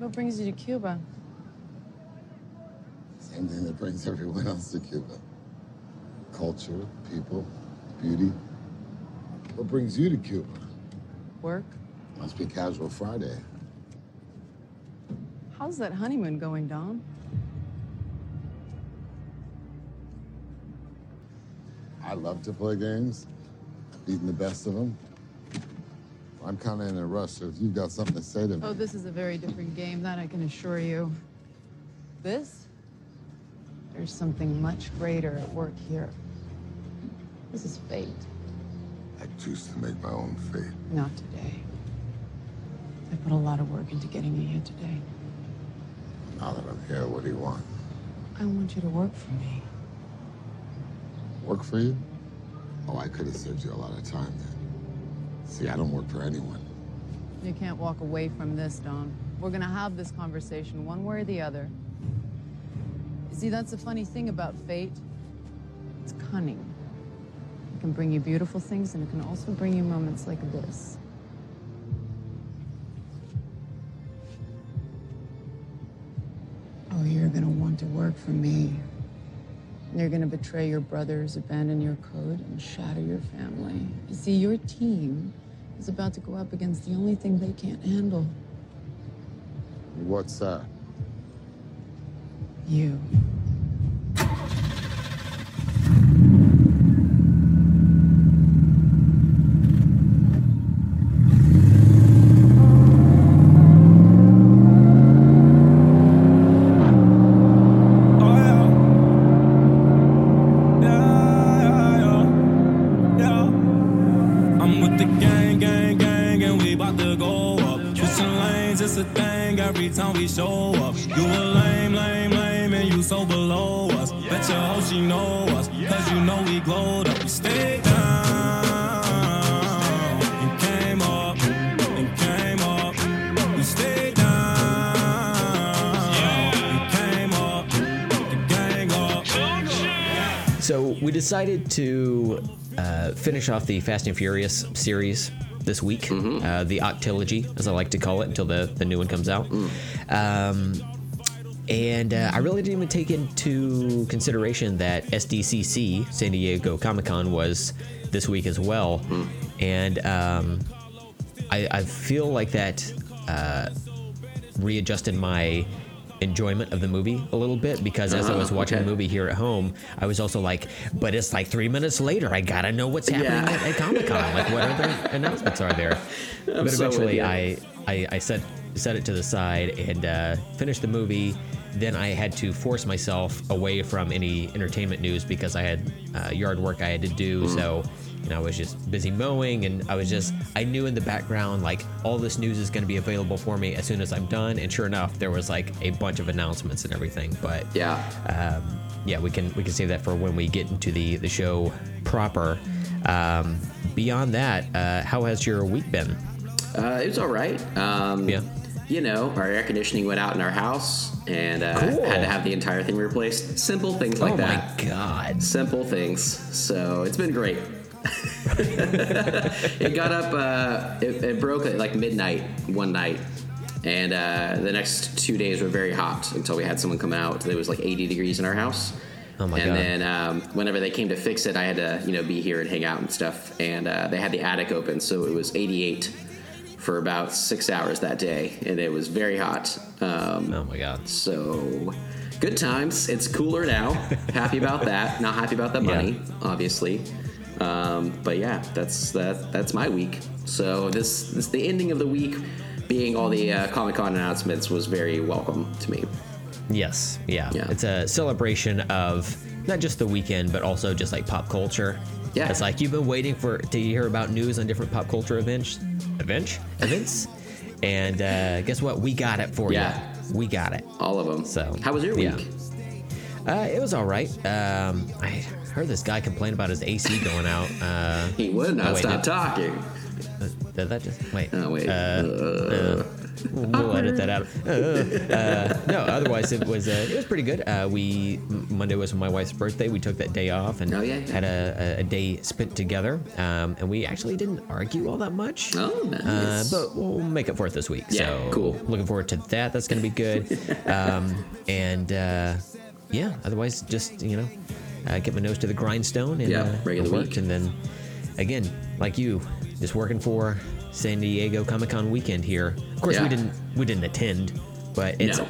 What brings you to Cuba? Same thing that brings everyone else to Cuba. Culture, people, beauty. What brings you to Cuba? Work? Must be Casual Friday. How's that honeymoon going, Don? I love to play games, beating the best of them. I'm kind of in a rush, so if you've got something to say to me. Oh, this is a very different game, that I can assure you. This? There's something much greater at work here. This is fate. I choose to make my own fate. Not today. I put a lot of work into getting you here today. Now that I'm here, what do you want? I want you to work for me. Work for you? Oh, I could have saved you a lot of time then. See, I don't work for anyone. You can't walk away from this, Don. We're gonna have this conversation one way or the other. You see, that's the funny thing about fate. It's cunning. It can bring you beautiful things, and it can also bring you moments like this. Oh, you're gonna want to work for me. You're gonna betray your brothers, abandon your code, and shatter your family. You see, your team is about to go up against the only thing they can't handle What's that? you. Decided to uh, finish off the Fast and Furious series this week, uh, the Octilogy, as I like to call it, until the, the new one comes out. Um, and uh, I really didn't even take into consideration that SDCC, San Diego Comic Con, was this week as well. And um, I, I feel like that uh, readjusted my enjoyment of the movie a little bit because as I was watching the movie here at home, I was also like, but it's like three minutes later. I gotta know what's happening Yeah. at, at Comic Con. Like, what other announcements are there? but so eventually. I, I I set set it to the side and uh, finished the movie. Then I had to force myself away from any entertainment news because I had uh, yard work I had to do. Mm. So know, I was just busy mowing and I was just, I knew in the background, like, all this news is going to be available for me as soon as I'm done. And sure enough, there was like a bunch of announcements and everything. But Yeah. um, yeah, we can we can save that for when we get into the the show proper. Um, beyond that, uh, how has your week been? Uh, it was all right. Um, Yeah. You know, our air conditioning went out in our house and uh, Cool. had to have the entire thing replaced. Simple things like oh that. my god! Simple things. So it's been great. it got up, uh, it, it broke at like midnight one night. And uh, the next two days were very hot until we had someone come out. It was like 80 degrees in our house. Oh my and God. then um, whenever they came to fix it, I had to, you know, be here and hang out and stuff. And uh, they had the attic open, so it was 88 for about six hours that day, and it was very hot. Um, Oh my god! so good times. It's cooler now. happy about that. Not happy about the Yeah. money, obviously. Um, but yeah, that's that. That's my week. So this, this the ending of the week, being all the uh, Comic Con announcements, was very welcome to me. Yes, yeah. Yeah. It's a celebration of not just the weekend, but also just like pop culture. Yeah. It's like you've been waiting for to hear about news on different pop culture events, events, events, and uh, guess what? We got it for Yeah. you. We got it. All of them. So, how was your week? yeah. Uh, it was all right. Um, I heard this guy complain about his AC going out. Uh, He would not Oh, wait, stop did- talking. did that just wait? Oh wait. Uh, Uh, we'll edit that out. Uh, uh, no, otherwise it was uh, it was pretty good. Uh, we Monday was my wife's birthday. We took that day off and Oh, yeah, yeah. had a, a, a day spent together. Um, and we actually didn't argue all that much. Oh, nice. Uh, but we'll make up for it this week. Yeah, so cool. Looking forward to that. That's going to be good. um, and uh, yeah, otherwise just you know uh, get my nose to the grindstone and Yeah, uh, regular work, week. and then again like you, just working for San Diego Comic Con weekend here. Of course, Yeah. we didn't we didn't attend, but it's No.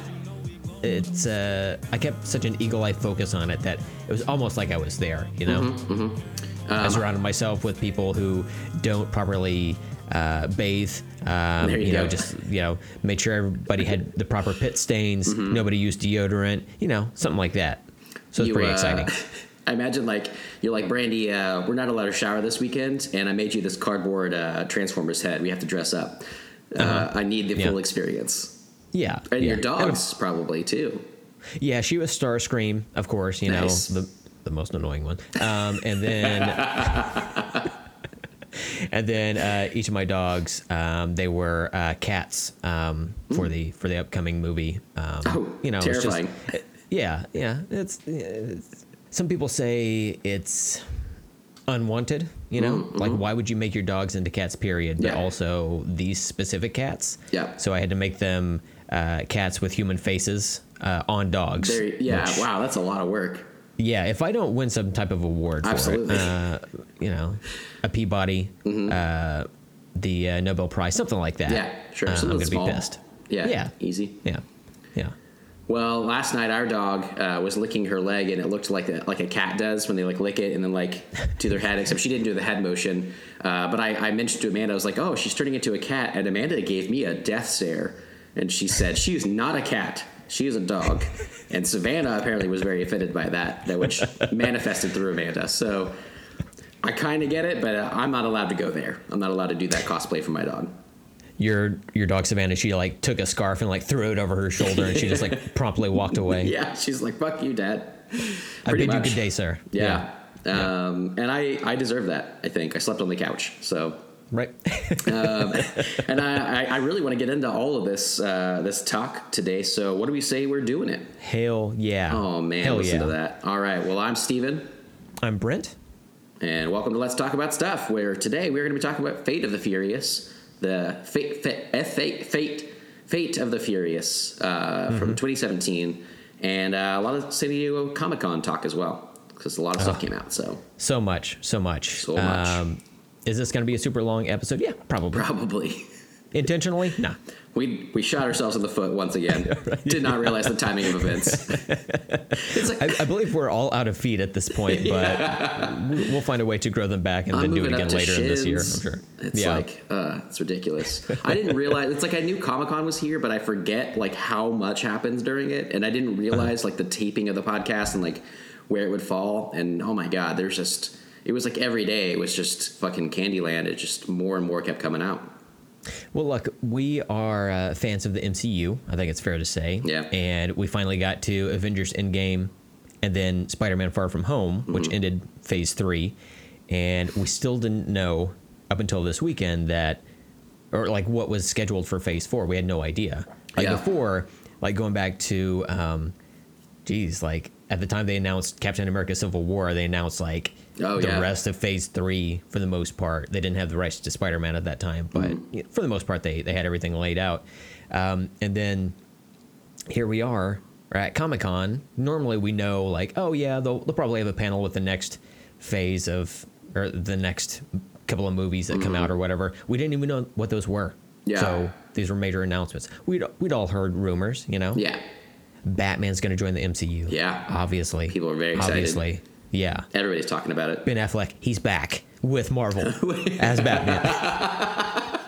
it's uh, I kept such an eagle eye focus on it that it was almost like I was there. You know, Mm-hmm, I Um, surrounded myself with people who don't properly uh, bathe. Um, you you know, just you know, made sure everybody had the proper pit stains. Mm-hmm. Nobody used deodorant. You know, something like that. So it's You, pretty uh, exciting. I imagine like you're like Brandy. Uh, we're not allowed to shower this weekend, and I made you this cardboard uh, Transformers head. We have to dress up. Uh, I need the Uh-huh. Yeah. full experience, Yeah, and yeah. your dogs probably too. Yeah, she was Starscream, of course. You Nice. know, the the most annoying one. Um, and then. And then uh, each of my dogs, um, they were uh, cats um, for the for the upcoming movie. Um, Oh, you know, it's just- terrifying. yeah, yeah. It's, it's some people say it's unwanted. You know, like why would you make your dogs into cats? Period. But Mm-hmm. Yeah. also these specific cats. Yeah. So I had to make them uh, cats with human faces uh, on dogs. There, yeah, which- wow, that's a lot of work. Yeah, if I don't win some type of award for Absolutely. it, uh, you know, a Peabody, uh, the uh, Nobel Prize, something like that. Mm-hmm. Yeah, sure, Uh, I'm gonna small. be pissed. Yeah, Yeah. easy. Yeah, yeah. Well, last night our dog uh, was licking her leg, and it looked like a, like a cat does when they like lick it and then like do their head. Except she didn't do the head motion. Uh, but I, I mentioned to Amanda, I was like, "Oh, she's turning into a cat," and Amanda gave me a death stare, and she said, "She is not a cat. She is a dog." And Savannah apparently was very offended by that, that which manifested through Amanda. So I kind of get it, but uh, I'm not allowed to go there. I'm not allowed to do that cosplay for my dog. Your your dog Savannah, she like took a scarf and like threw it over her shoulder, and she just like promptly walked away. Yeah, she's like, "Fuck you, Dad." I Pretty bid you good day, sir. Yeah. Um, and I, I deserve that. I think I slept on the couch. So, Right. um, and I, I- really want to get into all of this uh, this talk today. So, what do we say we're doing it? Hell yeah. Oh man, Hell listen yeah. to that. All right. Well, I'm Steven, I'm Brent. and welcome to Let's Talk About Stuff. Where today we're going to be talking about Fate of the Furious, the fate fate F- fate fate, fate of the Furious uh, Mm-hmm. from 2017, and uh, a lot of San Diego Comic Con talk as well because a lot of stuff came out. So So much, so much. So much. Um, is this going to be a super long episode? Yeah, probably. probably. Intentionally? Nah. We we shot ourselves in the foot once again. Did not realize the timing of events. it's like I, I believe we're all out of feet at this point, but we- we'll find a way to grow them back and I'm then do it again later in this year. I'm sure. It's yeah. like uh, it's ridiculous. I didn't realize it's like I knew Comic Con was here, but I forget like how much happens during it, and I didn't Uh-huh. realize like the taping of the podcast and like where it would fall. And oh my god, there's just it was like every day it was just fucking Candyland. It just more and more kept coming out. Well, look, we are uh, fans of the MCU. I think it's fair to say. Yeah. And we finally got to Avengers Endgame, and then Spider-Man: Far From Home, which Mm-hmm. ended Phase Three, and we still didn't know up until this weekend that, or like what was scheduled for Phase Four. We had no idea. Like Yeah. before, like going back to, um, geez, like at the time they announced Captain America: Civil War, they announced like Oh, the yeah. rest of Phase Three for the most part. They didn't have the rights to Spider Man at that time, but Mm-hmm. you know, for the most part, they they had everything laid out. Um, and then here we are at Comic Con. Normally, we know like, oh yeah, they'll they'll probably have a panel with the next phase of or the next couple of movies that come out or whatever. We didn't even know what those were. Mm-hmm. Yeah. So these were major announcements. We'd we'd all heard rumors, you know. Yeah, Batman's going to join the MCU. Yeah. Obviously. People are very excited. Obviously. Yeah. everybody's talking about it. Ben Affleck, he's back with Marvel as Batman.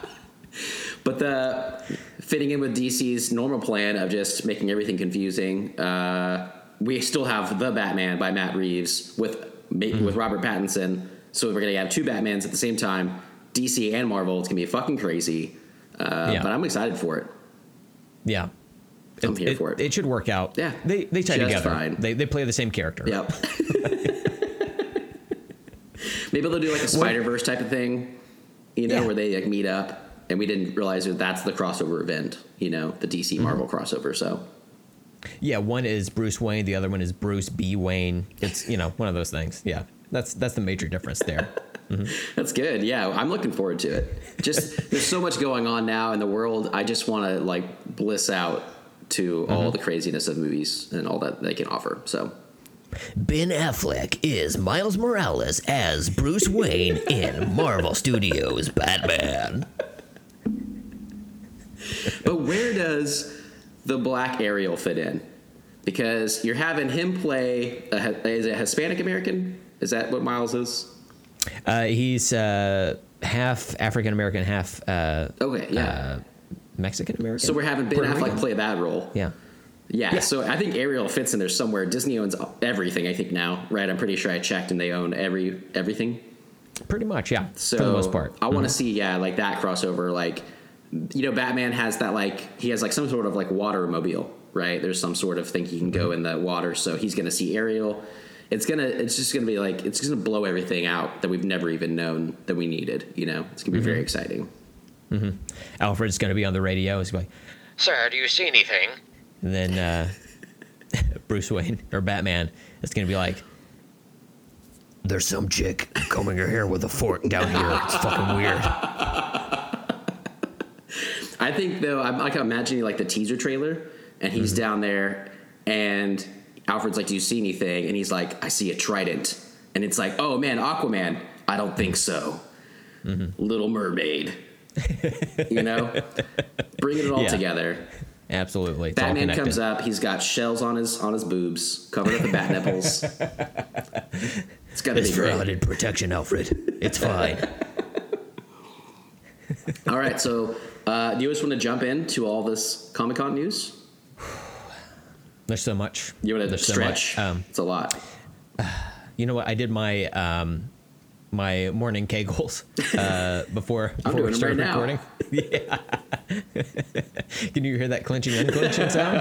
But the fitting in with DC's normal plan of just making everything confusing, uh, we still have the Batman by Matt Reeves with Mm-hmm. with Robert Pattinson. So we're gonna have two Batmans at the same time, DC and Marvel. It's gonna be fucking crazy. Uh, Yeah. But I'm excited for it. Yeah. I'm here for it. It should work out. Yeah. They they tie together. fine. They they play the same character. Yep. Maybe they'll do like a Spider Verse type of thing, you know, Yeah. where they like meet up. and we didn't realize that that's the crossover event. You know, the DC mm-hmm. Marvel crossover. So Yeah, one is Bruce Wayne, the other one is Bruce B. Wayne. It's you know one of those things. Yeah, that's that's the major difference there. Mm-hmm. That's good. Yeah, I'm looking forward to it. Just there's so much going on now in the world. I just want to like bliss out to mm-hmm. all the craziness of movies and all that they can offer. So, Ben Affleck is Miles Morales as Bruce Wayne in Marvel Studios Batman. but where does the Black Ariel fit in? Because you're having him play a, is it Hispanic American? Is that what Miles is? Uh, he's uh, half African American, half uh, Okay, yeah. uh, Mexican American. so we're having Ben Puerto Affleck Rican. play bad role. Yeah. Yeah, Yeah. so I think Ariel fits in there somewhere. Disney owns everything, I think now, right? I'm pretty sure I checked, and they own every everything. Pretty much, yeah. So for the most part. I want to mm-hmm. see, yeah, like that crossover. Like, you know, Batman has that like he has like some sort of like water mobile, right? There's some sort of thing he can go mm-hmm. in the water, so he's gonna see Ariel. It's gonna, it's just gonna be like, it's gonna blow everything out that we've never even known that we needed. You know, it's gonna be very mm-hmm. exciting. Mm-hmm. Alfred's going to be on the radio. He's like, Sir, do you see anything? And then uh, Bruce Wayne or Batman is going to be like, "There's some chick combing her hair with a fork down here. It's fucking weird." I think though, I'm like imagining like the teaser trailer, and he's Mm-hmm. down there, and Alfred's like, "Do you see anything?" And he's like, "I see a trident," and it's like, "Oh man, Aquaman." I don't think so. Mm-hmm. Little Mermaid. you know, bringing it all Yeah. together. Absolutely. It's all Batman connected. comes up. He's got shells on his on his boobs, covered up the bat nipples. It's gonna It's be for great. added protection, Alfred. It's fine. All right, so uh, do you just want to jump into all this Comic Con news? There's so much. You want to There's so stretch? much. Um, it's a lot. you know what? I did my um, my morning kegels uh, before before we start right recording. yeah. Can you hear that clenching unclenching sound?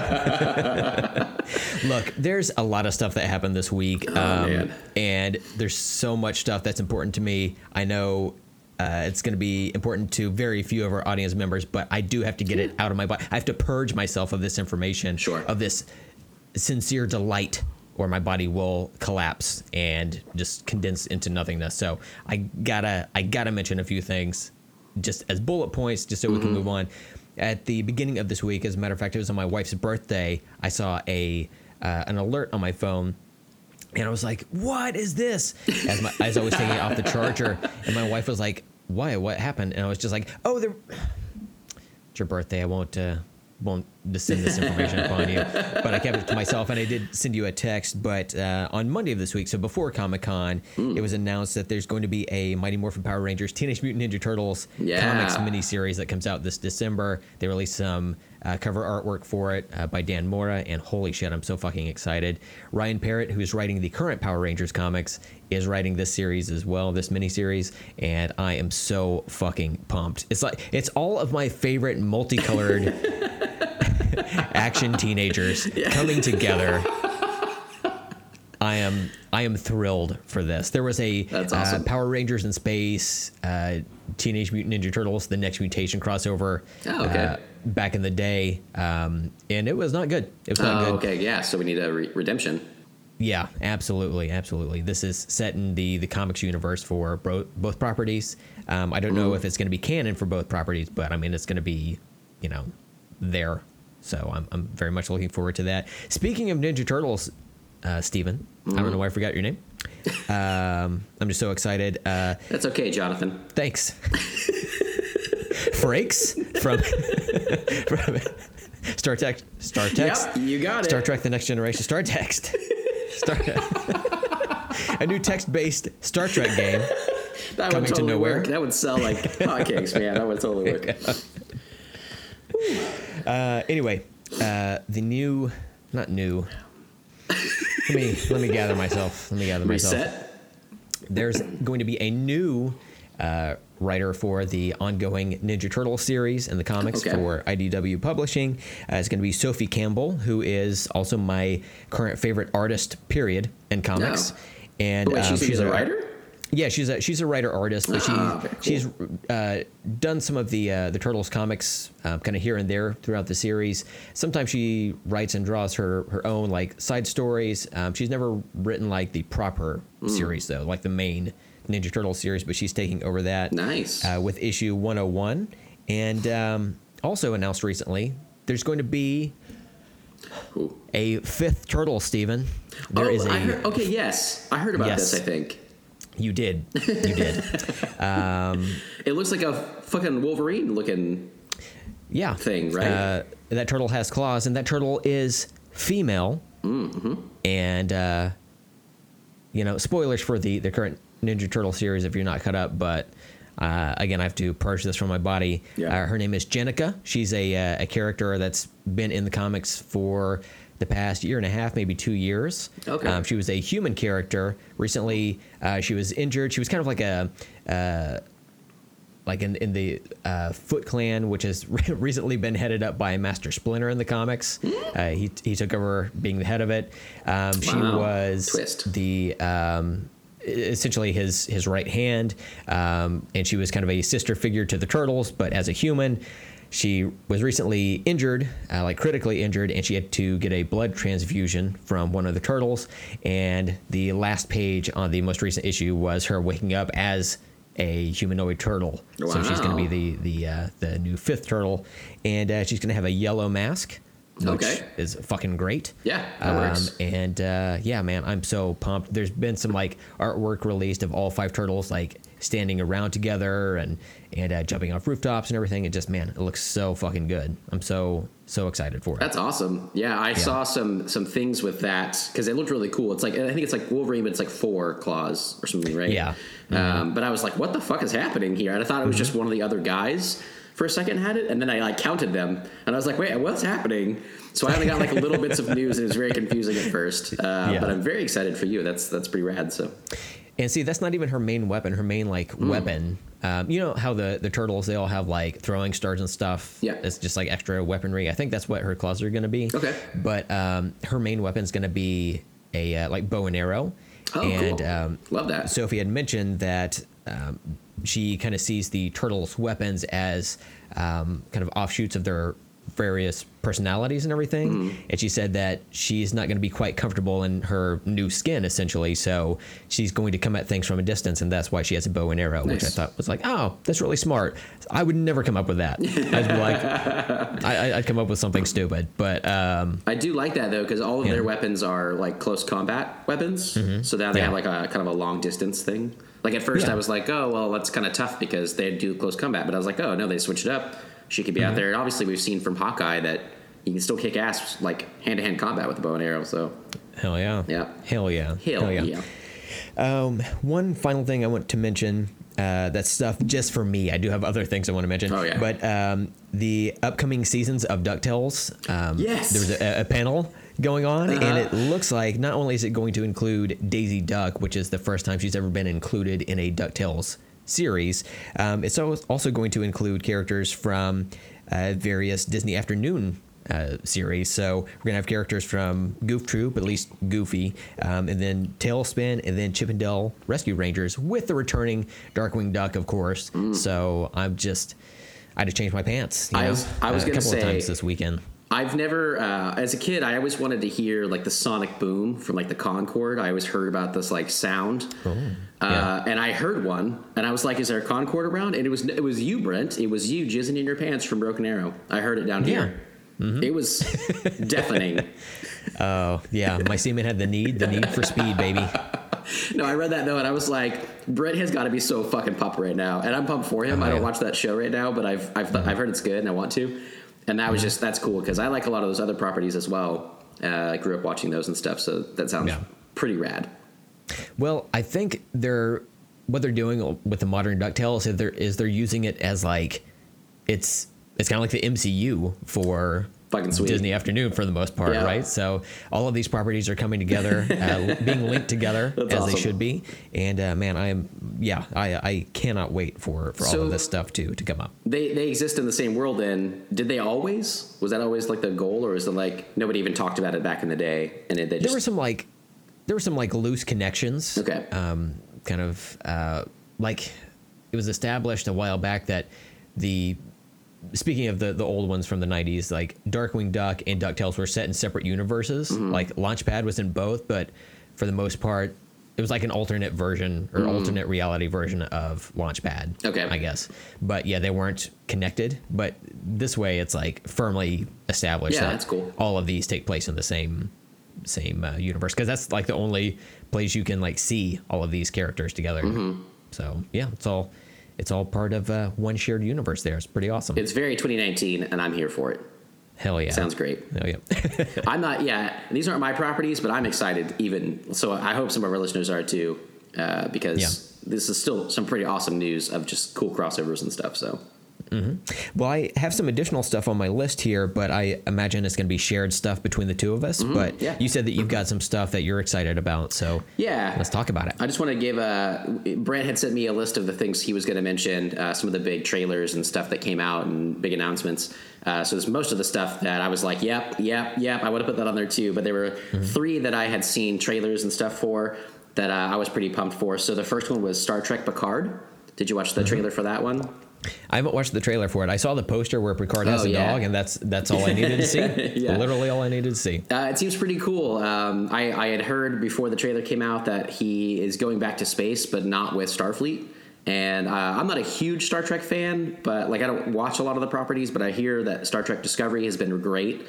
Look, there's a lot of stuff that happened this week, um, Oh, man. and there's so much stuff that's important to me. I know. Uh, it's going to be important to very few of our audience members, but I do have to get it out of my body. I have to purge myself of this information, Sure. of this sincere delight or my body will collapse and just condense into nothingness. So I gotta I gotta mention a few things just as bullet points, just so we can move on. At the beginning of this week, as a matter of fact, it was on my wife's birthday. I saw a uh, an alert on my phone. And I was like, "What is this?" As, my, as I was taking it off the charger, and my wife was like, "Why? What happened?" And I was just like, "Oh, it's your birthday. I won't uh, won't just send this information upon you. But I kept it to myself, and I did send you a text. But uh, on Monday of this week, so before Comic Con, it was announced that there's going to be a Mighty Morphin Power Rangers Teenage Mutant Ninja Turtles Yeah. comics miniseries that comes out this December. They released some uh, cover artwork for it uh, by Dan Mora, and holy shit, I'm so fucking excited. Ryan Parrott, who's writing the current Power Rangers comics, is writing this series as well, this miniseries, and I am so fucking pumped. It's like it's all of my favorite multicolored action teenagers coming together. I am I am thrilled for this. There was a That's uh. Power Rangers in space, uh, Teenage Mutant Ninja Turtles, the Next Mutation crossover. Oh, okay. uh, back in the day, um, and it was not good. It was not Oh, good. okay, yeah. So we need a re- redemption. Yeah, absolutely, absolutely. This is set in the the comics universe for bro- both properties. Um, I don't know if it's going to be canon for both properties, but I mean it's going to be, you know, there. So I'm I'm very much looking forward to that. Speaking of Ninja Turtles, uh, Steven, I don't know why I forgot your name. Um, I'm just so excited. Uh, That's okay, Jonathan. thanks, Frakes from from Star Trek. Star Text. Yep, you got it. Star Trek: The Next Generation. Star Text. Star. a new text-based Star Trek game. That Coming would to totally nowhere. work. That would sell like hotcakes, man. That would totally work. Uh, anyway, uh, the new, not new. Let me let me gather myself. Let me gather myself. Reset. There's going to be a new uh, writer for the ongoing Ninja Turtle series and the comics Okay. for IDW Publishing. Uh, it's going to be Sophie Campbell, who is also my current favorite artist, period, in comics. No. And Wait, um, she's, she's a writer. Yeah, she's a she's a writer artist, but Ah, she very cool. she's uh, done some of the uh, the Turtles comics uh, kind of here and there throughout the series. Sometimes she writes and draws her her own like side stories. Um, she's never written like the proper Hmm. series though, like the main Ninja Turtle series, but she's taking over that Nice. uh, with issue 101, and um, also announced recently there's going to be Ooh. a fifth turtle. Steven. There oh, is a I heard, okay, yes, I heard about Yes. this. I think you did you did um, it looks like a fucking Wolverine looking. yeah thing, right? Uh, that turtle has claws, and that turtle is female. Mm-hmm. And uh, you know, spoilers for the the current Ninja Turtle series if you're not caught up, but. Uh, again, I have to purge this from my body. Yeah. Uh, her name is Jennika. She's a, uh, a character that's been in the comics for the past year and a half, maybe two years. Okay. Um, she was a human character. Recently, uh, she was injured. She was kind of like a uh, like in in the uh, Foot Clan, which has recently been headed up by Master Splinter in the comics. Uh, he he took over being the head of it. Um, she Wow. was Twist. the um, essentially his his right hand, um, and she was kind of a sister figure to the Turtles, but as a human. She was recently injured, uh, like critically injured, and she had to get a blood transfusion from one of the turtles. And the last page on the most recent issue was her waking up as a humanoid turtle. So she's going to be the the uh, the new fifth turtle, and uh, she's going to have a yellow mask, which Okay. is fucking great. Yeah, that works. And uh, yeah, man, I'm so pumped. There's been some like artwork released of all five turtles like standing around together and and uh, jumping off rooftops and everything. It just man, it looks so fucking good. I'm so so excited for it. That's awesome. Yeah, I saw some some things with that because it looked really cool. It's like I think it's like Wolverine, but it's like four claws or something, right? Yeah. Um, but I was like, what the fuck is happening here? And I thought it was just one of the other guys for a second had it, and then I like counted them, and I was like, wait, what's happening? So I only got like little bits of news, and it was very confusing at first. Uh, Yeah. But I'm very excited for you. That's that's pretty rad. So And see, that's not even her main weapon. Her main like Hmm. weapon. Um, you know how the the turtles they all have like throwing stars and stuff. Yeah. it's just like extra weaponry. I think that's what her claws are going to be. Okay. But um, her main weapon is going to be a uh, like bow and arrow. Oh, and cool. um, love that. Sophie had mentioned that um, she kind of sees the turtles' weapons as um, kind of offshoots of their various personalities and everything. Mm-hmm. And she said that she's not going to be quite comfortable in her new skin, essentially. So she's going to come at things from a distance, and that's why she has a bow and arrow, which I thought was like, oh, that's really smart. I would never come up with that. I'd be like, I, I'd come up with something stupid, but um, I do like that though because all of Yeah. their weapons are like close combat weapons. So now they Yeah. have like a kind of a long distance thing. Like at first Yeah. I was like, oh well, that's kind of tough because they do close combat. But I was like, oh no, they switched it up. She could be Mm-hmm. out there. And obviously we've seen from Hawkeye that you can still kick ass like hand to hand combat with a bow and arrow. So hell yeah, Yeah. hell yeah, hell, yeah. Um, one final thing I want to mention. Uh, that's stuff just for me. I do have other things I want to mention. Oh, yeah. But um, the upcoming seasons of Ducktales. Um, Yes. There was a, a panel going on, and Uh-huh. it looks like not only is it going to include Daisy Duck, which is the first time she's ever been included in a Ducktales series. Um, it's also going to include characters from uh, various Disney Afternoon uh, series. So we're gonna have characters from Goof Troop, at least Goofy, um, and then TaleSpin, and then Chip 'n Dale Rescue Rangers with the returning Darkwing Duck, of course. So I'm just, I had to change my pants. You I know, was- I was a gonna couple say- of times this weekend. I've never, uh, as a kid, I always wanted to hear like the sonic boom from like the Concorde. I always heard about this like sound, uh, yeah. and I heard one, and I was like, "Is there a Concorde around?" And it was it was you, Brent. It was you jizzing in your pants from Broken Arrow. I heard it down here. It was deafening. Oh yeah, my semen had the need, the need for speed, baby. No, I read that though, and I was like, Brent has got to be so fucking pumped right now, and I'm pumped for him. Oh, I don't yeah. watch that show right now, but I've I've, I've heard it's good, and I want to. And that was just that's cool because I like a lot of those other properties as well. Uh, I grew up watching those and stuff, so that sounds Yeah. pretty rad. Well, I think they're what they're doing with the modern Ducktales is they're is they're using it as like it's it's kind of like the MCU for Fucking sweet. Disney Afternoon for the most part, Yeah. right? So all of these properties are coming together, uh, being linked together That's as awesome. they should be. And uh, man, I am yeah, I I cannot wait for for all of this stuff to to come up. They they exist in the same world. Then did they always? Was that always like the goal, or is it like nobody even talked about it back in the day? And it, they There just were some like there were some like loose connections. Okay. Um, kind of uh, like it was established a while back that the speaking of the the old ones from the 90s like darkwing duck and ducktales were set in separate universes Mm-hmm. like launchpad was in both but for the most part it was like an alternate version or alternate reality version of launchpad Mm. Okay. i guess but yeah they weren't connected but this way it's like firmly established Yeah, that that's cool. all of these take place in the same same uh, universe because that's like the only place you can like see all of these characters together Mm-hmm. so yeah it's all it's all part of uh, one shared universe there it's pretty awesome It's very 2019, and I'm here for it. hell yeah Sounds great. oh yeah I'm not. Yeah, these aren't my properties, but I'm excited. Even so, I hope some of our listeners are too, uh, because Yeah. this is still some pretty awesome news of just cool crossovers and stuff. So Well, I have some additional stuff on my list here, but I imagine it's going to be shared stuff between the two of us. But Mm-hmm. yeah. you said that you've got some stuff that you're excited about, so yeah, let's talk about it. I just want to give a. Brent had sent me a list of the things he was going to mention, uh, some of the big trailers and stuff that came out and big announcements. Uh, so there's most of the stuff that I was like, yep, yep, yep. I would have put that on there too. But there were three that I had seen trailers and stuff for that uh, I was pretty pumped for. So the first one was Star Trek Picard. Did you watch the trailer for that one? I haven't watched the trailer for it. I saw the poster where Picard has Oh, a yeah. dog, and that's that's all I needed to see. Yeah. Literally all I needed to see. Uh, it seems pretty cool. Um, I, I had heard before the trailer came out that he is going back to space, but not with Starfleet. And uh, I'm not a huge Star Trek fan, but like I don't watch a lot of the properties, but I hear that Star Trek Discovery has been great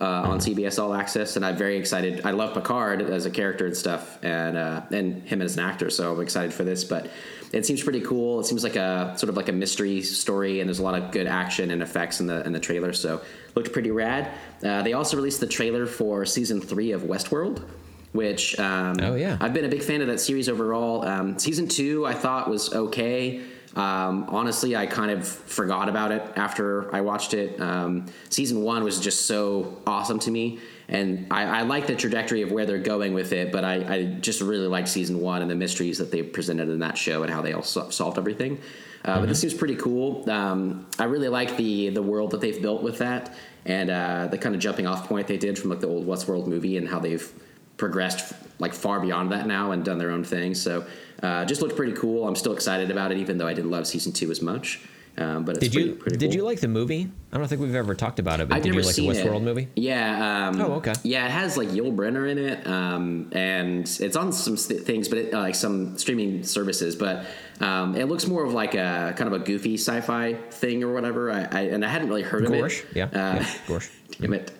uh, on CBS All Access, and I'm very excited. I love Picard as a character and stuff, and uh, and him as an actor, so I'm excited for this. But it seems pretty cool. It seems like a sort of like a mystery story, and there's a lot of good action and effects in the in the trailer. So looked pretty rad. Uh, they also released the trailer for season three of Westworld, which um, Oh, yeah. I've been a big fan of that series overall. Um, season two I thought was okay. Um, honestly, I kind of forgot about it after I watched it. Um, season one was just so awesome to me, and I, I like the trajectory of where they're going with it. But I, I just really liked season one and the mysteries that they presented in that show and how they all so- solved everything. Uh, But this seems pretty cool. Um, I really like the the world that they've built with that, and uh, the kind of jumping off point they did from like the old Westworld movie and how they've progressed like far beyond that now and done their own thing. So uh, just looked pretty cool. I'm still excited about it, even though I didn't love season two as much. Um, but it's Did pretty, you pretty did you like the movie? I don't think we've ever talked about it, but I've did never you like the seen Westworld it. movie? Yeah. Um, Oh, okay. Yeah, it has like Yul Brynner in it, um, and it's on some st- things, but it, uh, like some streaming services. But um, it looks more of like a kind of a goofy sci-fi thing or whatever. I, I and I hadn't really heard Gorsh, of it. yeah, Uh, yeah, Gorsh. Damn it.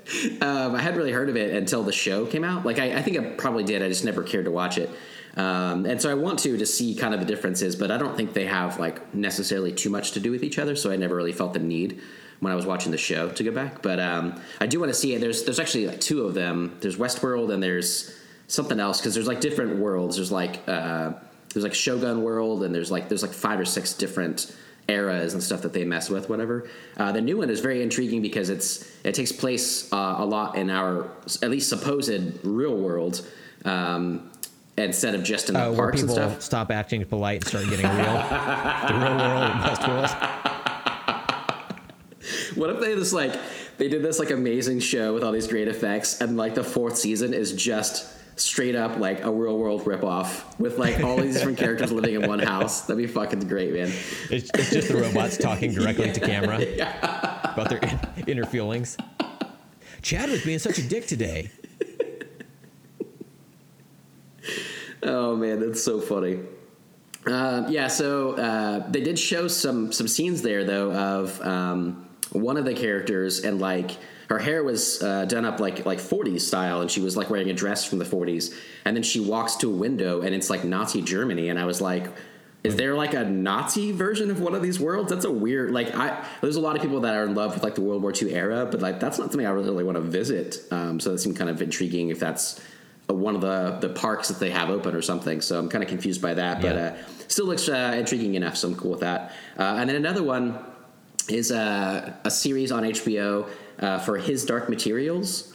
Um, I hadn't really heard of it until the show came out. Like, I, I think I probably did. I just never cared to watch it. Um, and so I want to to see kind of the differences, but I don't think they have like necessarily too much to do with each other. So I never really felt the need when I was watching the show to go back. But um, I do want to see it. There's there's actually like two of them. There's Westworld and there's something else because there's like different worlds. There's like uh, there's like Shogun World and there's like there's like five or six different eras and stuff that they mess with whatever uh, the new one is very intriguing because it's it takes place uh, a lot in our at least supposed real world um, instead of just in the Uh, parks and stuff stop acting polite and start getting real. the real world, Westworld. what if they just like they did this like amazing show with all these great effects and like the fourth season is just straight up like a real world ripoff with like all these different characters living in one house that'd be fucking great man It's, it's just the robots talking directly to camera about their in- inner feelings. Chad was being such a dick today. Oh man, that's so funny. Uh, yeah, so uh, they did show some some scenes there though of um, one of the characters and like her hair was uh, done up like like 40s style and she was like wearing a dress from the 40s and then she walks to a window and it's like Nazi Germany and I was like is there like a Nazi version of one of these worlds? That's a weird like I there's a lot of people that are in love with like the World War II era, but like that's not something I really want to visit. Um, so that seemed kind of intriguing if that's uh, one of the the parks that they have open or something. So I'm kind of confused by that, but uh, still looks uh, intriguing enough. So I'm cool with that. Uh, and then another one is uh, a series on HBO uh, for His Dark Materials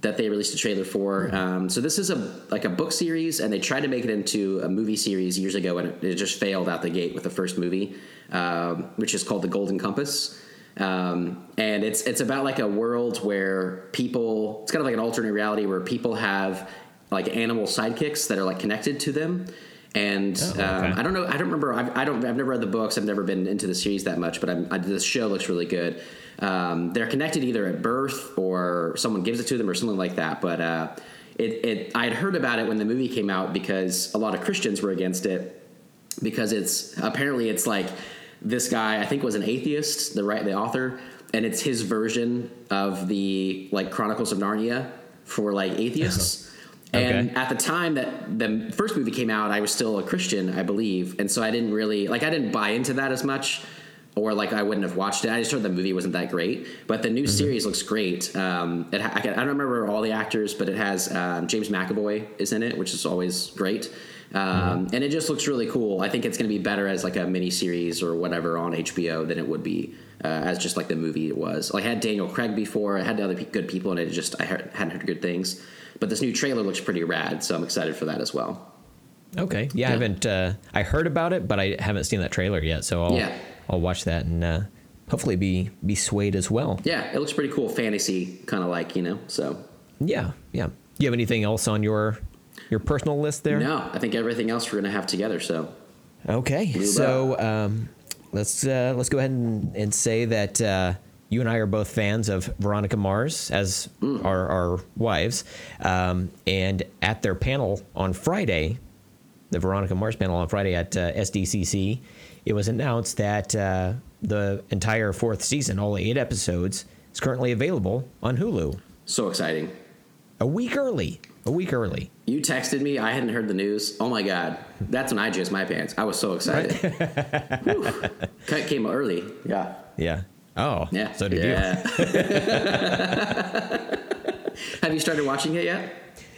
that they released a trailer for. Um, so this is a like a book series, and they tried to make it into a movie series years ago, and it, it just failed out the gate with the first movie, um, which is called The Golden Compass. Um, and it's it's about like a world where people it's kind of like an alternate reality where people have like animal sidekicks that are like connected to them. And Oh, okay. um, I don't know. I don't remember. I've, I don't. I've never read the books. I've never been into the series that much. But I'm, I, this show looks really good. Um, they're connected either at birth or someone gives it to them or something like that. But uh, it, it. I had heard about it when the movie came out because a lot of Christians were against it because it's apparently it's like this guy I think was an atheist, the right the author, and it's his version of the like Chronicles of Narnia for like atheists. And Okay. at the time that the first movie came out, I was still a Christian, I believe, and so I didn't really like I didn't buy into that as much, or like I wouldn't have watched it. I just heard the movie wasn't that great, but the new series looks great. Um, it ha- I, can- I don't remember all the actors, but it has um, James McAvoy is in it, which is always great. Um, And it just looks really cool. I think it's going to be better as like a mini series or whatever on HBO than it would be uh, as just like the movie it was. Like I had Daniel Craig before, I had other pe- good people in it. just I heard, hadn't heard good things. But this new trailer looks pretty rad, so I'm excited for that as well. Okay. Yeah, I haven't. Uh, I heard about it, but I haven't seen that trailer yet. So I'll Yeah. I'll watch that and uh, hopefully be be swayed as well. Yeah, it looks pretty cool, fantasy kind of like you know. So Yeah. Yeah. Do you have anything else on your your personal list there? no, I think everything else we're gonna have together. So Okay, so um, let's uh, let's go ahead and, and say that uh, you and I are both fans of Veronica Mars as Mm. our, our wives, um, and at their panel on Friday, the Veronica Mars panel on Friday at uh, SDCC, it was announced that uh, the entire fourth season, all eight episodes, is currently available on Hulu. so exciting. A week early. A week early. You texted me. I hadn't heard the news. Oh my god, that's when I jizzed my pants. I was so excited. Cut came early. Yeah. Yeah. Oh. Yeah. So did you. yeah. Have you started watching it yet?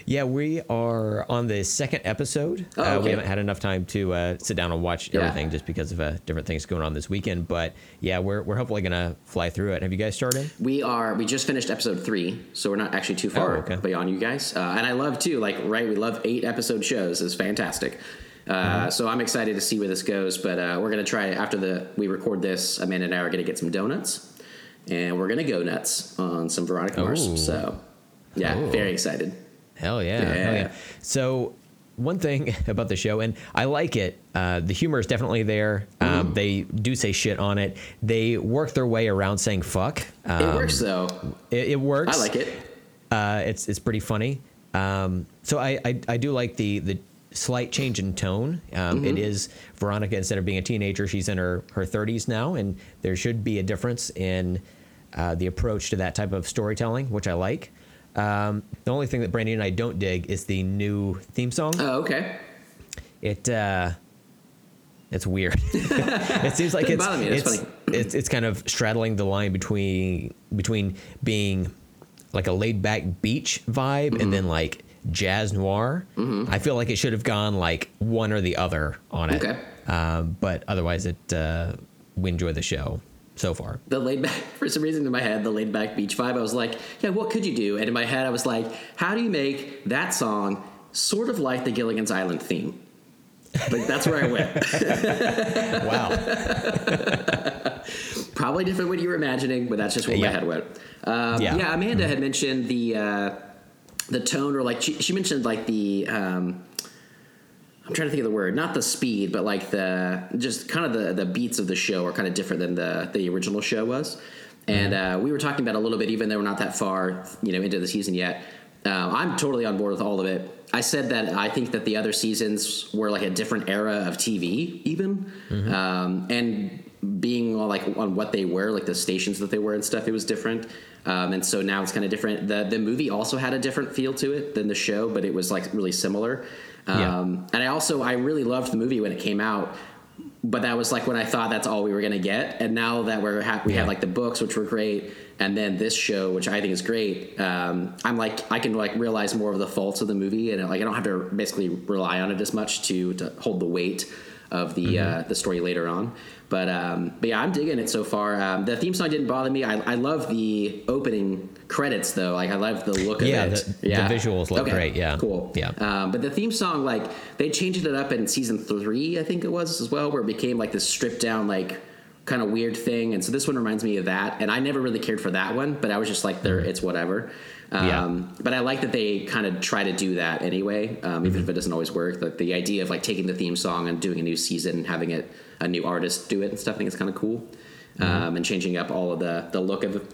Yeah, we are on the second episode. Oh, uh, we haven't had enough time to uh, sit down and watch Yeah. everything just because of uh, different things going on this weekend. But yeah, we're, we're hopefully going to fly through it. Have you guys started? We are. We just finished episode three, so we're not actually too far Oh, okay. beyond you guys. Uh, and I love too. Like, right? We love eight episode shows. It's fantastic. Uh, Mm-hmm. So I'm excited to see where this goes. But uh, we're gonna try after the we record this. Amanda and I are gonna get some donuts, and we're gonna go nuts on some Veronica Mars. Ooh. So yeah, Ooh. very excited. Hell yeah. Hell Yeah. yeah. So, one thing about the show, and I like it, uh, the humor is definitely there. Um, they do say shit on it. They work their way around saying fuck. Um, It works though. It, it works. I like it. Uh, it's it's pretty funny. Um, so I, I I do like the the slight change in tone. Um, it is Veronica instead of being a teenager, she's in her her 30s now, and there should be a difference in uh, the approach to that type of storytelling, which I like. Um, the only thing that Brandy and I don't dig is the new theme song. Oh, okay. It uh, it's weird. it seems like it's me, it's, funny. it's it's kind of straddling the line between between being like a laid back beach vibe Mm-hmm. and then like jazz noir. I feel like it should have gone like one or the other on it. Okay. Um, but otherwise, it uh, we enjoy the show so far. the laid back for some reason in my head the laid back beach vibe i was like yeah what could you do and in my head i was like how do you make that song sort of like the gilligan's island theme like that's where i went Wow. probably different what you were imagining but that's just where Yeah. my head went um, Yeah. yeah. amanda had mentioned the uh, the tone or like she, she mentioned like the um, I'm trying to think of the word, not the speed, but like the just kind of the the beats of the show are kind of different than the the original show was. And uh, we were talking about a little bit, even though we're not that far, you know, into the season yet. Uh, I'm totally on board with all of it. I said that I think that the other seasons were like a different era of TV, even, um, and being on, like on what they were, like the stations that they were and stuff, it was different. Um, and so now it's kind of different. The the movie also had a different feel to it than the show, but it was like really similar. Yeah. Um, and I also I really loved the movie when it came out, but that was like when I thought that's all we were gonna get. And now that we're ha- we Yeah. have like the books, which were great, and then this show, which I think is great. Um, I'm like I can like realize more of the faults of the movie, and like I don't have to basically rely on it as much to to hold the weight of the uh, the story later on. But um, but yeah, I'm digging it so far. Um, the theme song didn't bother me. I, I love the opening credits though. Like I love the look of Yeah, it. the- the visuals look great, yeah. cool. Yeah. Um, but the theme song, like they changed it up in season three, I think it was as well, where it became like this stripped down, like kind of weird thing. And so this one reminds me of that. And I never really cared for that one, but I was just like, there, it's whatever. Um, Yeah. But I like that they kind of try to do that anyway, um, even if it doesn't always work. Like the idea of like taking the theme song and doing a new season and having it a new artist do it and stuff, I think it's kind of cool. Um, and changing up all of the the look of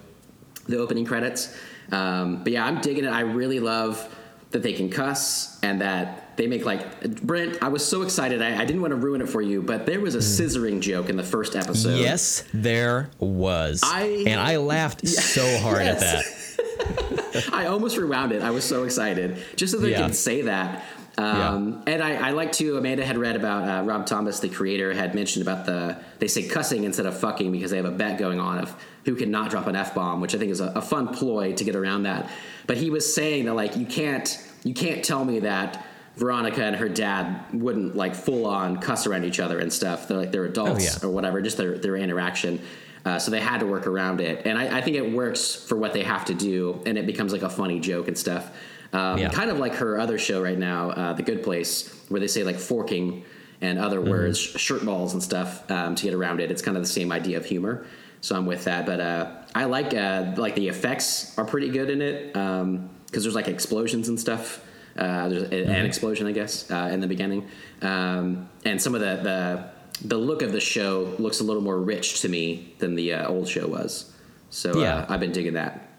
the opening credits. Um, but yeah, I'm digging it. I really love that they can cuss and that they make like Brent. I was so excited. I, I didn't want to ruin it for you, but there was a scissoring joke in the first episode. Yes, there was. I- and I laughed so hard at that. I almost rewound it. I was so excited just so they Yeah. could say that. Um, And I, I like to. Amanda had read about uh, Rob Thomas, the creator, had mentioned about the they say cussing instead of fucking because they have a bet going on of who can not drop an f bomb, which I think is a, a fun ploy to get around that. But he was saying that like you can't you can't tell me that Veronica and her dad wouldn't like full on cuss around each other and stuff. They're like they're adults Oh, yeah. or whatever, just their their interaction. Uh, so they had to work around it, and I, I think it works for what they have to do, and it becomes like a funny joke and stuff. Um, Yeah. Kind of like her other show right now, uh, The Good Place, where they say like forking and other Mm-hmm. words, shirt balls and stuff um, to get around it. It's kind of the same idea of humor. So I'm with that, but uh, I like uh, like the effects are pretty good in it because there's like explosions and stuff. Uh, there's a- Mm-hmm. an explosion, I guess, uh, in the beginning, um, and some of the, the the look of the show looks a little more rich to me than the uh, old show was. So Yeah. uh, I've been digging that.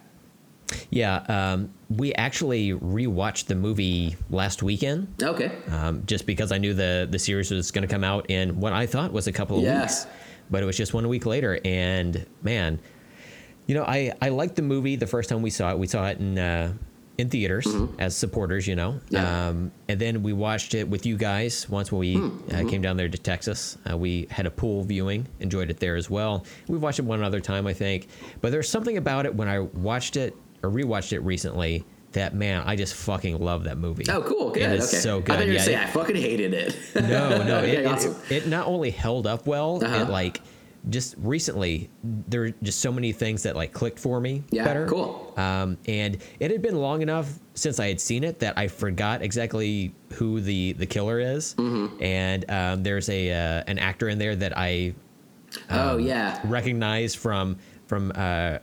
Yeah, um, we actually rewatched the movie last weekend. Okay. um, just because I knew the the series was going to come out in what I thought was a couple of Yeah. weeks, but it was just one week later. And man, you know, I I liked the movie the first time we saw it. We saw it in uh, in theaters as supporters, you know. Mm-hmm. Yeah. Um, and then we watched it with you guys once when we Mm-hmm. uh, came down there to Texas. Uh, we had a pool viewing, enjoyed it there as well. We watched it one other time, I think. But there's something about it when I watched it or rewatched it recently. That man, I just fucking love that movie. Oh, cool. Good. It is okay. so I good. thought you were Yeah, say it- I fucking hated it. no, no. Okay, it, awesome. it, it not only held up well, Uh-huh. it like just recently there are just so many things that like clicked for me Yeah, better. cool. Um, and it had been long enough since I had seen it that I forgot exactly who the the killer is. Mm-hmm. And um, there's a uh, an actor in there that I oh yeah. recognize from from uh,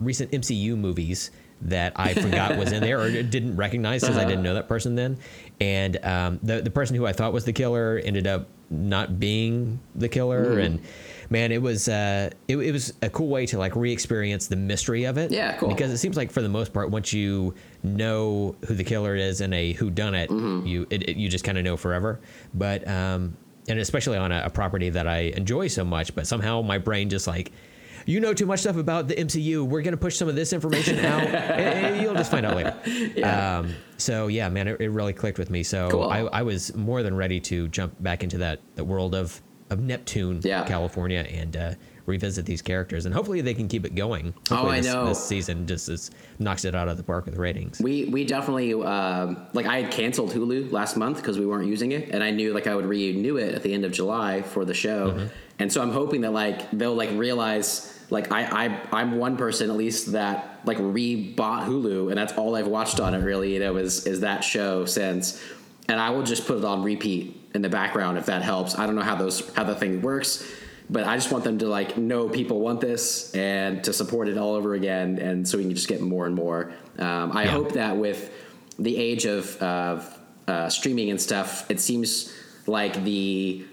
recent MCU movies that I forgot was in there or didn't recognize because I didn't know that person then. And um, the the person who I thought was the killer ended up not being the killer. And man, it was uh, it, it was a cool way to like re-experience the mystery of it. Yeah, cool. Because it seems like for the most part, once you know who the killer is and a who done it, you it, it- you just kind of know forever. But um, and especially on a, a property that I enjoy so much, but somehow my brain just like. You know too much stuff about the MCU. We're gonna push some of this information out. Eh, eh, You'll just find out later. Yeah. Um, so yeah, man, it, it really clicked with me. So Cool. I, I was more than ready to jump back into that the world of of Neptune, Yeah. California, and uh, revisit these characters. And hopefully they can keep it going. Oh, Hopefully I this, know. This season just is, knocks it out of the park with ratings. We we definitely um, like I had canceled Hulu last month because we weren't using it, and I knew like I would renew it at the end of July for the show, Mm-hmm. and so I'm hoping that like they'll like realize like I, I I'm one person at least that like re-bought Hulu, and that's all I've watched on it really. You know, is is that show since, and I will just put it on repeat in the background if that helps. I don't know how those how the thing works. But I just want them to like know people want this and to support it all over again, and so we can just get more and more. Um, I Yeah. hope that with the age of, of uh, streaming and stuff, it seems like the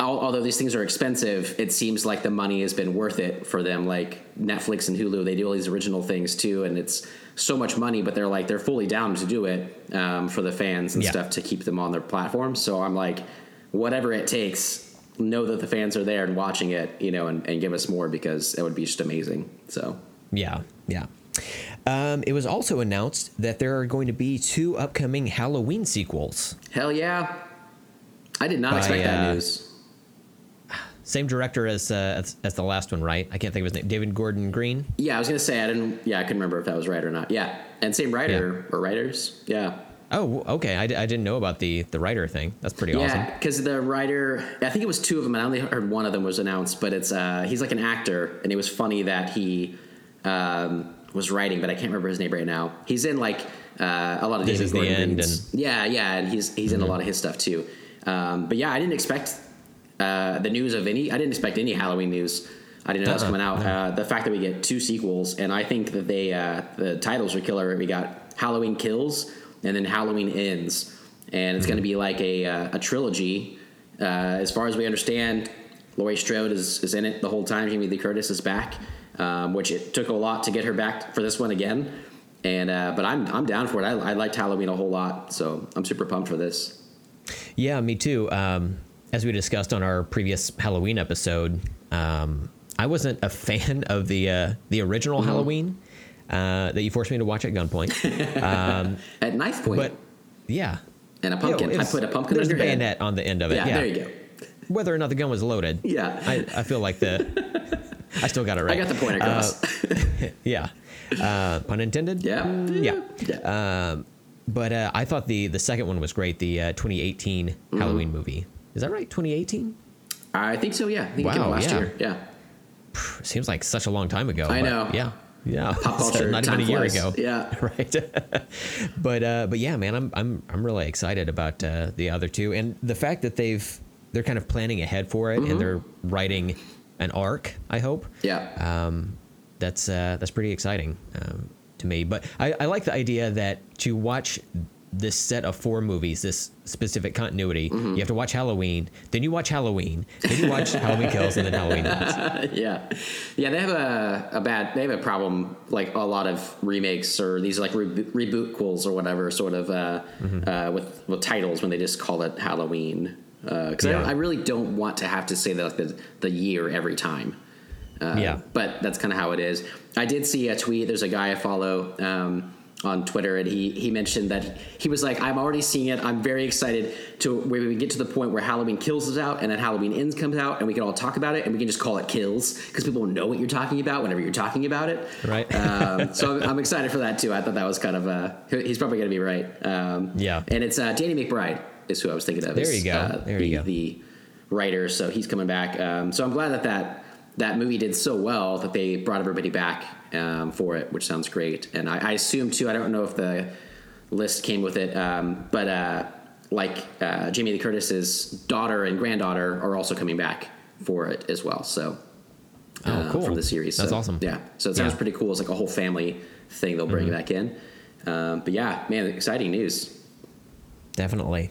although these things are expensive, it seems like the money has been worth it for them. Like Netflix and Hulu, they do all these original things too, and it's so much money, but they're like they're fully down to do it um, for the fans and Yeah. stuff to keep them on their platform. So I'm like, whatever it takes, know that the fans are there and watching it, you know, and, and give us more because it would be just amazing. So Yeah, yeah. Um, it was also announced that there are going to be two upcoming Halloween sequels. hell yeah, I did not By, expect that uh, news. Same director as, uh, as as the last one, right? I can't think of his name. David Gordon Green. Yeah, I was gonna say I didn't. Yeah, I couldn't remember if that was right or not. Yeah, and same writer or writers. Yeah, Oh, okay. I, d- I didn't know about the the writer thing. That's pretty awesome. yeah. Because the writer, I think it was two of them, and I only heard one of them was announced. But it's uh, he's like an actor, and it was funny that he um, was writing, but I can't remember his name right now. He's in like uh, a lot of This David Is the Gordon End Green's- Yeah, yeah, and he's he's in a lot of his stuff too. Um, but yeah, I didn't expect uh, the news of any. I didn't expect any Halloween news I didn't know that was Uh-uh, coming out. Uh, the fact that we get two sequels, and I think that they uh, the titles are killer. We got Halloween Kills and then Halloween Ends, and it's going to be like a uh, a trilogy. Uh, as far as we understand, Laurie Strode is, is in it the whole time. Jamie Lee Curtis is back, um, which it took a lot to get her back for this one again. And uh, but I'm I'm down for it. I, I liked Halloween a whole lot, so I'm super pumped for this. Yeah, me too. Um, as we discussed on our previous Halloween episode, um, I wasn't a fan of the uh, the original Mm-hmm. Halloween uh, that you forced me to watch at gunpoint. At knife point but yeah, and a You know, pumpkin. I put a pumpkin There's on a your head. bayonet on the end of it. Yeah, Yeah, there you go. Whether or not the gun was loaded. Yeah. I, I feel like the. I still got it right. I got the point across. Yeah. Uh, pun intended. yeah. Yeah. Yeah. But uh, I thought the the second one was great. The uh, 2018 Mm-hmm. Halloween movie. Is that right? 2018. I think so. Yeah. I think Wow, last yeah. year. Yeah. Seems like such a long time ago. I know. Yeah. Yeah. Pop culture, not even a year flies. ago. Yeah. Right. but uh, but yeah, man, I'm I'm I'm really excited about uh, the other two, and the fact that they've they're kind of planning ahead for it, Mm-hmm. and they're writing an arc. I hope. Yeah. um, that's uh, that's pretty exciting um, to me. But I, I like the idea that to watch this set of four movies, this specific continuity, Mm-hmm. you have to watch Halloween, then you watch Halloween, then you watch Halloween Kills, and then Halloween Ends. yeah. Yeah. They have a, a bad, they have a problem like a lot of remakes or these like reboot, rebootquels or whatever sort of uh, Mm-hmm. uh, with, with titles when they just call it Halloween. Because Yeah. I, I really don't want to have to say the, the, the year every time. Uh, Yeah. But that's kind of how it is. I did see a tweet. There's a guy I follow um, on Twitter, and he he mentioned that he was like, "I'm already seeing it. I'm very excited to where we get to the point where Halloween Kills is out, and then Halloween Ends comes out, and we can all talk about it, and we can just call it Kills because people know what you're talking about whenever you're talking about it." Right. um, so I'm, I'm excited for that too. I thought that was kind of uh, he's probably going to be right. Um, Yeah. And it's uh, Danny McBride is who I was thinking of. There you go. Uh, There the, you go. the writer, so he's coming back. Um, so I'm glad that that that movie did so well that they brought everybody back um, for it, which sounds great. And I, I assume too. I don't know if the list came with it, um, but uh, like uh, Jamie Lee Curtis's daughter and granddaughter are also coming back for it as well. So. Oh, uh, cool. From the series, That's So, awesome. Yeah, so it sounds Yeah. Mm-hmm. pretty cool. It's like a whole family thing they'll bring back in. Um, but yeah, man, exciting news. Definitely.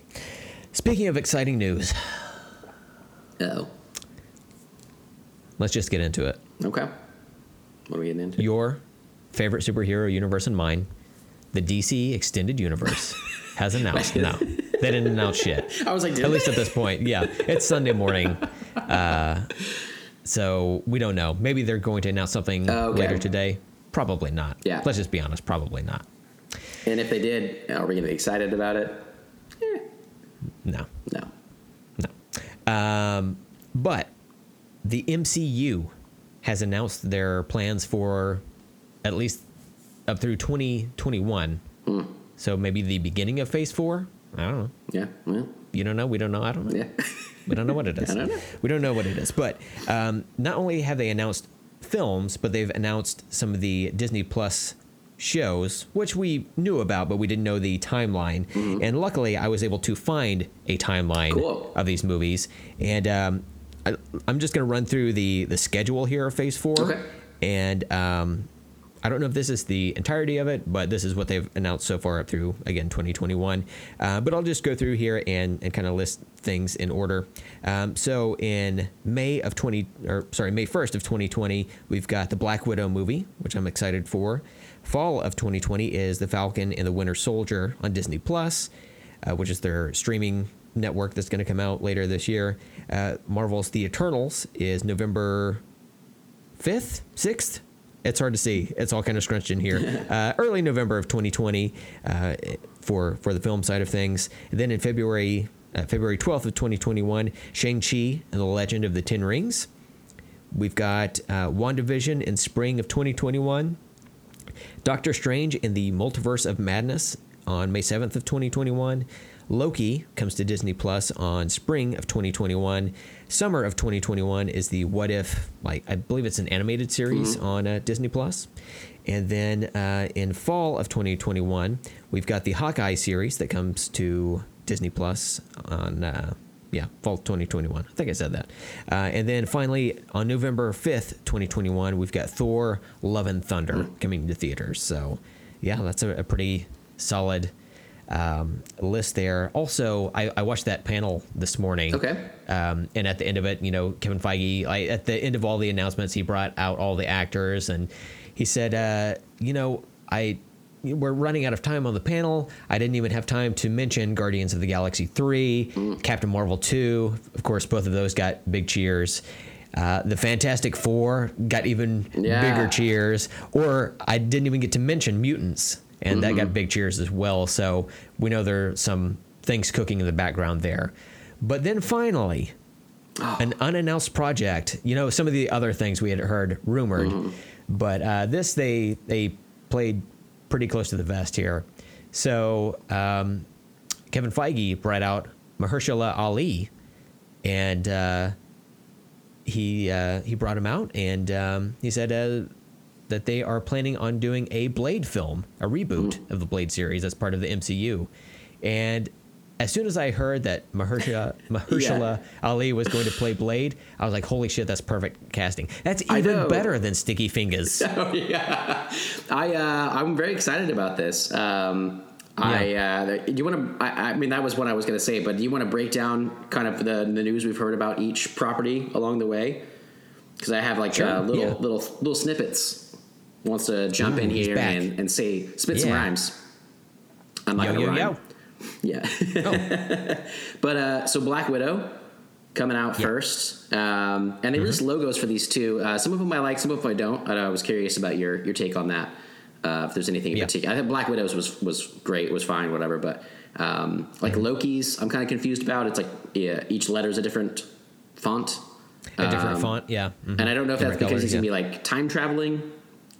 Speaking of exciting news, Oh, let's just get into it. okay. What are we getting into? Your favorite superhero universe and mine, the DC Extended Universe, has announced. No, they didn't announce yet. I was like, At least at this point, yeah. It's Sunday morning. Uh, so we don't know. Maybe they're going to announce something Oh, okay. later today. Probably not. Yeah. Let's just be honest. Probably not. And if they did, are we going to be excited about it? No. No. No. Um, but the MCU has announced their plans for at least up through 2021. Hmm. So maybe the beginning of Phase Four. I don't know. Yeah. Well, You don't know. We don't know. I don't know. yeah. We don't know what it is. I don't know. We don't know what it is. But um, not only have they announced films, but they've announced some of the Disney Plus shows, which we knew about, but we didn't know the timeline. And luckily, I was able to find a timeline Mm-hmm. Cool. of these movies. And um, I, I'm just going to run through the the schedule here of Phase Four. Okay. And um, I don't know if this is the entirety of it, but this is what they've announced so far up through again 2021. Uh, but I'll just go through here and, and kind of list things in order. Um, so in May of 20, or sorry, May 1st of 2020, we've got the Black Widow movie, which I'm excited for. Fall of 2020 is the Falcon and the Winter Soldier on Disney Plus, uh, which is their streaming network that's going to come out later this year. Uh, Marvel's The Eternals is November fifth, sixth. It's hard to see. It's all kind of scrunched in here. Uh, early November of 2020 uh, for for the film side of things. And then in February uh, February 12th of 2021, Shang Chi and the Legend of the Ten Rings. We've got uh, WandaVision in spring of 2021. Doctor Strange in the Multiverse of Madness on May 7th of 2021. Loki comes to Disney Plus on spring of 2021. Summer of 2021 is the What If, like I believe it's an animated series on uh, Disney Plus. And then uh, in fall of 2021, we've got the Hawkeye series that comes to Disney Plus on uh, yeah, fall 2021. I think I said that. Uh, and then finally, on November 5th, 2021, we've got Thor: Love and Thunder coming to theaters. So, yeah, that's a, a pretty solid um, list there. Also, I, I watched that panel this morning. Okay. Um, and at the end of it, you know, Kevin Feige, I, at the end of all the announcements, he brought out all the actors and he said, uh, you know, I we're running out of time on the panel. I didn't even have time to mention Guardians of the Galaxy 3, Captain Marvel 2. Of course, both of those got big cheers. Uh, the Fantastic Four got even Yeah. bigger cheers. Or I didn't even get to mention Mutants, and that got big cheers as well. So we know there are some things cooking in the background there. But then finally, an unannounced project. You know, some of the other things we had heard rumored, but uh, this they they played pretty close to the vest here. So um, Kevin Feige brought out Mahershala Ali, and uh, he uh, he brought him out, and um, he said uh, that they are planning on doing a Blade film, a reboot of the Blade series as part of the MCU, and. As soon as I heard that Mahershala, Mahershala Ali was going to play Blade, I was like, "Holy shit, that's perfect casting! That's even better than Sticky Fingers." Oh yeah, I uh, I'm very excited about this. Um, I uh, do you want to? I, I mean, that was what I was going to say, but do you want to break down kind of the the news we've heard about each property along the way? Because I have like Sure, uh, little yeah. little little snippets. Wants to jump in Ooh, he's here and, and say spit some rhymes. I'm not Yo gonna yo rhyme. yo! Yeah. Oh. but uh, so Black Widow coming out Yeah. first, um, and they released logos for these two. Uh, some of them I like, some of them I don't. I, I was curious about your your take on that. Uh, if there's anything in Yeah. particular, I think Black Widow's was was great, was fine, whatever. But um, like Loki's, I'm kind of confused about. It's like yeah, each letter is a different font, A different Um, font, yeah. mhm. and I don't know if that's because colors, he's gonna be like time traveling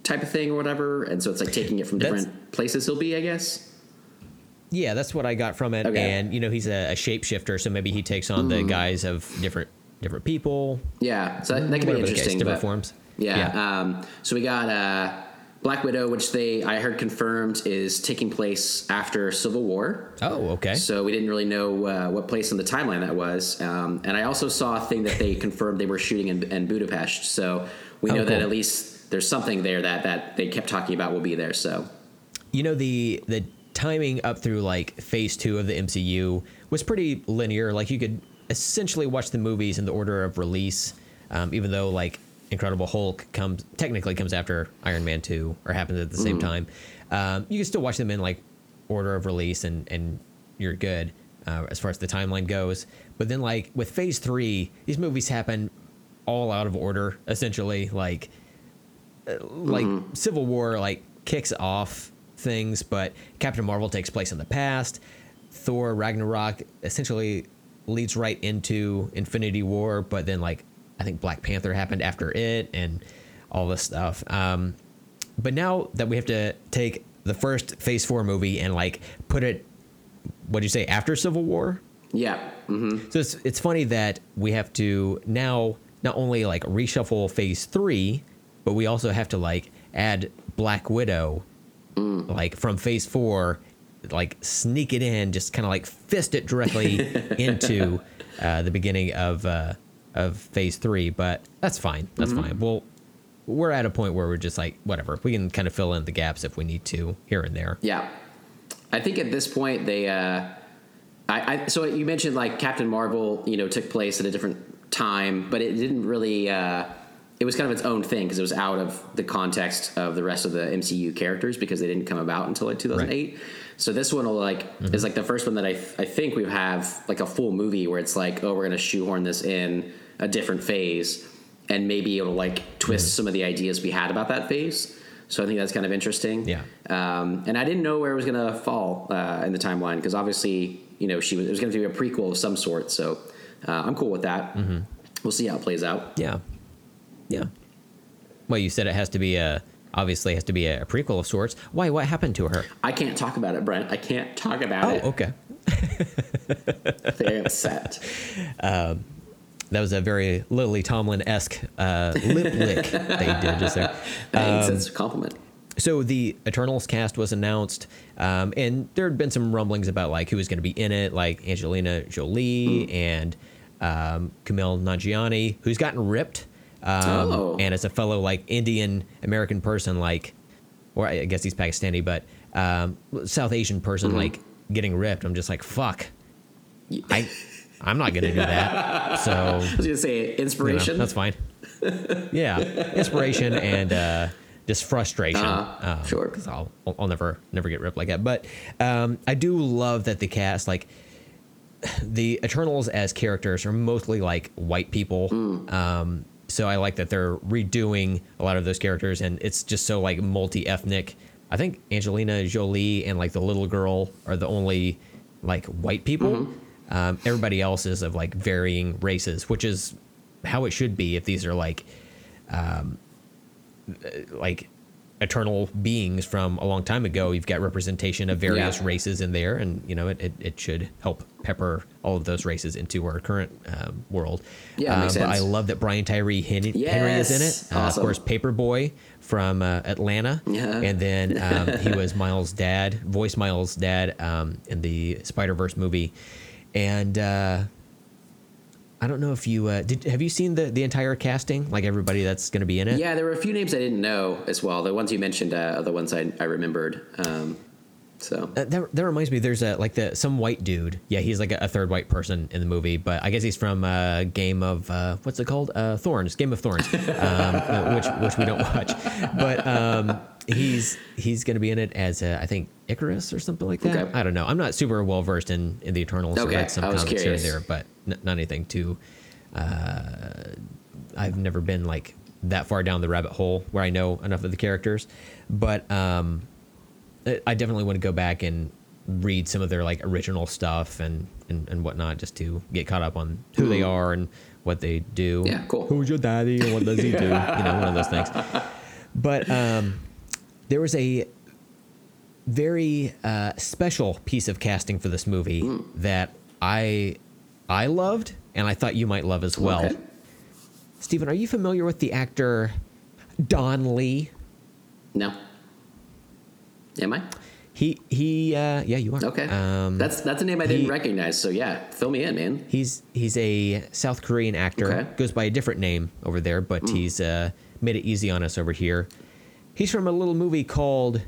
type of thing or whatever, and so it's like taking it from That's- different places he'll be, I guess. Yeah, that's what I got from it. Okay. And you know, he's a, a shapeshifter, so maybe he takes on the guise of different different people. Yeah, so that, that could be the case, interesting. different forms. Yeah. Um, so we got uh, Black Widow, which they I heard confirmed is taking place after Civil War. Oh, okay. So we didn't really know uh, what place in the timeline that was. Um, and I also saw a thing that they confirmed they were shooting in, in Budapest. So we Oh, know that at least there's something there that, that they kept talking about will be there. So you know the the timing up through like phase two of the MCU was pretty linear. Like you could essentially watch the movies in the order of release, um, even though like Incredible Hulk comes technically comes after Iron Man two or happens at the same time. Um, you can still watch them in like order of release and and you're good uh, as far as the timeline goes. But then like with phase three, these movies happen all out of order essentially. Like like Civil War like kicks off things, but Captain Marvel takes place in the past. Thor Ragnarok essentially leads right into Infinity War, but then like I think Black Panther happened after it and all this stuff. Um, but now that we have to take the first Phase Four movie and like put it, what do you say after Civil War? yeah, hmm So it's it's funny that we have to now not only like reshuffle phase three, but we also have to like add Black Widow, like from phase four, like sneak it in, just kind of like fist it directly into uh, the beginning of uh, of phase three. But that's fine. That's fine. Well, we're at a point where we're just like whatever. We can kind of fill in the gaps if we need to here and there. Yeah, I think at this point they. Uh, I, I so you mentioned like Captain Marvel, you know, took place at a different time, but it didn't really. Uh, it was kind of its own thing because it was out of the context of the rest of the MCU characters because they didn't come about until like 2008. So this one will like is like the first one that I I think we have like a full movie where it's like oh we're gonna shoehorn this in a different phase and maybe it'll like twist some of the ideas we had about that phase. So I think that's kind of interesting. Yeah. Um, and I didn't know where it was going to fall uh, in the timeline because obviously, you know, she was, it was going to be a prequel of some sort. So uh, I'm cool with that. We'll see how it plays out. Yeah. Yeah. Well, you said it has to be a obviously has to be a prequel of sorts. Why? What happened to her? I can't talk about it, Brent. I can't talk about Oh, it. Oh, okay. Very upset. That was a very Lily Tomlin esque uh, lip lick they did just there. Thanks. That's a compliment. so the Eternals cast was announced, um, and there had been some rumblings about like who was going to be in it, like Angelina Jolie and um, Kumail Nanjiani, who's gotten ripped. Um, Oh. And as a fellow like Indian American person, like, or I guess he's Pakistani, but um, South Asian person, like getting ripped, I'm just like, fuck, I, I'm not gonna do that. So I was gonna say you know, inspiration. that's fine. yeah, inspiration and uh, just frustration. Uh-huh. Um, Sure. because I'll I'll never never get ripped like that. But um, I do love that the cast like the Eternals as characters are mostly like white people. Hmm. Um, so I like that they're redoing a lot of those characters, and it's just so like multi ethnic. I think Angelina Jolie and like the little girl are the only like white people. Mm-hmm. Um, everybody else is of like varying races, which is how it should be if these are like um, like eternal beings from a long time ago. You've got representation of various Yeah. races in there, and you know it, it, it should help pepper all of those races into our current um, world. Yeah, But I love that Brian Tyree Henry, Henry is in Yes, it. Uh, of course, Paperboy from uh, Atlanta, Yeah. and then um, he was Miles' dad, voiced Miles' dad um, in the Spider Verse movie, and. Uh, I don't know if you uh, did. Have you seen the the entire casting? Like everybody that's going to be in it? Yeah, there were a few names I didn't know as well. The ones you mentioned uh, are the ones I, I remembered. Um, so Uh, that, that reminds me. There's a like the some white dude. Yeah, he's like a, a third white person in the movie, but I guess he's from uh, Game of uh, what's it called? Uh, Thorns. Game of Thorns, um, which which we don't watch. But um, he's he's going to be in it as uh, I think Ikaris or something like that. Okay. I don't know. I'm not super well versed in in the Eternals. Okay, I read some I was comics here and curious. there, but n- not anything too. Uh, I've never been like that far down the rabbit hole where I know enough of the characters, but um, I I definitely want to go back and read some of their like original stuff and and, and whatnot just to get caught up on who they are and what they do. Hmm. Yeah, cool. Who's your daddy and what does he do? you know, one of those things. But um, there was a very uh, special piece of casting for this movie Hmm. that I I loved and I thought you might love as well. Okay. Stephen, are you familiar with the actor Don Lee? no, am I? He he uh, yeah you are Okay, Um, that's that's a name I didn't he- recognize. So yeah, fill me in, man. He's he's a South Korean actor. Okay. Goes by a different name over there, but he's uh, made it easy on us over here. He's from a little movie called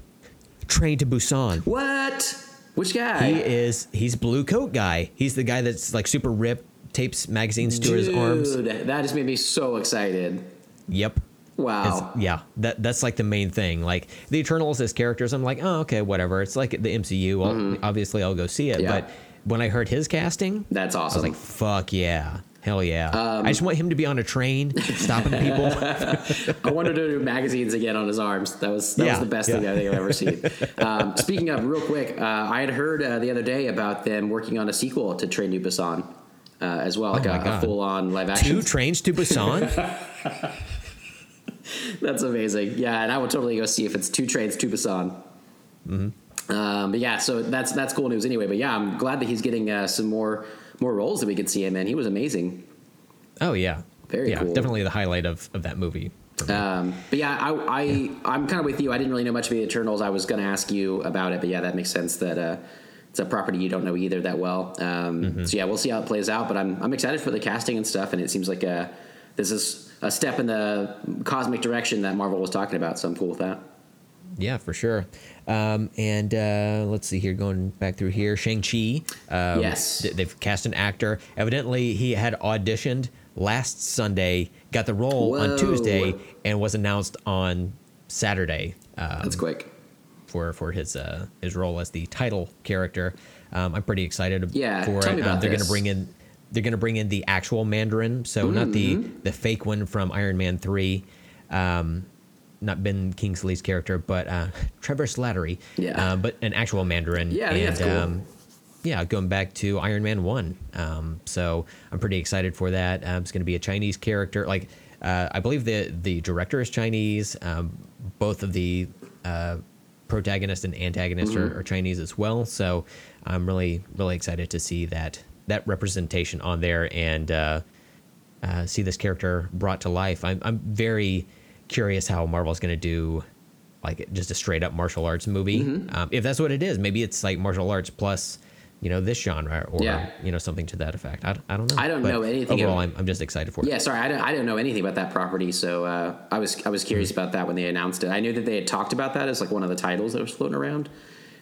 Train to Busan. What? Which guy? He is he's blue coat guy. He's the guy that's like super ripped, tapes magazines to his arms. Dude, that just made me so excited. Yep. Wow. It's- yeah, that that's like the main thing. Like the Eternals as characters, I'm like, oh, okay, whatever. It's like the MCU. Well, obviously, I'll go see it. Mm-hmm. Yeah. But when I heard his casting, That's awesome. I was awesome. like, fuck yeah, hell yeah. Um, I just want him to be on a train, stopping people. I wanted to do magazines again on his arms. That was that Yeah, was the best yeah. thing I think I've ever seen. um, speaking of, real quick, uh, I had heard uh, the other day about them working on a sequel to Train to Busan uh, as well, like Oh my a, a full on live action. Two trains to Busan. That's amazing. Yeah, and I would totally go see if it's two trains to Busan. Mm-hmm. Um, but yeah, so that's that's cool news anyway. But yeah, I'm glad that he's getting uh, some more more roles that we could see him in. He was amazing. Oh yeah, Very yeah, cool. definitely the highlight of, of that movie. Um, but yeah, I, I I'm kind of with you. I didn't really know much about the Eternals. I was going to ask you about it, but yeah, that makes sense. That uh, it's a property you don't know either that well. Um, Mm-hmm. So yeah, we'll see how it plays out. But I'm I'm excited for the casting and stuff, and it seems like uh this is a step in the cosmic direction that Marvel was talking about. So I'm cool with that. Yeah, for sure. Um, and uh, let's see here, going back through here, Shang Chi. Um, Yes. th- they've cast an actor. Evidently, he had auditioned last Sunday, got the role Whoa. on Tuesday, and was announced on Saturday. Um, That's quick. for for his uh, his role as the title character. Um, I'm pretty excited Yeah, for it. Um, they're going to bring in they're going to bring in the actual Mandarin, so not the Mm-hmm. the fake one from Iron Man three. Um, not Ben Kingsley's character, but uh, Trevor Slattery. Yeah. Uh, but an actual Mandarin. Yeah, and cool. um, yeah, going back to Iron Man one. Um, so I'm pretty excited for that. Um, it's going to be a Chinese character. Like uh, I believe the the director is Chinese. Um, both of the uh, protagonist and antagonist Mm-hmm. are, are Chinese as well. So I'm really really excited to see that that representation on there and uh, uh, see this character brought to life. I'm I'm very curious how Marvel's going to do like just a straight up martial arts movie. Mm-hmm. Um, if that's what it is, maybe it's like martial arts plus, you know, this genre or Yeah. you know something to that effect. I, I don't know. I don't But know anything Overall, I'm, I'm just excited for it. Yeah, sorry, I don't, I don't know anything about that property, so uh, I was I was curious about that when they announced it. I knew that they had talked about that as like one of the titles that was floating around.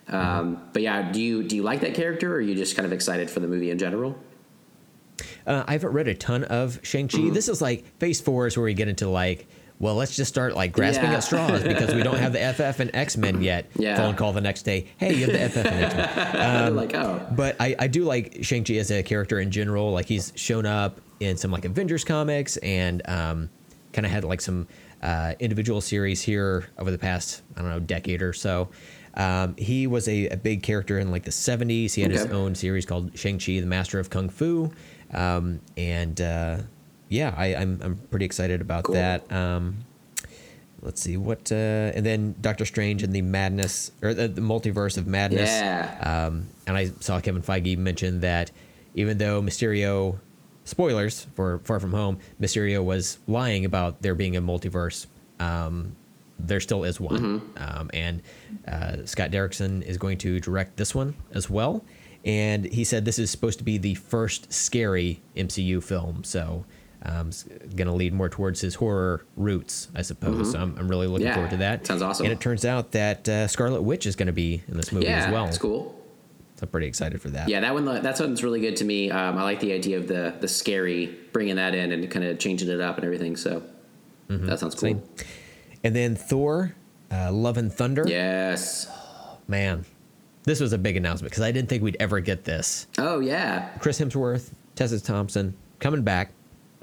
Um, but yeah, do you do you like that character, or are you just kind of excited for the movie in general? Uh, I haven't read a ton of Shang Chi. Mm-hmm. This is like Phase Four is where we get into like, well, let's just start like grasping Yeah. at straws because we don't have the FF and X Men yet. Yeah. Phone call the next day. Hey, you have the FF and X Men. Um, like, oh, But I, I do like Shang Chi as a character in general. Like he's shown up in some like Avengers comics and um, kind of had like some uh, individual series here over the past I don't know decade or so. Um, he was a, a big character in like the 70s. He had his own series called Shang Chi, the Master of Kung Fu, um, and uh, yeah, I, I'm I'm pretty excited about Cool. that. Um, let's see what uh, and then Doctor Strange and the Madness or the, the Multiverse of Madness. Yeah. Um, and I saw Kevin Feige mention that even though Mysterio, spoilers for Far From Home, Mysterio was lying about there being a multiverse, um, there still is one. Mm-hmm. Um, and uh, Scott Derrickson is going to direct this one as well. And he said this is supposed to be the first scary MCU film. So. Um, going to lead more towards his horror roots, I suppose. So I'm, I'm really looking Mm-hmm. Yeah, forward to that. sounds awesome. And it turns out that uh, Scarlet Witch is going to be in this movie yeah, as well. it's cool. So I'm pretty excited for that. Yeah, that one that's one's really good to me. Um, I like the idea of the the scary, bringing that in and kind of changing it up and everything. So that sounds cool. Same. And then Thor, uh, Love and Thunder. Yes. Man, this was a big announcement because I didn't think we'd ever get this. Oh yeah. Chris Hemsworth, Tessa Thompson coming back.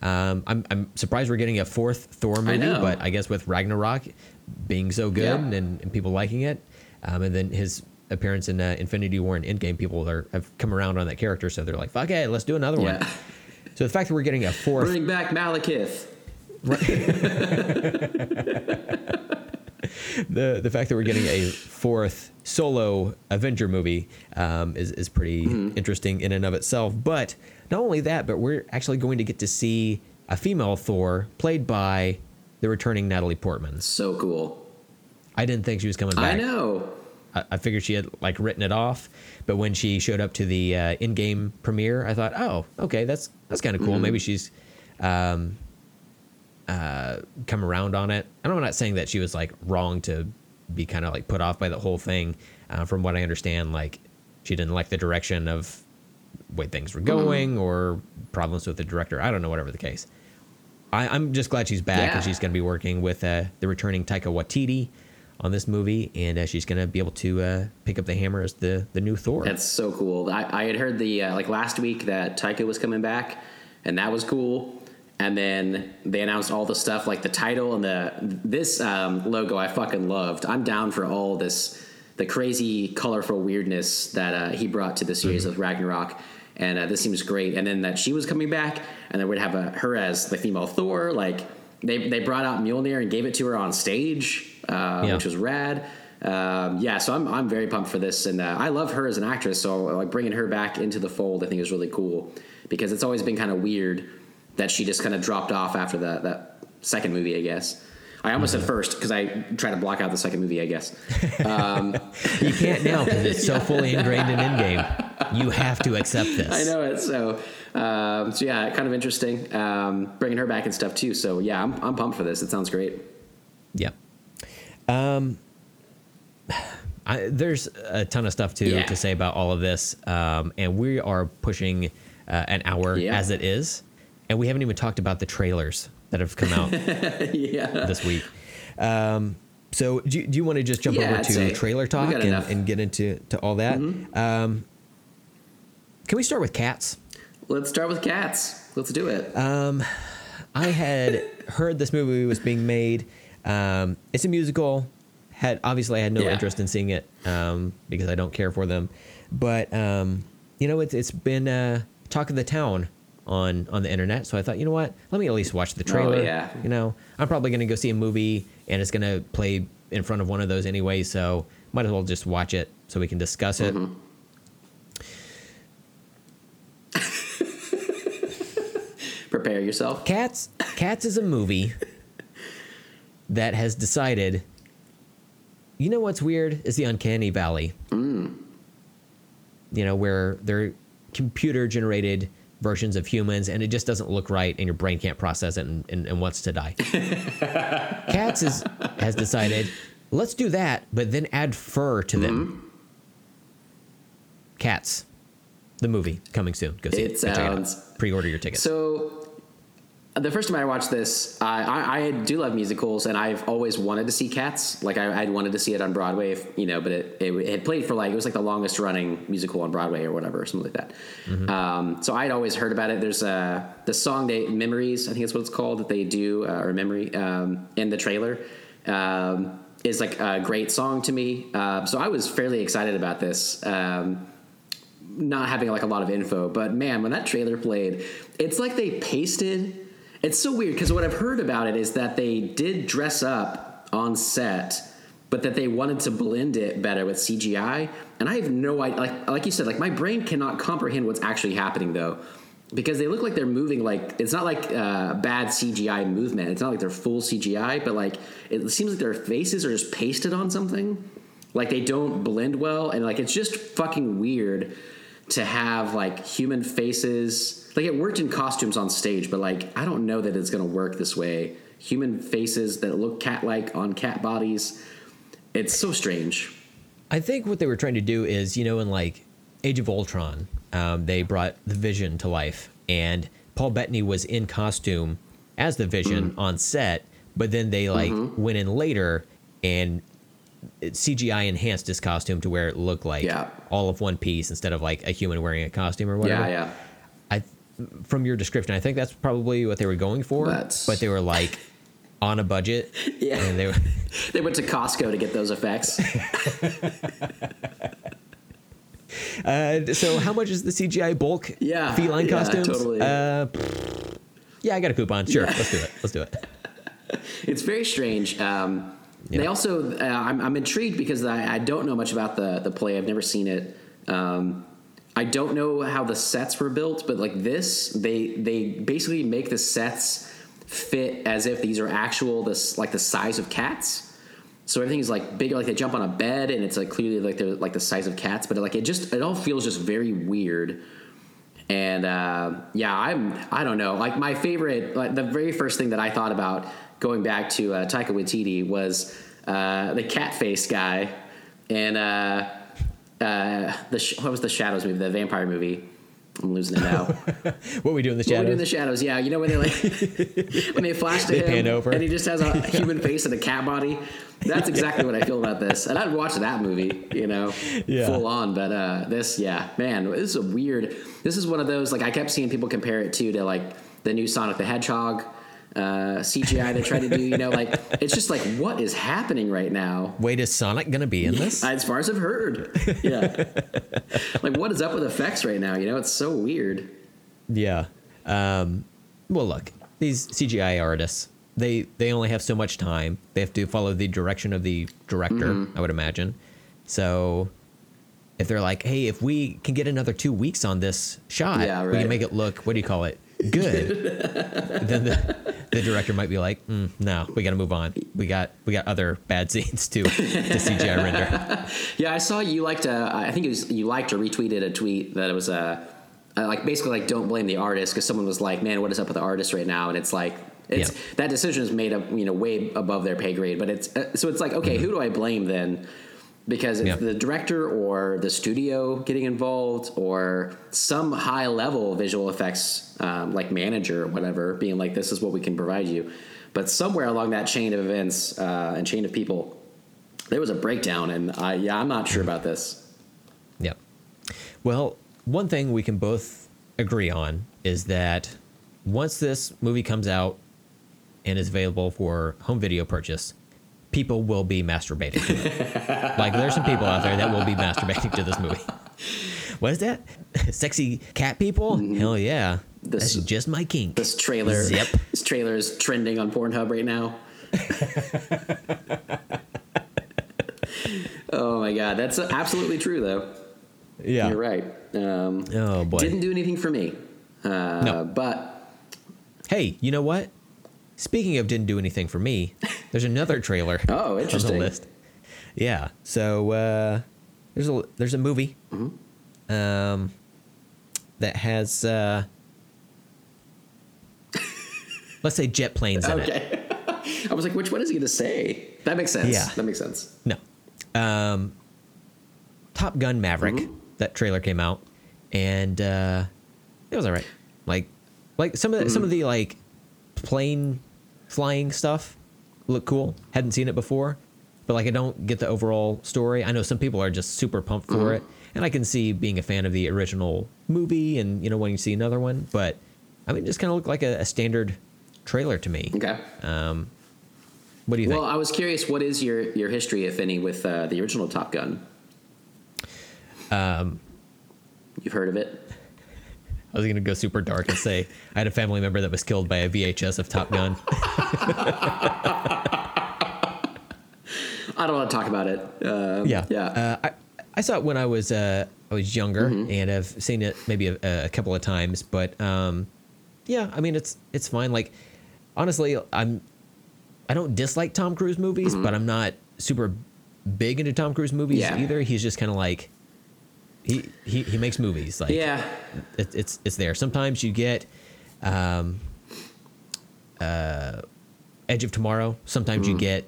Um, I'm, I'm surprised we're getting a fourth Thor movie, know. but I guess with Ragnarok being so good Yeah. and, and people liking it, um, and then his appearance in uh, Infinity War and Endgame, people are, have come around on that character, so they're like, "Fuck it, let's do another one." So the fact that we're getting a fourth Bring back Malekith. the the fact that we're getting a fourth solo Avenger movie um, is is pretty Mm-hmm. interesting in and of itself. But not only that, but we're actually going to get to see a female Thor played by the returning Natalie Portman. So cool. I didn't think she was coming back. I know. I, I figured she had like written it off, but when she showed up to the uh, Endgame premiere, I thought, oh, okay, that's that's kind of cool. Mm-hmm. Maybe she's um, uh, come around on it. And I'm not saying that she was like wrong to be kind of like put off by the whole thing. Uh, from what I understand, like she didn't like the direction of way things were going or problems with the director. I don't know, whatever the case. I, I'm just glad she's back Yeah. and she's going to be working with uh, the returning Taika Waititi on this movie, and uh, she's going to be able to uh, pick up the hammer as the the new Thor. That's so cool. I, I had heard the uh, like last week that Taika was coming back, and that was cool. And then they announced all the stuff like the title and the this um, logo. I fucking loved. I'm down for all this the crazy colorful weirdness that uh, he brought to the series of Ragnarok. And uh, this seems great. And then that she was coming back, and then we'd have a, her as the female Thor. Like they they brought out Mjolnir and gave it to her on stage, uh, Yeah. which was rad. Um, yeah, so I'm I'm very pumped for this, and uh, I love her as an actress. So like bringing her back into the fold, I think is really cool because it's always been kind of weird that she just kind of dropped off after that that second movie. I guess I almost said first because I try to block out the second movie. I guess. you can't now because it's so fully ingrained in Endgame. You have to accept this. I know it. So, um, so yeah, kind of interesting. Um, bringing her back and stuff too. So yeah, I'm I'm pumped for this. It sounds great. Yeah. Um, I, there's a ton of stuff to Yeah. to say about all of this, um, and we are pushing uh, an hour Yeah. as it is, and we haven't even talked about the trailers that have come out yeah. this week. Um, so do, you- do you want to just jump Yeah, over I'd to trailer talk and. Mm-hmm. and get into to all that? Um, can we start with cats? Let's start with cats. Let's do it. I had heard this movie was being made. Um, it's a musical. Had obviously I had no Yeah. interest in seeing it um, because I don't care for them. But um, you know, it's it's been uh, talk of the town on on the internet. So I thought, you know what? Let me at least watch the trailer. Oh, yeah. You know, I'm probably going to go see a movie and it's going to play in front of one of those anyway. So might as well just watch it so we can discuss it. Mm-hmm. Prepare yourself. Cats Cats is a movie that has decided you know what's weird is the uncanny valley. Mm. You know where they're computer generated versions of humans and it just doesn't look right and your brain can't process it and, and, and wants to die. Cats is, has decided let's do that, but then add fur to them. Mm-hmm. Cats, the movie coming soon. Go see it. It sounds- out. Pre-order your tickets. So, the first time I watched this, I, I, I do love musicals, and I've always wanted to see Cats. Like I, I'd wanted to see it on Broadway, if, you know, but it, it, it had played for like it was like the longest running musical on Broadway or whatever, or something like that. Um, so I'd always heard about it. There's uh, the song they Memories, I think that's what it's called that they do, uh, or Memory um, in the trailer. Um, is like a great song to me. Uh, so I was fairly excited about this. Um, not having like a lot of info, but man, when that trailer played, it's like they pasted. It's so weird because what I've heard about it is that they did dress up on set, but that they wanted to blend it better with CGI. And I have no idea. Like like you said, like my brain cannot comprehend what's actually happening though, because they look like they're moving like it's not like uh, bad CGI movement. It's not like they're full CGI, but like it seems like their faces are just pasted on something. Like they don't blend well, and like it's just fucking weird to have like human faces. Like it worked in costumes on stage, but like I don't know that it's gonna work this way. Human faces that look cat-like on cat bodies. It's so strange. I think what they were trying to do is, you know, in like Age of Ultron, um, they brought the Vision to life, and Paul Bettany was in costume as the Vision Mm-hmm. on set, but then they like went in later and CGI enhanced his costume to where it looked like Yeah. all of one piece instead of like a human wearing a costume or whatever. Yeah, yeah. From your description, I think that's probably what they were going for, That's- but they were like on a budget, Yeah. and they were. They went to Costco to get those effects. Uh, so how much is the CGI bulk Yeah, feline yeah, costumes? totally. Uh, yeah, I got a coupon. Sure, let's do it. Let's do it. it's very strange. Um, Yeah. They also, uh, I'm, I'm intrigued because I, I don't know much about the the play. I've never seen it. Um, I don't know how the sets were built, but like this, they they basically make the sets fit as if these are actual this like the size of cats. So everything is like bigger, like they jump on a bed, and it's like clearly like they're like the size of cats, but like it just it all feels just very weird. And uh, yeah, I'm I don't know. Like my favorite, like the very first thing that I thought about going back to uh, Taika Waititi was uh, the cat face guy, and uh, uh, the sh- what was the Shadows movie, the vampire movie. I'm losing it now. What we do in the What we do in the shadows, yeah. You know when they like when they flash to They him pan over. and he just has a human face and a cat body. That's exactly what I feel about this. And I'd watch that movie, you know, Yeah. full on. But uh, this, yeah, man, this is a weird. This is one of those like I kept seeing people compare it to to like the new Sonic the Hedgehog uh, CGI they try to do. You know, like it's just like what is happening right now. Wait, is Sonic gonna be in this? As far as I've heard, yeah. like what is up with effects right now? You know, it's so weird. Yeah. Um, well, look, these CGI artists, they they only have so much time. They have to follow the direction of the director, Mm-hmm. I would imagine. So if they're like, hey, if we can get another two weeks on this shot, Yeah, we can make it look, what do you call it, good. then the, the director might be like, mm, no, we got to move on. We got we got other bad scenes to to CGI render. Yeah, I saw you liked. Uh, I think it was you liked or retweeted a tweet that it was a. uh, like basically like don't blame the artist because someone was like, man, what is up with the artist right now? And it's like. It's, Yeah. That decision is made up, you know, way above their pay grade. But it's uh, so it's like, okay, who do I blame then? Because it's Yeah. the director or the studio getting involved, or some high level visual effects um, like manager or whatever, being like, this is what we can provide you. But somewhere along that chain of events uh, and chain of people, there was a breakdown, and I, yeah, I'm not sure about this. Yep. Well, one thing we can both agree on is that once this movie comes out and is available for home video purchase, people will be masturbating to it. like there's some people out there that will be masturbating to this movie. What is that? Sexy cat people? Hell yeah. This- That's just my kink. This trailer, Yep. this trailer is trending on Pornhub right now. oh my god, that's absolutely true, though. yeah. You're right. Um, Oh boy. Didn't do anything for me. Uh, No. But hey, you know what? Speaking of didn't do anything for me, there's another trailer Oh, on the list. yeah. So uh, there's a there's a movie um, that has uh, let's say jet planes in it. Okay. I was like, which one is he going to say? That makes sense. Yeah. That makes sense. No. Um, Top Gun Maverick. Mm-hmm. That trailer came out, and uh, it was alright. Like, like some of the, Mm-hmm. some of the like plane flying stuff looked cool. Hadn't seen it before, but like I don't get the overall story. I know some people are just super pumped for Mm-hmm. it, and I can see being a fan of the original movie and you know wanting to see another one. But I mean, it just kind of looked like a, a standard trailer to me. Okay. What do you Well, think? Well, I was curious, what is your, your history, if any, with uh, the original Top Gun? Um, You've heard of it? I was gonna go super dark and say I had a family member that was killed by a VHS of Top Gun. I don't want to talk about it. Um, yeah, Yeah. Uh, I I saw it when I was uh, I was younger, Mm-hmm. and I've seen it maybe a, a couple of times. But um, yeah, I mean it's it's fine. Like honestly, I'm I don't dislike Tom Cruise movies, but I'm not super big into Tom Cruise movies Mm-hmm. Yeah. either. He's just kind of like he, he he makes movies like yeah. it, it's it's there. Sometimes you get um, uh, Edge of Tomorrow. Sometimes you get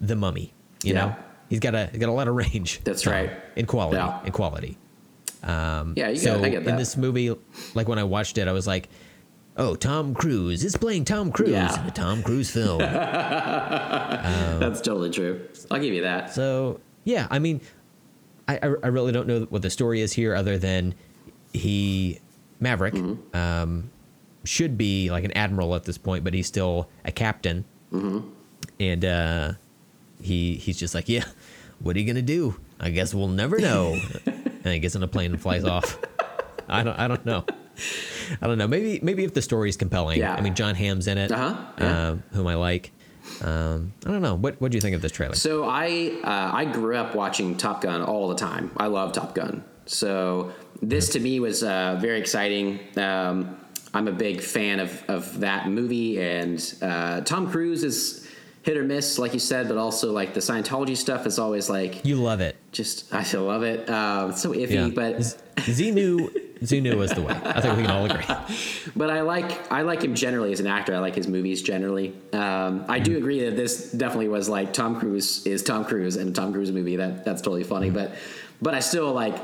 The Mummy. You Mm. Yeah. know, he's got a he's got a lot of range. That's right. In quality, Yeah. in quality. Yeah, you so got, I get in this movie, like when I watched it, I was like, "Oh, Tom Cruise is playing Tom Cruise Yeah. in a Tom Cruise film." That's totally true. I'll give you that. So yeah, I mean, I I I really don't know what the story is here, other than he Maverick Mm-hmm. um, should be like an admiral at this point, but he's still a captain, Mm-hmm. and uh, he he's just like, yeah, what are you gonna do? I guess we'll never know. and he gets in a plane and flies off. I don't I don't know. I don't know. Maybe maybe if the story is compelling. Yeah. I mean, John Hamm's in it, Uh-huh, yeah. um, whom I like. Um, I don't know. What what do you think of this trailer? So I uh, I grew up watching Top Gun all the time. I love Top Gun. So this to me was uh, very exciting. Um, I'm a big fan of of that movie, and uh, Tom Cruise is hit or miss, like you said, but also like the Scientology stuff is always like You love it. just I still love it. Um, it's so iffy, Yeah. but Z- Z knew Xenu was the way. I think we can all agree. but I like I like him generally as an actor. I like his movies generally. Um, I do agree that this definitely was like Tom Cruise is Tom Cruise in a Tom Cruise movie. That that's totally funny. But but I still like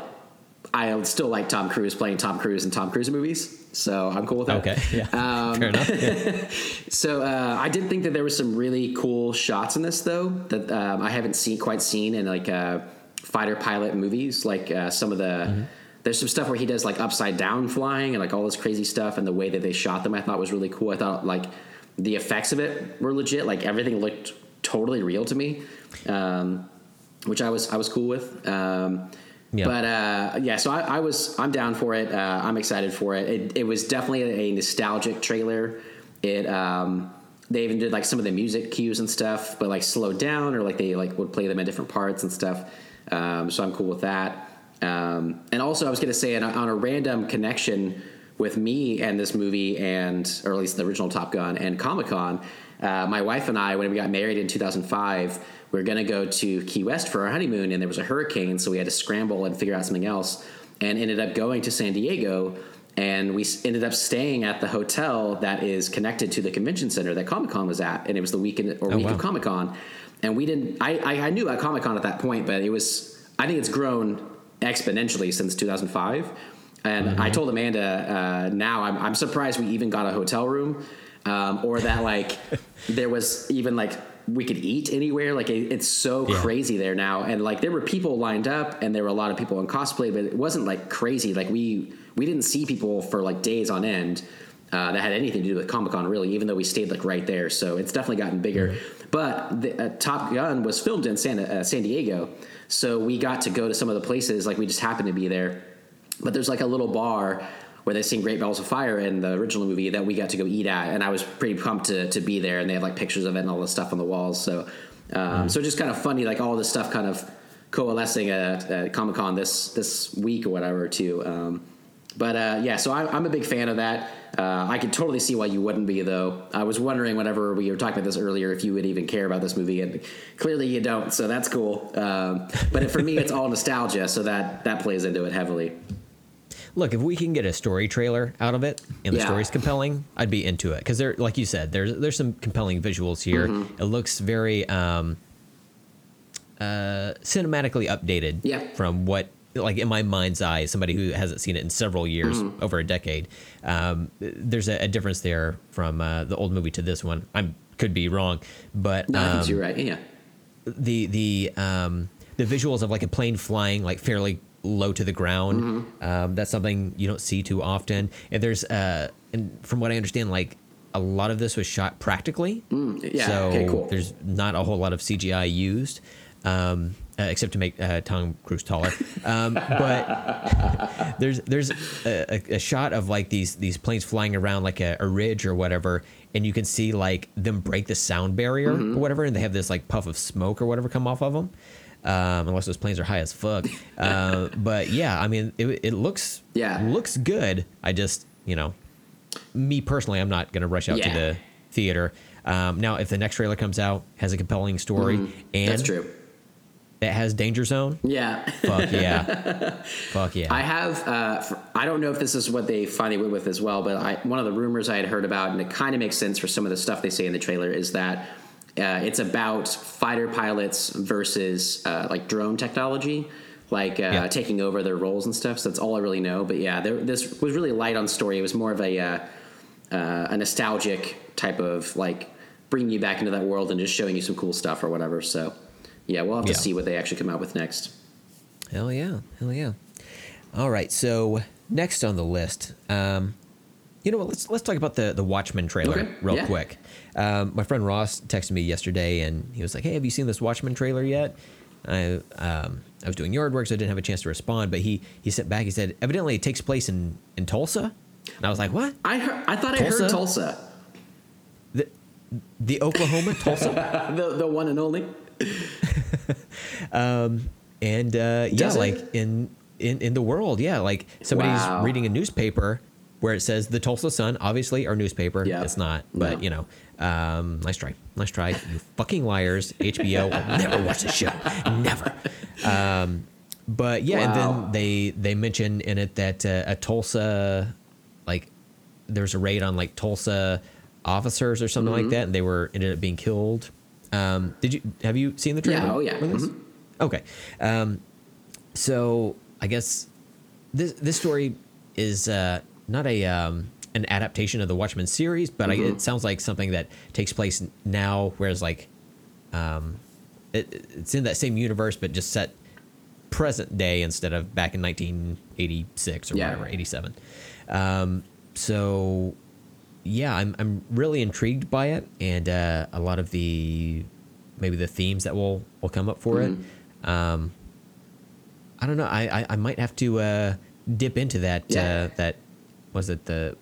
I still like Tom Cruise playing Tom Cruise in Tom Cruise movies. So I'm cool with that. Okay. Yeah. Um, Fair enough. Yeah. So uh, I did think that there was some really cool shots in this, though, that um, I haven't seen quite seen in like uh, fighter pilot movies. Like uh, some of the Mm-hmm. There's some stuff where he does like upside down flying and like all this crazy stuff, and the way that they shot them, I thought was really cool. I thought like the effects of it were legit. Like everything looked totally real to me, um, which I was I was cool with. Um, Yeah. But uh, yeah, so I, I was I'm down for it. Uh, I'm excited for it. It, it was definitely a nostalgic trailer. It um, they even did like some of the music cues and stuff, but like slowed down or like they like would play them in different parts and stuff. Um, so I'm cool with that. Um, and also, I was going to say on a, on a random connection with me and this movie, and or at least the original Top Gun and Comic Con. Uh, my wife and I, when we got married in 2005, we were going to go to Key West for our honeymoon, and there was a hurricane, so we had to scramble and figure out something else, and ended up going to San Diego. And we ended up staying at the hotel that is connected to the convention center that Comic Con was at, and it was the weekend or Oh, week wow. of Comic Con. And we didn't. I, I I knew about Comic Con at that point, but it was. I think it's grown exponentially since 2005. And I told Amanda uh, now I'm, I'm surprised we even got a hotel room, um, or that like there was even like we could eat anywhere. Like it, it's so Yeah. crazy there now, and like there were people lined up, and there were a lot of people in cosplay, but it wasn't like crazy. Like we we didn't see people for like days on end. Uh, that had anything to do with Comic Con, really, even though we stayed like right there. So it's definitely gotten bigger. But the, uh, Top Gun was filmed in San, uh, San Diego, so we got to go to some of the places. Like we just happened to be there. But there's like a little bar where they sing Great Balls of Fire in the original movie that we got to go eat at, and I was pretty pumped to to be there. And they have like pictures of it and all this stuff on the walls. So, um, so just kind of funny, like all this stuff kind of coalescing at, at Comic Con this this week or whatever too. Um, but uh, yeah, so I'm, I'm a big fan of that. Uh, I could totally see why you wouldn't be, though. I was wondering whenever we were talking about this earlier if you would even care about this movie, and clearly you don't. So that's cool. Um, but for me, it's all nostalgia, so that that plays into it heavily. Look, if we can get a story trailer out of it and the Yeah. story's compelling, I'd be into it because there, like you said, there's there's some compelling visuals here. Mm-hmm. It looks very um, uh, cinematically updated Yeah. from what, like in my mind's eye, somebody who hasn't seen it in several years, Mm-hmm. over a decade. Um, there's a, a difference there from uh, the old movie to this one. I could be wrong, but No, I think um, you're right. Yeah. the the um, the visuals of like a plane flying like fairly low to the ground. Mm-hmm. Um, that's something you don't see too often. And there's uh, and from what I understand, like a lot of this was shot practically. Mm, yeah, So okay, cool. there's not a whole lot of CGI used. Um, uh, except to make uh, Tom Cruise taller, um, but there's there's a, a, shot of like these these planes flying around like a, a ridge or whatever, and you can see like them break the sound barrier Mm-hmm. or whatever, and they have this like puff of smoke or whatever come off of them. Um, unless those planes are high as fuck. Uh, but yeah, I mean, it, it looks Yeah. looks good. I just you know, me personally, I'm not gonna rush out to the theater. Um, now, if the next trailer comes out has a compelling story and Mm-hmm. That's it has Danger Zone, Yeah. fuck yeah, fuck yeah. I have. Uh, I don't know if this is what they finally went with as well, but I, one of the rumors I had heard about, and it kind of makes sense for some of the stuff they say in the trailer, is that uh, it's about fighter pilots versus uh, like drone technology, like uh, Yeah. taking over their roles and stuff. So that's all I really know. But yeah, there, this was really light on story. It was more of a uh, uh, a nostalgic type of like bringing you back into that world and just showing you some cool stuff or whatever. So yeah, we'll have to Yeah. see what they actually come out with next. Hell yeah, hell yeah. All right, so next on the list, um, you know what? Let's let's talk about the the Watchmen trailer Okay, real yeah. quick. Um, my friend Ross texted me yesterday, and he was like, "Hey, have you seen this Watchmen trailer yet?" I um, I was doing yard work, so I didn't have a chance to respond. But he he sent back. He said, "Evidently, it takes place in in Tulsa." And I was like, "What? I heard, I thought I heard Tulsa? Tulsa, The the Oklahoma Tulsa?" the the one and only. And uh, yeah, like in, in in the world, yeah, like somebody's Wow. reading a newspaper where it says the Tulsa Sun, obviously our newspaper. Yeah. It's not, but No. you know, um, nice try, nice try, you fucking liars. HBO will never watch the show, never. Um, but yeah, and then they they mention in it that uh, a Tulsa, like there's a raid on like Tulsa officers or something Mm-hmm. like that, and they were ended up being killed. Um, did you have you seen the trailer? Yeah, oh, yeah. Mhm. Okay. Um, so I guess this this story is uh, not a um, an adaptation of the Watchmen series, but I, it sounds like something that takes place now. Whereas like, um, it, it's in that same universe, but just set present day instead of back in 1986 or Yeah. whatever, 87. Um, so yeah, I'm I'm really intrigued by it, and uh, a lot of the maybe the themes that will will come up for it. Um, I don't know. I I, I might have to uh, dip into that. Yeah. Uh, that was it. The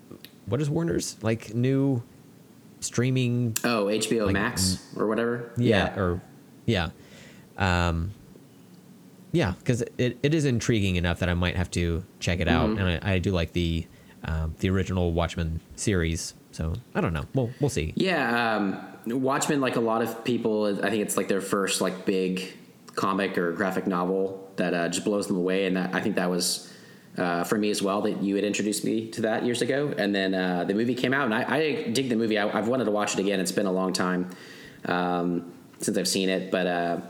what is Warner's like new streaming? Oh, HBO Like, Max or whatever. Yeah, or yeah, um, yeah, because it, it is intriguing enough that I might have to check it out, Mm-hmm. and I, I do like the um, the original Watchmen series. So I don't know. We'll we'll see. Yeah, um, Watchmen, like a lot of people, I think it's like their first like big comic or graphic novel that uh, just blows them away, and that, I think that was uh, for me as well. That you had introduced me to that years ago, and then uh, the movie came out, and I, I dig the movie. I, I've wanted to watch it again. It's been a long time um, since I've seen it, but uh,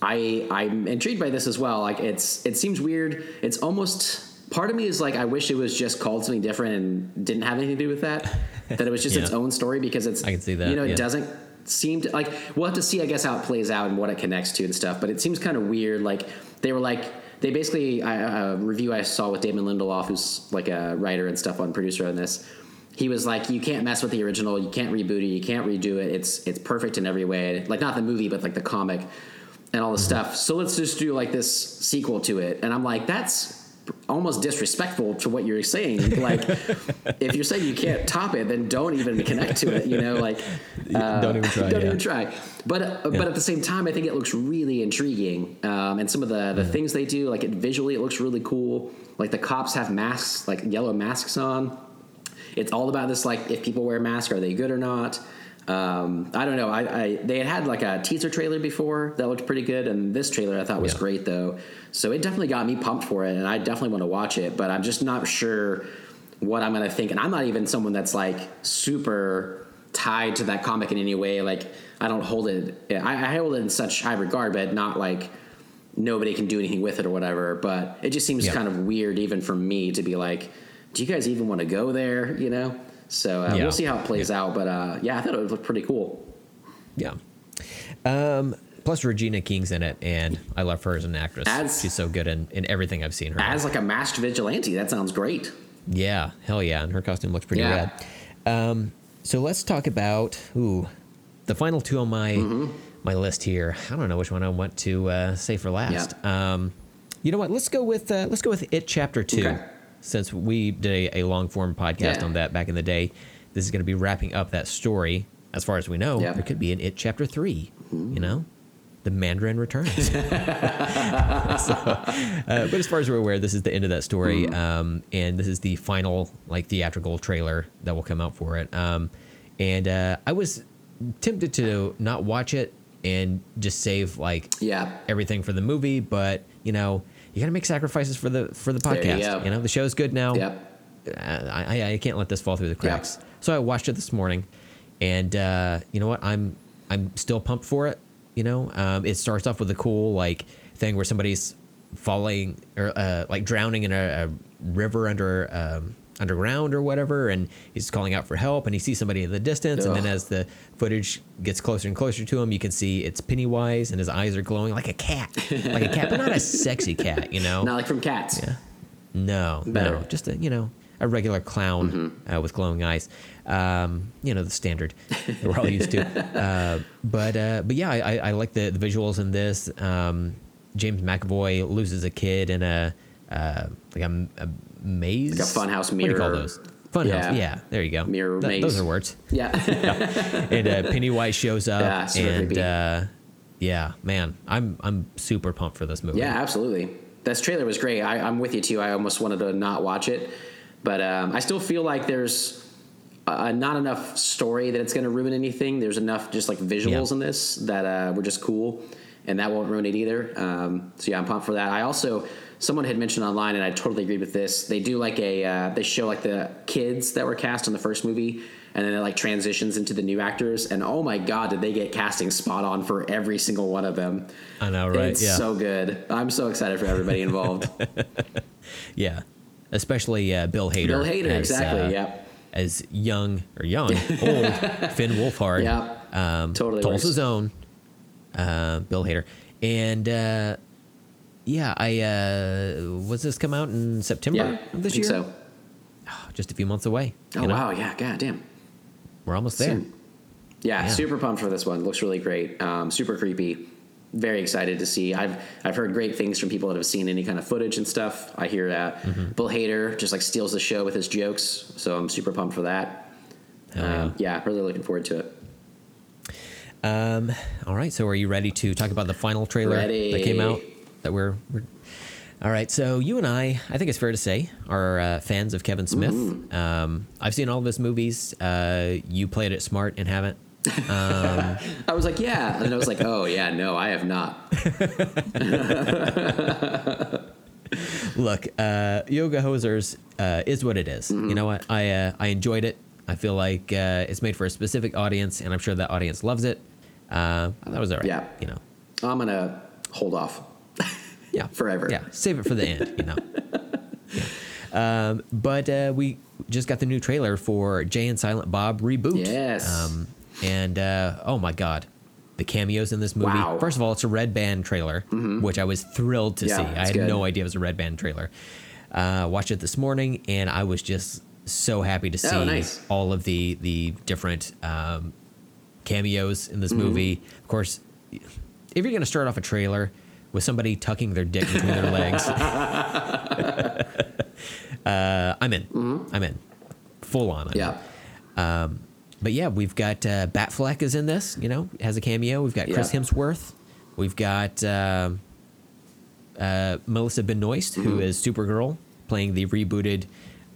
I I'm intrigued by this as well. Like it's it seems weird. It's almost part of me is like I wish it was just called something different and didn't have anything to do with that. that it was just its own story because it's I can see that, You know, it yeah. doesn't seem to like we'll have to see I guess how it plays out and what it connects to and stuff. But it seems kind of weird. Like they were like they basically a review I saw with Damon Lindelof, who's like a writer and stuff on producer on this. He was like, "You can't mess with the original. You can't reboot it. You can't redo it. It's it's perfect in every way. Like not the movie, but like the comic and all the mm-hmm. stuff. So let's just do like this sequel to it." And I'm like, "That's almost disrespectful to what you're saying. Like, if you're saying you can't top it, then don't even connect to it. You know, like uh, Don't even try, Don't yeah. even try. But uh, but at the same time, I think it looks really intriguing. Um, and some of the the things they do, like it visually, it looks really cool. Like the cops have masks, like yellow masks on. It's all about this, like if people wear masks, are they good or not? Um, I don't know. I, I they had had like a teaser trailer before that looked pretty good, and this trailer I thought was Yeah. great though. So it definitely got me pumped for it, and I definitely want to watch it. But I'm just not sure what I'm gonna think, and I'm not even someone that's like super tied to that comic in any way. Like I don't hold it. I, I hold it in such high regard, but not like nobody can do anything with it or whatever. But it just seems Yeah. kind of weird, even for me, to be like, do you guys even want to go there? You know. So uh, Yeah. we'll see how it plays out. But uh, yeah, I thought it would look pretty cool. Yeah. Um, plus Regina King's in it, and I love her as an actress. As- She's so good in, in everything I've seen her. As like a masked vigilante, that sounds great. Yeah, hell yeah, and her costume looks pretty Yeah. rad. Um, so let's talk about ooh, the final two on my Mm-hmm. my list here. I don't know which one I want to uh, say for last. Um, you know what? Let's go with uh, let's go with it chapter two, Okay. Since we did a, a long form podcast Yeah. on that back in the day. This is going to be wrapping up that story. As far as we know, Yeah. there could be an it chapter 3 You know, the Mandarin returns. so, uh, but as far as we're aware, this is the end of that story, um, and this is the final like theatrical trailer that will come out for it. Um, and uh, I was tempted to not watch it and just save like Yeah. everything for the movie, but you know you got to make sacrifices for the for the you podcast. go. You know the show's good now. Yep. Uh, I, I- I can't let this fall through the cracks. So I watched it this morning, and uh, you know what? I'm I'm still pumped for it. You know, um, it starts off with a cool like thing where somebody's falling or uh, like drowning in a, a river under um, underground or whatever, and he's calling out for help, and he sees somebody in the distance, and then as the footage gets closer and closer to him, you can see it's Pennywise, and his eyes are glowing like a cat, like a cat, but not a sexy cat. You know, Not like from Cats. yeah. No, Better. no, just a you know a regular clown uh, with glowing eyes. Um, you know the standard that we're all used to. Uh, but uh, but yeah, I, I- I like the, the visuals in this. Um, James McAvoy loses a kid in a uh, like a, a maze, Like a funhouse What do you call mirror. those? Funhouse. Yeah. Yeah. there you go. Mirror Th- maze. Those are words. Yeah. And uh, Pennywise shows up, Yeah, super and uh, yeah, man, I'm I'm super pumped for this movie. Yeah, absolutely. This trailer was great. I, I'm with you too. I almost wanted to not watch it, but um, I still feel like there's uh, not enough story that it's going to ruin anything. There's enough just like visuals Yeah. in this that uh, were just cool, and that won't ruin it either. Um, so yeah, I'm pumped for that. I also someone had mentioned online, and I totally agreed with this. They do like a uh, they show like the kids that were cast in the first movie. And then it like transitions into the new actors, and oh my god, did they get casting spot on for every single one of them? I know, right? It's yeah. so good. I'm so excited for everybody involved. Yeah, especially uh, Bill Hader. Bill Hader, exactly, uh, yep. As young or young, old Finn Wolfhard. Yep. Um, Totally Tulsa's own uh, Bill Hader, and uh, yeah, I uh, was this come out in September yeah, of this I think year? so. Just a few months away. Oh you know? wow, yeah, god damn. we're almost there. Soon. Yeah, Yeah. super pumped for this one. Looks really great. Um, super creepy. Very excited to see. I've I've heard great things from people that have seen any kind of footage and stuff. I hear uh, Mm-hmm. Bill Hader just like steals the show with his jokes, so I'm super pumped for that. Hell Um, yeah, really looking forward to it. Um, all right, so are you ready to talk about the final trailer Ready. that came out? That we're, we're all right. So you and I, I think it's fair to say, are uh, fans of Kevin Smith. Mm-hmm. Um, I've seen all of his movies. Uh, you played it smart and haven't. I was like, yeah, and I was like, oh yeah, no, I have not. Look, uh, Yoga Hosers uh, is what it is. Mm-hmm. You know what? I uh, I enjoyed it. I feel like uh, it's made for a specific audience, and I'm sure that audience loves it. Uh, that was all right. Yeah. You know. I'm gonna hold off. Yeah. Forever. Yeah. Save it for the end. You know. Yeah. Um, but uh, we just got the new trailer for Jay and Silent Bob reboot. Yes. Um, and uh, oh my god, the cameos in this movie. Wow. Mm-hmm. First of all, it's a Red Band trailer, which I was thrilled to Yeah, see. I had good. no idea it was a Red Band trailer. Uh, watched it this morning, and I was just so happy to see Oh, nice. all of the the different um, cameos in this Mm-hmm. movie. Of course, if you're going to start off a trailer with somebody tucking their dick between their legs. uh, I'm in. I'm in. Full on. I'm. Yeah. But yeah, we've got uh, Batfleck is in this. You know, has a cameo. We've got Chris Yeah. Hemsworth. We've got uh, uh, Melissa Benoist, who Mm-hmm. is Supergirl, playing the rebooted.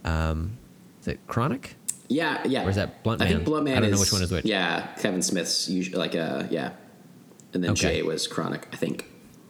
Um, is it Chronic? Yeah, yeah. Or is that Blunt I think Man? Blunt Man I don't know which one is which. Yeah, Kevin Smith's usually like uh yeah, and then Okay. Jay was Chronic, I think.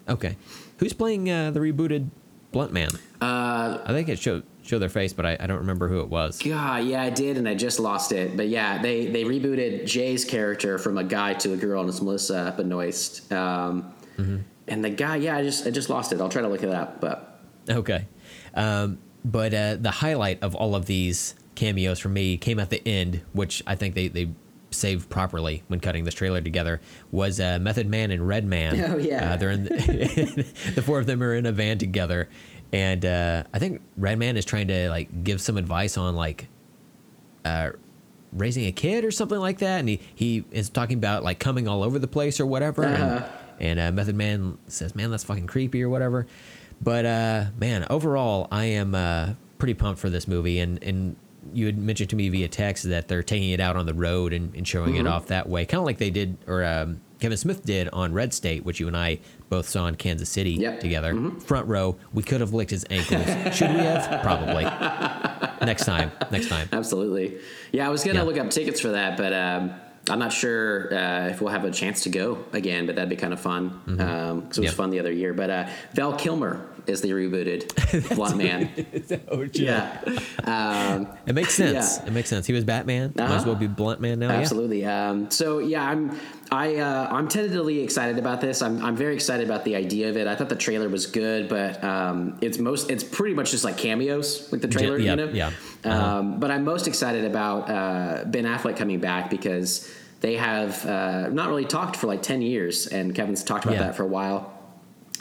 Okay, who's playing uh, the rebooted Blunt Man? Uh, I think it showed show their face, but I, I don't remember who it was. God, yeah, I did, and I just lost it. But yeah, they they rebooted Jay's character from a guy to a girl, and it's Melissa Benoist. Um, Mm-hmm. And the guy, yeah, I just I just lost it. I'll try to look it up, but Okay. Um, but uh, the highlight of all of these cameos for me came at the end, which I think they, they saved properly when cutting this trailer together, was uh, Method Man and Redman. Oh, yeah. Uh, they're in the, the four of them are in a van together. And uh, I think Redman is trying to like give some advice on like uh, raising a kid or something like that. And he, he is talking about like coming all over the place or whatever. And, and uh, Method Man says, man, that's fucking creepy or whatever. But uh, man, overall, I am uh, pretty pumped for this movie. And, and you had mentioned to me via text that they're taking it out on the road and, and showing Mm-hmm. it off that way, kind of like they did, or um, Kevin Smith did on Red State, which you and I both saw in Kansas City Yep. Mm-hmm. together. Front row, we could have licked his ankles. Should we have? Probably. next time. Next time. absolutely, yeah. I was gonna Yeah. look up tickets for that, but um, I'm not sure uh, if we'll have a chance to go again. But that'd be kind of fun because it was Mm-hmm. Fun the other year. But uh, Val Kilmer is the rebooted Blunt Man. yeah. Um, It makes sense. Yeah. It makes sense. He was Batman. Might as Uh-huh. well be Blunt Man now. Absolutely. Um, so yeah, I'm I uh, I'm tentatively excited about this. I'm I'm very excited about the idea of it. I thought the trailer was good, but um, it's most it's pretty much just like cameos with the trailer. yeah, you know? yeah. Uh-huh. Um, but I'm most excited about uh, Ben Affleck coming back because they have uh, not really talked for like ten years, and Kevin's talked about Yeah. that for a while.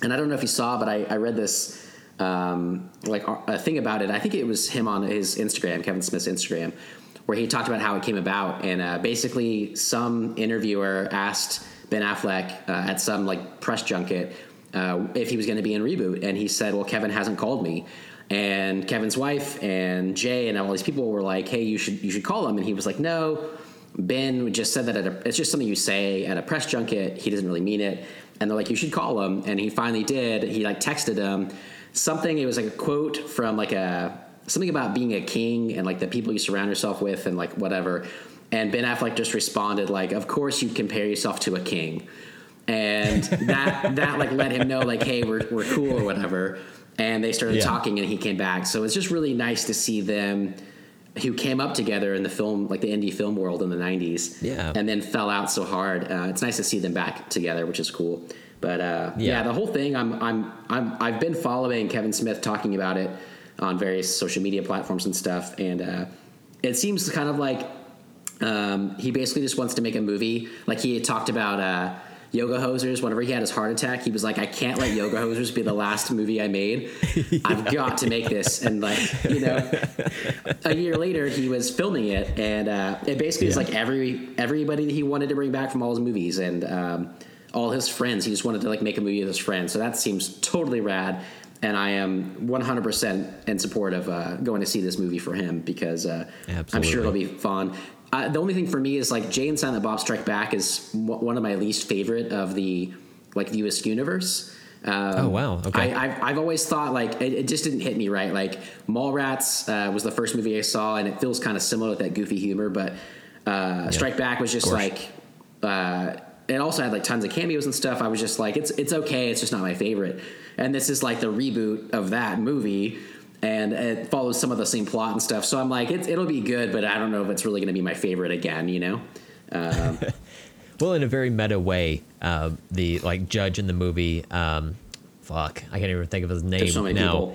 And I don't know if you saw, but I, I read this um, like a thing about it. I think it was him on his Instagram, Kevin Smith's Instagram, where he talked about how it came about. And uh, basically, some interviewer asked Ben Affleck uh, at some like press junket uh, if he was going to be in reboot, and he said, "Well, Kevin hasn't called me." And Kevin's wife and Jay and all these people were like, "Hey, you should you should call him." And he was like, "No." Ben just said that at a, it's just something you say at a press junket. He doesn't really mean it. And they're like, you should call him. And he finally did. He like texted him something. It was like a quote from like a something about being a king and like the people you surround yourself with and like whatever. And Ben Affleck just responded like, of course you compare yourself to a king. And that that like let him know like, hey, we're we're cool or whatever. And they started Yeah. talking and he came back. So it's just really nice to see them who came up together in the film, like the indie film world in the '90s, Yeah. and then fell out so hard. Uh, it's nice to see them back together, which is cool. But uh, yeah. Yeah. the whole thing, I'm, I'm, I'm, I've been following Kevin Smith talking about it on various social media platforms and stuff, and uh, it seems kind of like um, he basically just wants to make a movie. Like he had talked about uh, Yoga Hosers. Whenever he had his heart attack, he was like, "I can't let Yoga Hosers be the last movie I made. I've got to make this." And like you know, a year later, he was filming it, and uh, it basically is Yeah. like every everybody that he wanted to bring back from all his movies and um, all his friends. He just wanted to like make a movie with his friends. So that seems totally rad. And I am 100% in support of uh, going to see this movie for him because uh, I'm sure it'll be fun. Uh, the only thing for me is like Jay and Silent Bob Strike Back is w- one of my least favorite of the like View Askew universe. Um, Oh, wow. Okay. I, I've, I've always thought like it, it just didn't hit me right. Like Mallrats uh, was the first movie I saw, and it feels kind of similar with that goofy humor. But uh, Strike Back was just like uh, it also had like tons of cameos and stuff. I was just like, it's it's okay. It's just not my favorite. And this is like the reboot of that movie, and it follows some of the same plot and stuff. So I'm like, it's, it'll be good, but I don't know if it's really going to be my favorite again. You know? Um, Well, in a very meta way, uh, the like judge in the movie, um, fuck, I can't even think of his name so now.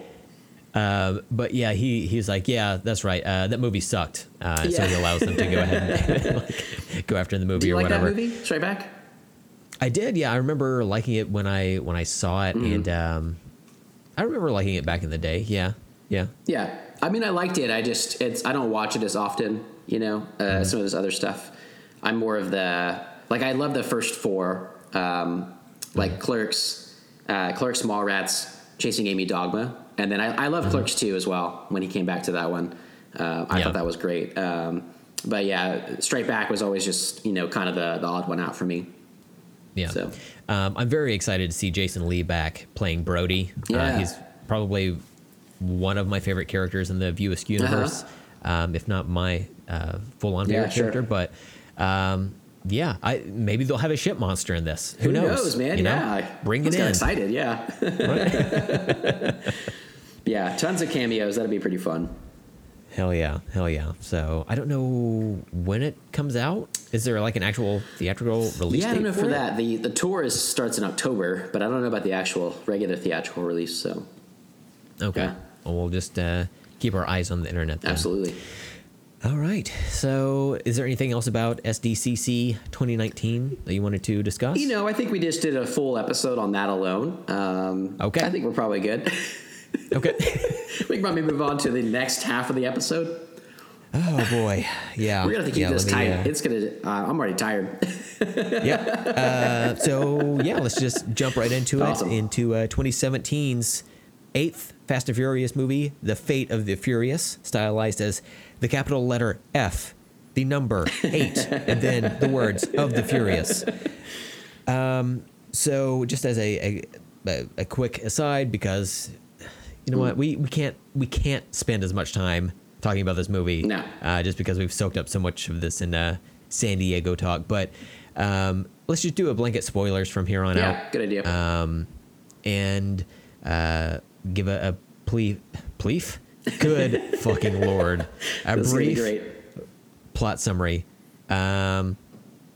Uh, but yeah, he he's like, yeah, that's right. Uh, that movie sucked. Uh, So he allows them to go ahead and like, go after the movie or like whatever. that movie? Strike Back? I did, yeah. I remember liking it when I when I saw it, Mm-hmm. and um, I remember liking it back in the day. Yeah, yeah, Yeah, I mean, I liked it. I just it's I don't watch it as often. You know, uh, some of this other stuff. I'm more of the like I love the first four, um, like Clerks, uh, Clerks, Mallrats, Chasing Amy, Dogma, and then I, I love Clerks 2 as well. When he came back to that one, uh, I Yeah. thought that was great. Um, but yeah, Strike Back was always just you know kind of the, the odd one out for me. Yeah. So. Um, I'm very excited to see Jason Lee back playing Brodie. Uh, Yeah. he's probably one of my favorite characters in the View Askew universe, um, if not my uh, full-on Uh-huh. Yeah, favorite sure. character. But um, yeah, I maybe they'll have a ship monster in this. Who, Who knows, man? You know? Yeah, bring it in. Excited, yeah. yeah, tons of cameos. That'd be pretty fun. Hell yeah, hell yeah. So I don't know when it comes out. Is there like an actual theatrical release Yeah, I don't know for for it? that. The the tour is, starts in October, but I don't know about the actual regular theatrical release. So Okay. Yeah. Well, we'll just uh, keep our eyes on the internet. Then. absolutely. All right. So, is there anything else about SDCC 2019 that you wanted to discuss? You know, I think we just did a full episode on that alone. Um, Okay. I think we're probably good. okay. we can probably move on to the next half of the episode. oh boy. Yeah. We're gonna have to keep yeah, this me, tight. uh, It's gonna. Uh, I'm already tired. yeah. Uh, so yeah, let's just jump right into Awesome. it into uh, 2017's eighth Fast and Furious movie, The Fate of the Furious, stylized as the capital letter F, the number eight, and then the words of the Furious. Um, so just as a, a a- quick aside, because you know what, we, we can't we can't spend as much time talking about this movie, No. uh, just because we've soaked up so much of this in uh, San Diego talk. But um, let's just do a blanket spoilers from here on yeah, out, good idea. um, and uh, give a, a plea, pleaf. Good fucking lord! A this is gonna be brief plot summary. Um,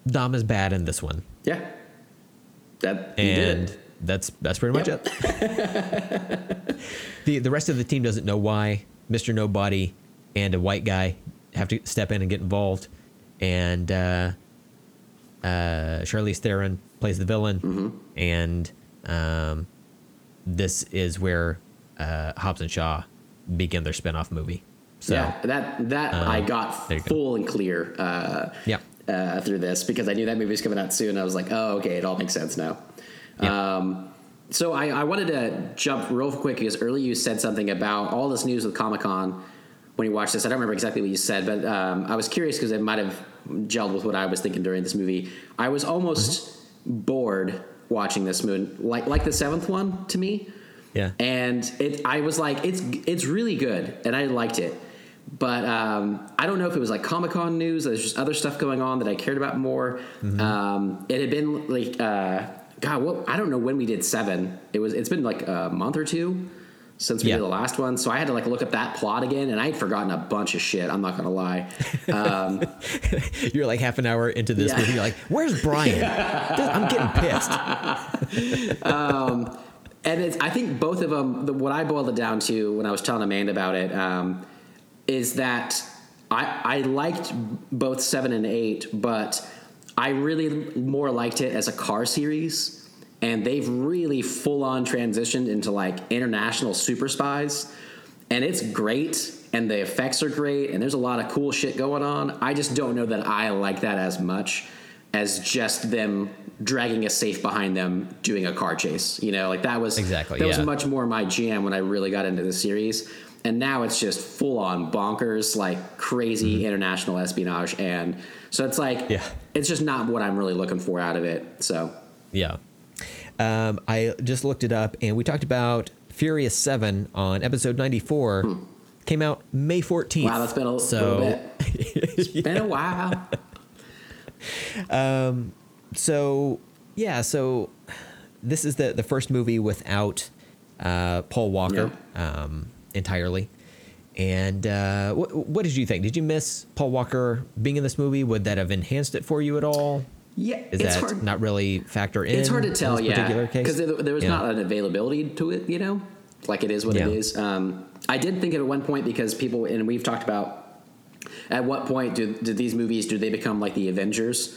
Dom is bad in this one, Yeah. That and that's that's pretty much Yep. it. the The rest of the team doesn't know why Mister Nobody and a white guy have to step in and get involved, and uh, uh, Charlize Theron plays the villain, Mm-hmm. and um, this is where uh, Hobbs and Shaw begin their spin-off movie. So yeah, that that I got um, you go. full and clear. Uh, yeah, uh, through this because I knew that movie was coming out soon. I was like, oh, okay, it all makes sense now. Yeah. Um, so I, I wanted to jump real quick because earlier you said something about all this news with Comic Con when you watched this. I don't remember exactly what you said, but um, I was curious because it might have gelled with what I was thinking during this movie. I was almost Mm-hmm. bored watching this movie, like like the seventh one to me. Yeah. and it I was like it's it's really good and I liked it. But um, I don't know if it was like Comic Con news there's just other stuff going on that I cared about more. Mm-hmm. um, it had been like uh, God what I don't know when we did seven. It was it's been like a month or two since we Yeah. did the last one so I had to like look up that plot again and I had forgotten a bunch of shit I'm not gonna lie um, You're like half an hour into this Yeah. movie. You're like, "Where's Brian? I'm getting pissed." and it's, I think both of them. The, what I boiled it down to when I was telling Amanda about it um, is that I I liked both seven and eight, but I really more liked it as a car series, and they've really full on transitioned into like international super spies, and it's great. And the effects are great, and there's a lot of cool shit going on. I just don't know that I like that as much as just them dragging a safe behind them doing a car chase. You know, like that was Exactly, That was much more my jam when I really got into the series. And now it's just full on bonkers, like crazy international espionage, and so it's like, Mm-hmm. Yeah. it's just not what I'm really looking for out of it. So Yeah. Um, I just looked it up, and we talked about Furious Seven on episode 94. Came out May 14th. Hmm. wow, that's been a so, little bit. It's been a while. So yeah, so this is the the first movie without uh, Paul Walker um, entirely. And uh, what what did you think? Did you miss Paul Walker being in this movie? Would that have enhanced it for you at all? Yeah, Is it's that hard. not really factor in? It's hard to tell, yeah, because there, there was Yeah. not an availability to it, you know, like it is what Yeah. it is. Um, I did think at one point because people, and we've talked about at what point do, do these movies do they become like the Avengers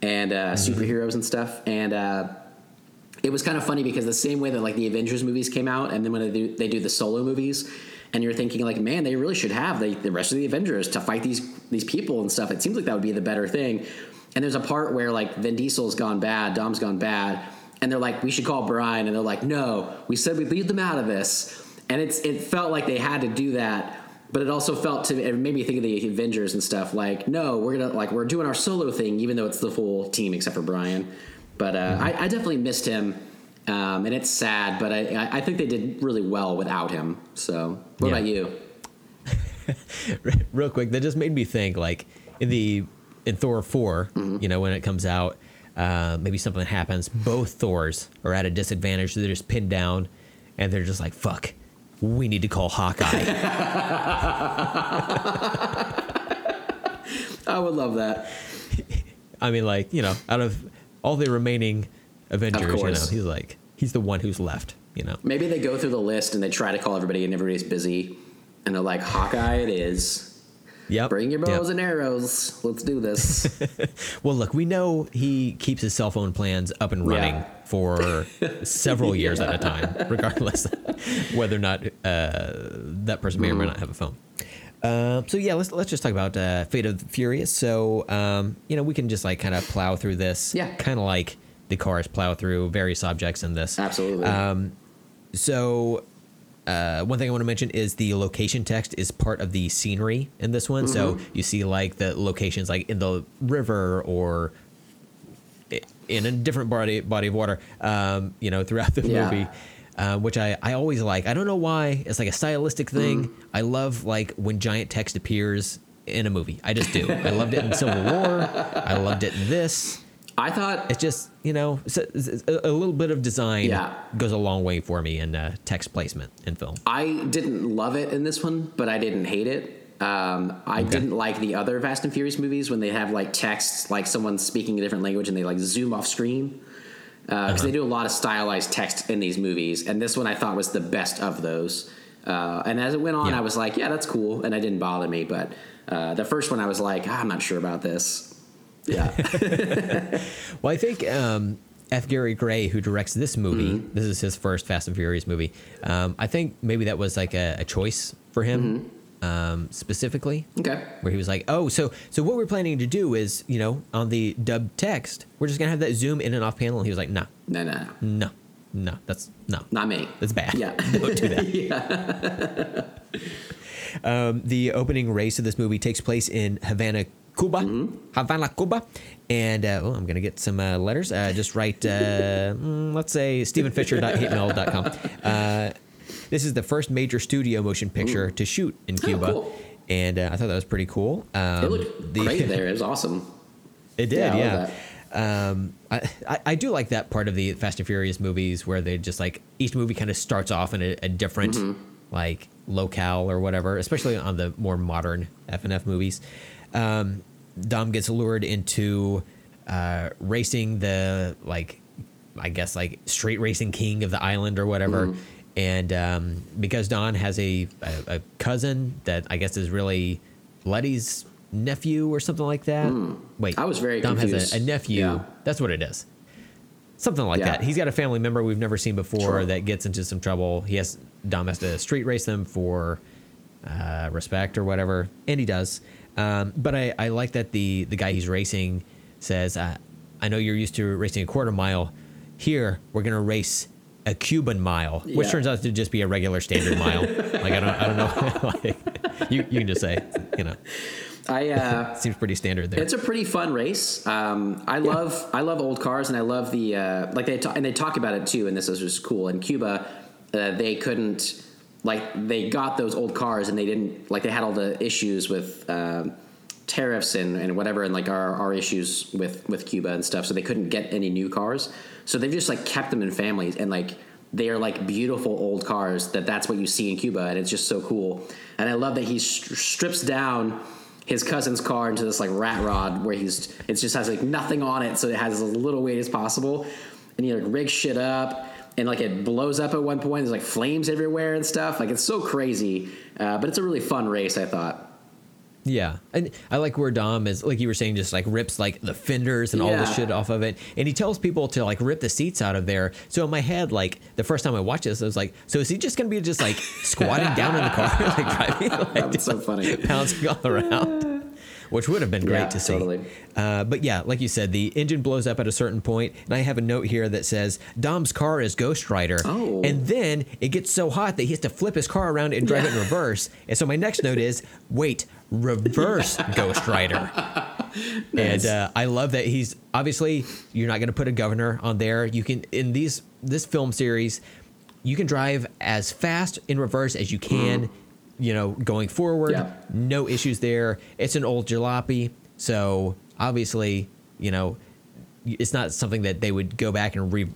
and uh, Mm-hmm. superheroes and stuff, and uh, it was kind of funny because the same way that like the Avengers movies came out, and then when they do, they do the solo movies, and you're thinking like, man, they really should have the, the rest of the Avengers to fight these these people and stuff. It seems like that would be the better thing. And there's a part where like Vin Diesel's gone bad, Dom's gone bad, and they're like, we should call Brian, and they're like, no, we said we'd leave them out of this, and it's it felt like they had to do that. But it also felt to it made me think of the Avengers and stuff. Like, no, we're gonna like we're doing our solo thing, even though it's the full team except for Brian. But uh, I, I definitely missed him, um, and it's sad. But I, I I think they did really well without him. So, what Yeah. about you? real quick that just made me think like in the in thor 4 you know when it comes out uh, maybe something happens both thors are at a disadvantage. They're just pinned down and they're just like fuck we need to call hawkeye. I would love that. i mean like you know out of all the remaining avengers you know he's like he's the one who's left you know. Maybe they go through the list and they try to call everybody, and everybody's busy, and they're like, "Hawkeye, it is. Yep Bring your bows yep. and arrows. Let's do this." well look we know he keeps his cell phone plans up and running Yeah. for several years at a time regardless whether or not uh, that person may or Mm-hmm. may not have a phone um, so yeah let's let's just talk about uh, fate of the furious so um, you know we can just like kind of plow through this Yeah. kind of like the cars plow through various objects in this Absolutely. Um, so uh, one thing I want to mention is the location text is part of the scenery in this one. So you see like the locations like in the river or in a different body body of water. Um, you know, throughout the Yeah. movie. Uh, which I, I always like. I don't know why. It's like a stylistic thing. I love like when giant text appears in a movie. I just do. I loved it in Civil War. I loved it in this. I thought It's just you know a little bit of design Yeah. goes a long way for me in uh, text placement in film. I didn't love it in this one, but I didn't hate it. Um, I didn't like the other Fast and Furious movies when they have like text, like someone speaking a different language, and they like zoom off screen. Because they do a lot of stylized text in these movies, and this one I thought was the best of those. Uh, and as it went on, Yeah. I was like, "Yeah, that's cool," and it didn't bother me. But uh, the first one, I was like, "Ah, "I'm not sure about this." Yeah, Well, I think um, F. Gary Gray, who directs this movie, Mm-hmm. this is his first Fast and Furious movie. Um, I think maybe that was like a, a choice for him um, specifically. okay. Where he was like, "Oh, so so what we're planning to do is, you know, on the dubbed text, we're just gonna have that zoom in and off panel." And he was like, "No, No, no, no, no, that's no, not me. that's bad. Yeah. don't do that." Um, the opening race of this movie takes place in Havana, Cuba. Mm-hmm. Havana, Cuba. And uh, oh, I'm going to get some uh, letters. Uh, just write, uh, mm, let's say, stephenfisher.hitmail.com. Uh, this is the first major studio motion picture to shoot in Cuba. cool. And uh, I thought that was pretty cool. Um, It looked great there. It was awesome. It did, Yeah, I yeah. love Um, I, I, I do like that part of the Fast and Furious movies where they just like each movie kind of starts off in a, a different Mm-hmm. like locale or whatever, especially on the more modern F and F movies. Um, Dom gets lured into uh, racing the like, I guess like street racing king of the island or whatever. Mm-hmm. And um, because Dom has a, a, a cousin that I guess is really Letty's nephew or something like that. Wait, Hmm. I was very Dom has a, a nephew. Yeah. That's what it is. Something like Yeah. that. He's got a family member we've never seen before Sure. that gets into some trouble. He has Dom has to street race them for uh, respect or whatever, and he does. Um, but I, I like that the the guy he's racing says, uh, "I know you're used to racing a quarter mile. Here, we're gonna race." A Cuban mile, which turns out to just be a regular standard mile. Like I don't, I don't know. like, you, you can just say, you know, I uh, seems pretty standard there. It's a pretty fun race. Um, I love I love old cars, and I love the uh, like they talk, and they talk about it too. And this is just cool. In Cuba, uh, they couldn't like they got those old cars, and they didn't like they had all the issues with um tariffs and, and whatever, and like our, our issues with with Cuba and stuff. So they couldn't get any new cars. So they've just like kept them in families, and like they are like beautiful old cars. That that's what you see in Cuba, and it's just so cool. And I love that he stri- strips down his cousin's car into this like rat rod where he's it just has like nothing on it so it has as little weight as possible and he like rigs shit up and like it blows up at one point there's like flames everywhere and stuff like it's so crazy uh, but it's a really fun race i thought Yeah, and I like where Dom is, like you were saying, just like rips like the fenders and all the shit off of it, and he tells people to like rip the seats out of there. So in my head, like the first time I watched this, I was like, so is he just gonna be just like squatting down in the car, like driving, like That's so funny. bouncing all around? Which would have been great Yeah, to see. totally. Uh, but yeah, like you said, the engine blows up at a certain point, and I have a note here that says Dom's car is Ghost Rider, Oh. and then it gets so hot that he has to flip his car around and drive it in reverse. And so my next note is, wait, reverse Ghost Rider. And uh, I love that he's obviously you're not going to put a governor on there. You can in these this film series, you can drive as fast in reverse as you can. You know, going forward, Yeah. no issues there. It's an old jalopy, so obviously, you know, it's not something that they would go back and re-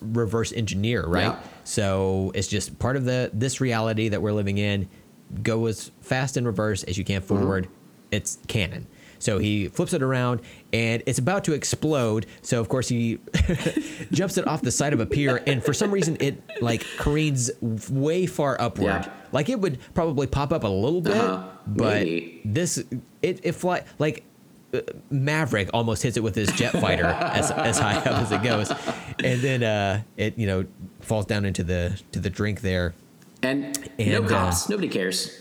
reverse engineer, right? Yeah. So it's just part of the this reality that we're living in. Go as fast in reverse as you can mm-hmm. forward. It's canon. So he flips it around and it's about to explode. So of course he jumps it off the side of a pier and for some reason it like careens way far upward. Yeah. Like it would probably pop up a little bit, Uh-huh. but Maybe. this it it fly like uh, Maverick almost hits it with his jet fighter as, as high up as it goes, and then uh, it you know falls down into the to the drink there. And, no And, uh. Nobody cares.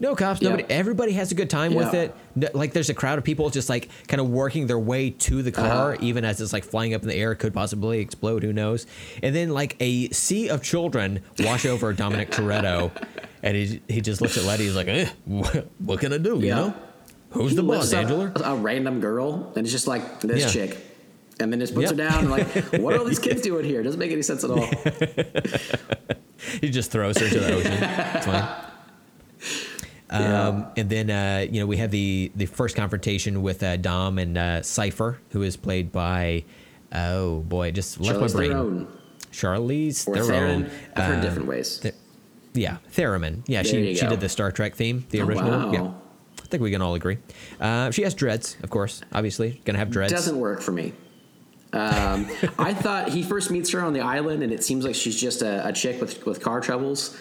No cops, Yeah. nobody. Everybody has a good time with it. No, like there's a crowd of people just like kind of working their way to the car, Uh-huh. even as it's like flying up in the air. It could possibly explode. Who knows? And then like a sea of children wash over Dominic Toretto, and he he just looks at Letty. He's like, eh, what, can I do? You know, who's He the boss, Angela? A random girl, and it's just like this Yeah. chick. And then just puts Yep. her down, like, what are all these kids doing here? Doesn't make any sense at all. He just throws her to the ocean. Fine. Um, and then uh, you know we have the the first confrontation with uh, Dom and uh, Cipher, who is played by oh boy, just left Charlize my brain. Theron. Charlize Or Theron. Theron. I've heard Uh, different ways. Th- yeah, Theremin. Yeah, There she she did the Star Trek theme, the Oh, original. wow. Yeah, I think we can all agree. Uh, she has dreads, of course. Obviously, gonna have dreads. Doesn't work for me. Um, I thought he first meets her on the island, and it seems like she's just a, a chick with, with car troubles.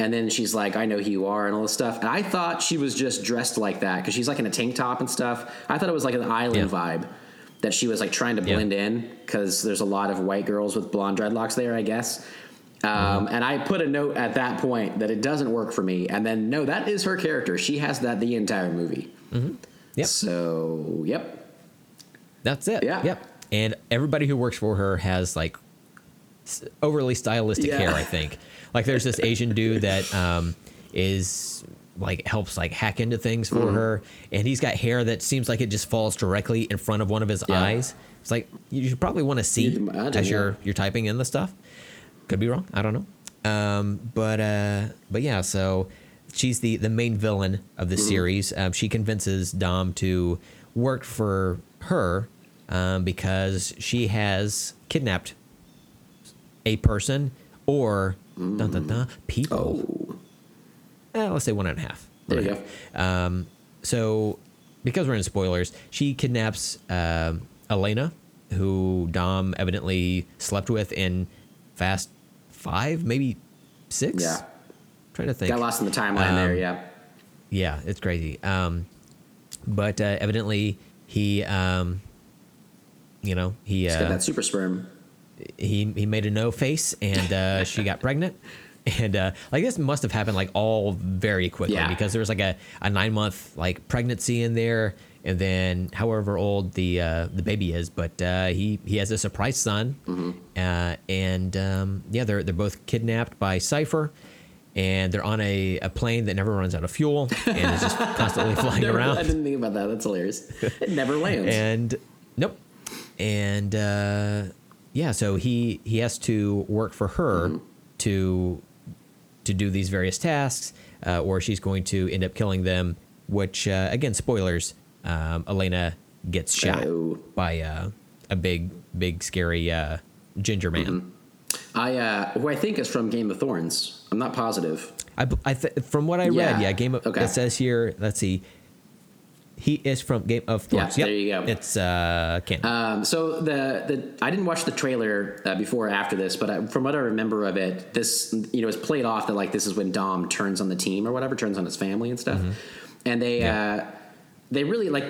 And then she's like, I know who you are, and all this stuff. And I thought she was just dressed like that because she's like in a tank top and stuff. I thought it was like an island Yeah. vibe that she was like trying to Yeah. blend in because there's a lot of white girls with blonde dreadlocks there, I guess. Um, and I put a note at that point that it doesn't work for me. And then, no, that is her character. She has that the entire movie. Yep. So, yep. That's it. Yeah. Yep. And everybody who works for her has like overly stylistic Yeah. hair. I think. Like there's this Asian dude that um, is like helps like hack into things for Mm-hmm. her, and he's got hair that seems like it just falls directly in front of one of his Yeah. eyes. It's like you should probably want to see as you're yeah. you're typing in the stuff. Could be wrong. I don't know. Um, but uh, but yeah. So she's the the main villain of the series. Um, she convinces Dom to work for her um, because she has kidnapped a person or dun, dun, dun, people. Oh, Eh, let's say one and a half. there you go. and a half. Um, so because we're in spoilers, she kidnaps um Elena, who Dom evidently slept with in Fast Five, maybe six. Yeah. I'm trying to think. Got lost in the timeline there, Um, yeah. Yeah, it's crazy. Um, but uh, evidently he, um, you know, he It's got uh, that super sperm. He he made a no face and uh, she got pregnant. And uh, like this must have happened like all very quickly Yeah. because there was like a, a nine month like pregnancy in there, and then however old the uh, the baby is, but uh, he he has a surprise son, Mm-hmm. uh, and um, yeah, they're they're both kidnapped by Cipher, and they're on a, a plane that never runs out of fuel and is just constantly flying Never- around I didn't think about that. That's hilarious. It never lands. and nope and uh yeah so he he has to work for her Mm-hmm. to to do these various tasks uh, or she's going to end up killing them which uh, again spoilers um, elena gets shot Oh. by uh, a big big scary uh, ginger man Mm-hmm. I uh, who I think is from Game of Thorns. I'm not positive. I, I th- from what I read, yeah, Game of Okay. it says here. Let's see, he is from Game of Yeah, Thrones. Yep, there you go. It's uh, canon. Um, so the the I didn't watch the trailer uh, before or after this, but I, from what I remember of it, this you know is played off that like this is when Dom turns on the team or whatever, turns on his family and stuff, and they Mm-hmm. Yeah. uh, they really like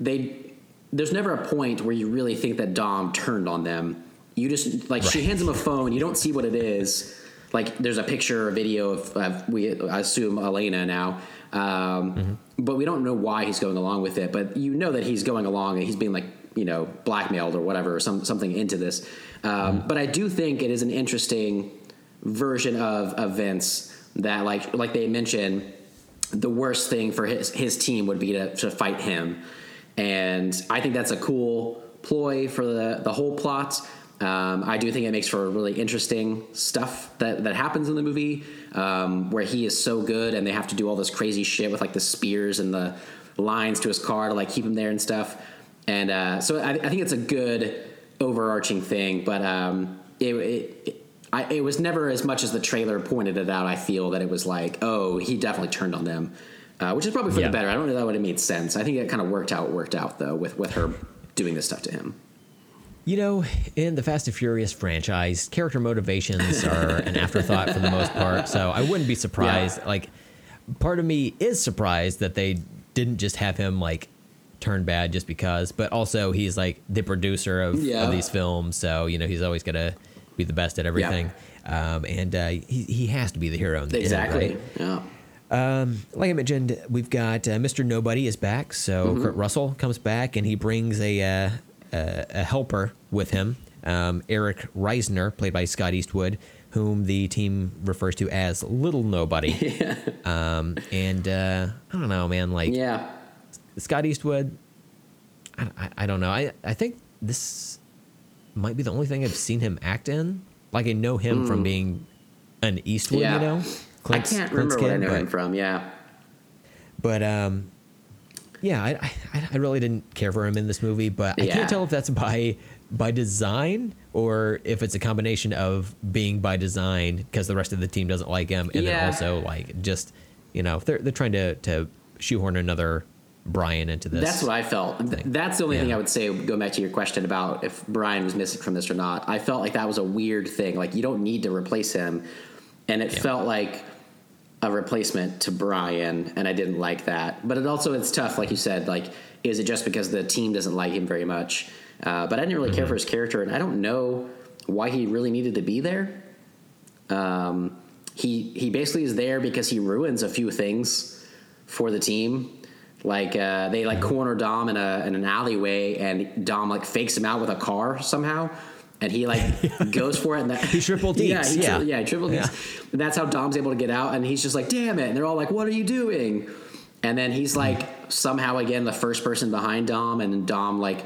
they. There's never a point where you really think that Dom turned on them. You just like she hands him a phone. You don't see what it is. like there's a picture or video of, of we I assume Elena now. Um, But we don't know why he's going along with it. But you know that he's going along and he's being like you know blackmailed or whatever, or some something into this. Um, But I do think it is an interesting version of events that like like they mentioned the worst thing for his his team would be to, to fight him and i think that's a cool ploy for the the whole plot um, I do think it makes for really interesting stuff that, that happens in the movie, um, where he is so good and they have to do all this crazy shit with like the spears and the lines to his car to like keep him there and stuff. And uh, so I, I think it's a good overarching thing, but um, it, it, it I, it was never as much as the trailer pointed it out. I feel that it was like, oh, he definitely turned on them, uh, which is probably for Yeah. the better. I don't know that would have made sense. I think it kind of worked out, worked out though, with with her doing this stuff to him. You know, in the Fast and Furious franchise, character motivations are an afterthought for the most part. So I wouldn't be surprised. Yeah. Like, part of me is surprised that they didn't just have him like turn bad just because. But also, he's like the producer of, Yeah. of these films, so you know he's always gonna be the best at everything. Um, and uh, he he has to be the hero in the end, Exactly. right? Yeah. like I mentioned, we've got uh, Mr. Nobody is back. So Mm-hmm. Kurt Russell comes back and he brings a uh, a, a helper with him, um, Eric Reisner, played by Scott Eastwood, whom the team refers to as Little Nobody. um, and uh, I don't know, man. Like Yeah. Scott Eastwood, I, I, I don't know. I, I think this might be the only thing I've seen him act in. Like I know him from being an Eastwood, Hmm. Yeah. you know. I can't Clint's remember where I know but- him from. Yeah. but um, yeah, I, I I really didn't care for him in this movie, but I Yeah. can't tell if that's by by design or if it's a combination of being by design because the rest of the team doesn't like him, and Yeah. then also like just you know they're they're trying to to shoehorn another Brian into this. That's what I felt. Th- That's the only thing I would say, going back to your question about if Brian was missing from this or not. I felt like that was a weird thing. Like, you don't need to replace him. And it felt like a replacement to Brian, and I didn't like that. But it also, it's tough, like you said. Like, is it just because the team doesn't like him very much? Uh, but I didn't really care Mm-hmm. for his character, and I don't know why he really needed to be there. Um, he he basically is there because he ruins a few things for the team. Like uh, they like corner Dom in a in an alleyway, and Dom like fakes him out with a car somehow, and he like goes for it. And that, He triple yeah, dekes, he tri- yeah. yeah, he triple dekes. And that's how Dom's able to get out, and he's just like, "Damn it!" And they're all like, "What are you doing?" And then he's like somehow again the first person behind Dom, and then Dom like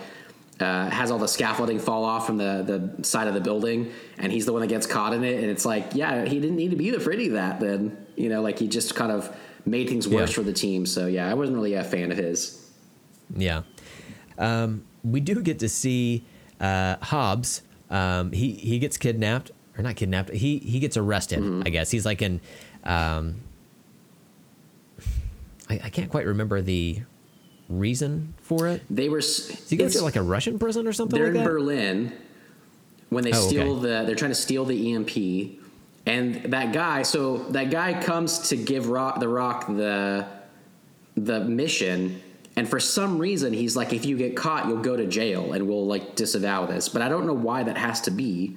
uh, has all the scaffolding fall off from the the side of the building, and he's the one that gets caught in it. And it's like, yeah, he didn't need to be there for any of that. Then you know, like he just kind of made things worse Yeah. for the team. So yeah, I wasn't really a fan of his. Yeah. Um, we do get to see uh, Hobbs. Um, he he gets kidnapped or not kidnapped. He he gets arrested. Mm-hmm. I guess he's like in. Um, I, I can't quite remember the reason for it. They were. Does he go to like a Russian prison or something they're like in that? Berlin when they Oh, steal okay. the. They're trying to steal the EMP, and that guy. So that guy comes to give Rock the Rock the the mission, and for some reason he's like, if you get caught, you'll go to jail, and we'll like disavow this. But I don't know why that has to be.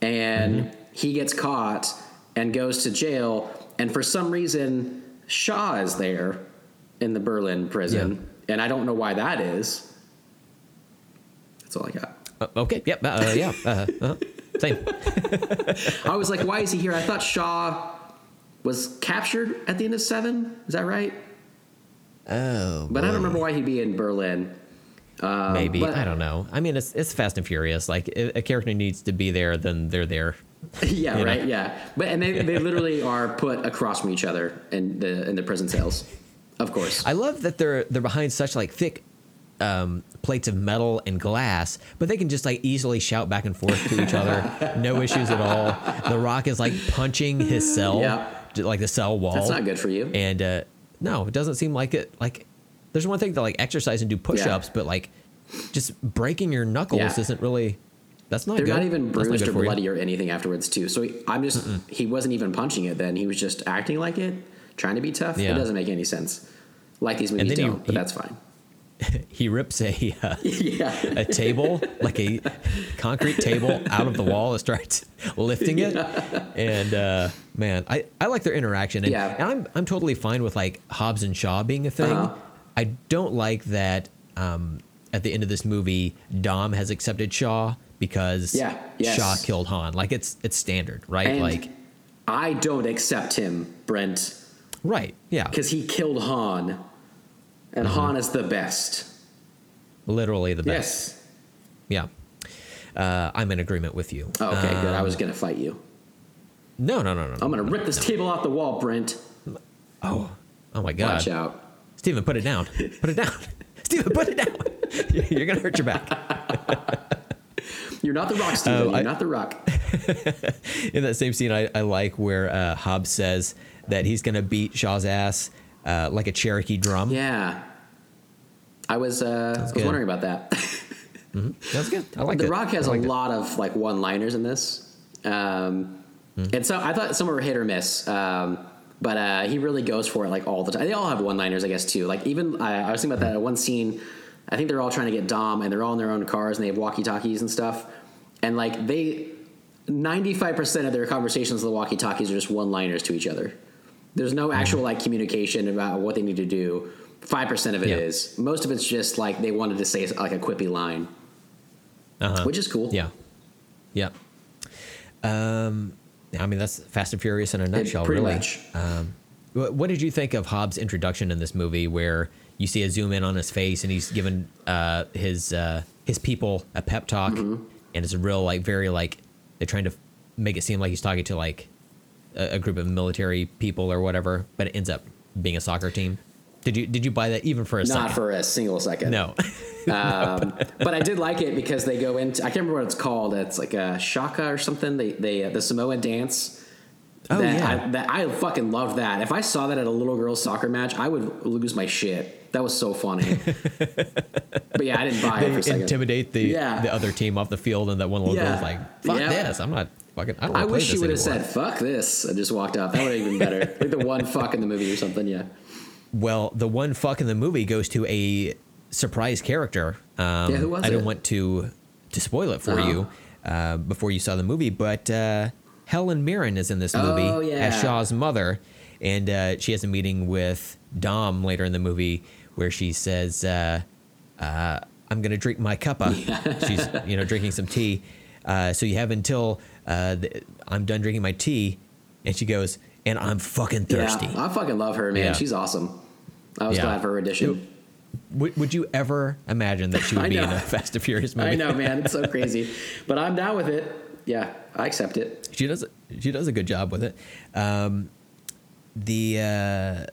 And Mm-hmm. he gets caught and goes to jail, and for some reason Shaw is there in the Berlin prison, and I don't know why that is. That's all I got. Uh, okay. Yep. Uh, uh, yeah. Uh, uh, same. I was like, why is he here? I thought Shaw was captured at the end of seven. Is that right? Oh. But I don't remember why he'd be in Berlin. Um, Maybe but- I don't know. I mean, it's it's Fast and Furious. Like a character needs to be there, then they're there. yeah, you know? right. Yeah, but and they, they literally are put across from each other in the in the prison cells. Of course. I love that they're they're behind such like thick um, plates of metal and glass, but they can just like easily shout back and forth to each other, no issues at all. The Rock is like punching his cell, Yeah. like the cell wall. That's not good for you. And uh, no, it doesn't seem like it. Like there's one thing to like exercise and do push-ups, but like just breaking your knuckles Yeah. isn't really. That's not They're good. not even That's not bruised or for you. bloody or anything afterwards, too. So he, I'm just he wasn't even punching it. Then he was just acting like it, trying to be tough. Yeah. It doesn't make any sense. Like these movies don't, but you- that's fine. he rips a uh, yeah. a table, like a concrete table, out of the wall and starts lifting it. And uh, man, I, I like their interaction. And, Yeah. and I'm I'm totally fine with like Hobbs and Shaw being a thing. Uh-huh. I don't like that um, at the end of this movie, Dom has accepted Shaw because Yeah, yes. Shaw killed Han. Like it's it's standard, right? And like I don't accept him, Brent, right, yeah, because he killed Han, and Mm-hmm. Han is the best. literally the best. Yes. Yeah. Uh, I'm in agreement with you. Oh, okay, good. I was Um, gonna fight you. No, no, no, no. I'm gonna rip this table off the wall, Brent. oh, oh my God. Watch out. Steven, put it down. Put it down. Steven, put it down. You're going to hurt your back. You're not the rock, Steven. Oh, You're I- not the rock. In that same scene, I, I like where uh, Hobbs says that he's going to beat Shaw's ass uh, like a Cherokee drum. Yeah. I was uh, I was good. wondering about that. That's good. I like the it. Rock has a it. lot of like one-liners in this, um, and so I thought some were hit or miss. Um, but uh, he really goes for it like all the time. They all have one-liners, I guess, too. Like even I I was thinking about that one scene. I think they're all trying to get Dom, and they're all in their own cars, and they have walkie-talkies and stuff. And like they, ninety-five percent of their conversations with the walkie-talkies are just one-liners to each other. There's no actual like communication about what they need to do. Five percent of it Yeah. is. Most of it's just like they wanted to say like a quippy line, Uh-huh. which is cool. Yeah. Yeah. Um, I mean, that's Fast and Furious in a nutshell, pretty really. much. Um, what did you think of Hobbs' introduction in this movie, where you see a zoom in on his face and he's giving uh, his uh, his people a pep talk, Mm-hmm. and it's a real like very like they're trying to make it seem like he's talking to like a, a group of military people or whatever, but it ends up being a soccer team. Did you did you buy that even for a Not second? for a single second. no. Um, but I did like it because they go into I can't remember what it's called. It's like a shaka or something. They they uh, the Samoan dance. Oh, that yeah. I, that I fucking loved that. If I saw that at a little girl's soccer match, I would lose my shit. That was so funny. but yeah, I didn't buy it for they a second. intimidate the Yeah. the other team off the field, and that one little Yeah. girl's like, "Fuck Yeah. this! I'm not fucking. I don't I want to play wish she would have said "fuck this" and just walked off. That would have been better. like the one fuck in the movie or something. Yeah. Well, the one fuck in the movie goes to a surprise character. Um, Yeah, who was I don't want to to spoil it for Uh-huh. you uh, before you saw the movie, but uh, Helen Mirren is in this movie Oh, as. Shaw's mother, and uh, she has a meeting with Dom later in the movie where she says, uh, uh, "I'm going to drink my cuppa." She's you know drinking some tea. Uh, so you have until uh, the, I'm done drinking my tea, and she goes, "And I'm fucking thirsty." Yeah, I fucking love her, man. Yeah. She's awesome. I was Yeah. glad for her addition. Would, would you ever imagine that she would be in a Fast and Furious movie? I know, man. It's so crazy, but I'm down with it. Yeah, I accept it. she does. She does a good job with it. Um, the uh,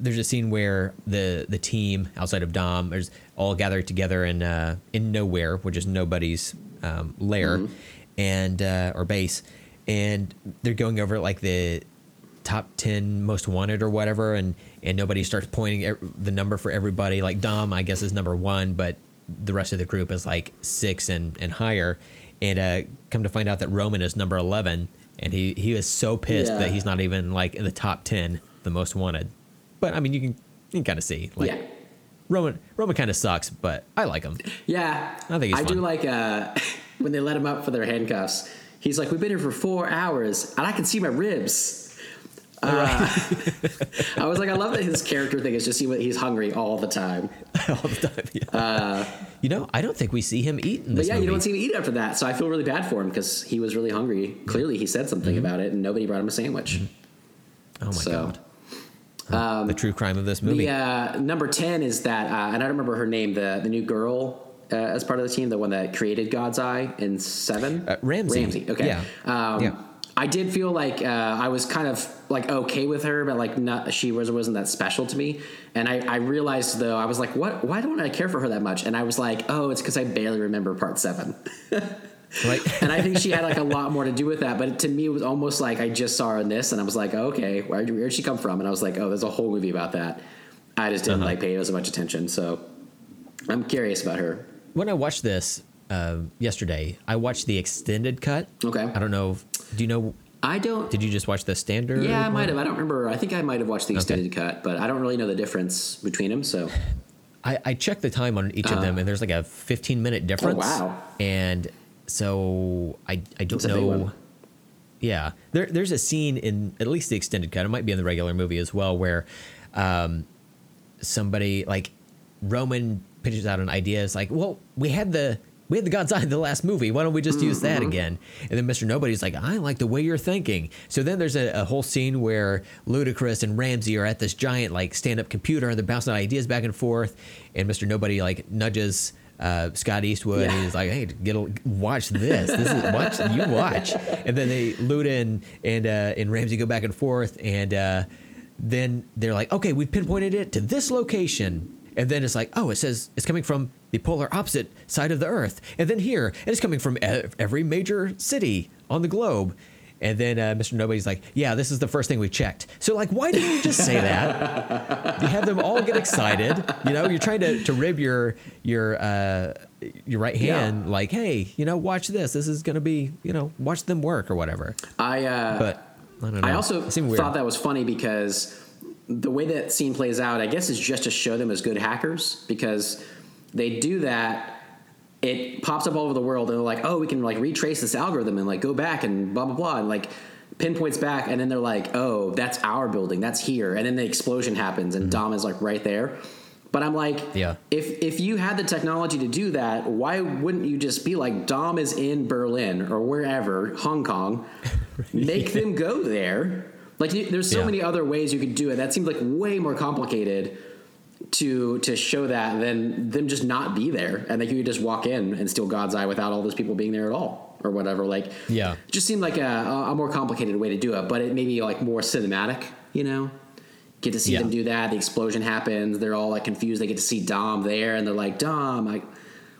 there's a scene where the the team outside of Dom is all gathered together in uh, in nowhere, which is nobody's um, lair Mm-hmm. and uh, or base, and they're going over like the top 10 most wanted or whatever and and nobody starts pointing the number for everybody like dom i guess is number one but the rest of the group is like six and and higher and uh come to find out that roman is number 11 and he he is so pissed Yeah. that he's not even like in the top 10 the most wanted but i mean you can you can kind of see like yeah, roman roman kind of sucks but i like him yeah. I think he's do fun. like uh, when they let him up for their handcuffs. He's like, "We've been here for four hours, and I can see my ribs." Uh, I was like, I love that his character thing is just he, he's hungry all the time. all the time yeah. you know i don't think we see him eat in But yeah, movie you don't see him eat after that, so I feel really bad for him because he was really hungry. Clearly, he said something Mm-hmm. about it, and nobody brought him a sandwich. oh my so- god the true crime of this movie The uh, number ten is that, uh, and I don't remember her name. The the new girl uh, as part of the team, the one that created God's Eye in Seven, Uh, Ramsey. Ramsey. Okay. Yeah. Um, Yeah. I did feel like uh, I was kind of like okay with her, but like not she was wasn't that special to me. And I, I realized though I was like, what? Why don't I care for her that much? And I was like, oh, it's because I barely remember Part Seven. right and I think she had like a lot more to do with that. But to me, it was almost like I just saw her in this, and I was like, oh, okay, where where'd she come from? And I was like, oh, there's a whole movie about that. I just didn't Uh-huh. like pay as much attention, so I'm curious about her. when I watched this uh, yesterday, I watched the extended cut. Okay. I don't know. if- Do you know? I don't. Did you just watch the standard? yeah, I might have. I don't remember. I think I might have watched the Okay. extended cut, but I don't really know the difference between them. So I, I checked the time on each of them, and there's like a 15 minute difference. Uh. Oh, wow. And so I I don't That's a big know. Yeah, there there's a scene in at least the extended cut. It might be in the regular movie as well, where um, somebody like Roman pitches out an idea. It's like, well, we had the we had the God's Eye in the last movie. Why don't we just use that again? And then Mr. Nobody's like, I like the way you're thinking. So then there's a, a whole scene where Ludacris and Ramsey are at this giant like stand up computer and they're bouncing ideas back and forth. And Mr. Nobody like nudges uh, Scott Eastwood and he's like, hey, get a, watch this. This is watch you watch. And then they Luda and and uh, and Ramsey go back and forth and. Uh, then they're like, okay, we've pinpointed it to this location. And then it's like, oh, it says it's coming from the polar opposite side of the Earth. And then here, and it's coming from every major city on the globe. And then uh, Mr. Nobody's like, yeah, this is the first thing we checked. So, like, why didn't you just say that? you have them all get excited. You know, you're trying to, to rib your your uh, your right hand, like, hey, you know, watch this. This is going to be, you know, watch them work or whatever. I uh, But I don't know. I also It seemed weird. thought that was funny because the way that scene plays out, I guess, is just to show them as good hackers because they do that. It pops up all over the world, and they're like, "Oh, we can like retrace this algorithm and like go back and blah blah blah," and like pinpoints back, and then they're like, "Oh, that's our building, that's here," and then the explosion happens, and Dom is like right there. But I'm like, Mm-hmm. Yeah. if if you had the technology to do that, why wouldn't you just be like Dom is in Berlin or wherever, Hong Kong, make them go there? Like there's so Yeah. many other ways you could do it. That seems like way more complicated to to show that than them just not be there and like you could just walk in and steal God's eye without all those people being there at all or whatever. Like Yeah. it just seemed like a, a more complicated way to do it, but it may be like more cinematic, you know. Get to see Yeah. them do that. The explosion happens. They're all like confused. They get to see Dom there, and they're like, "Dom, like,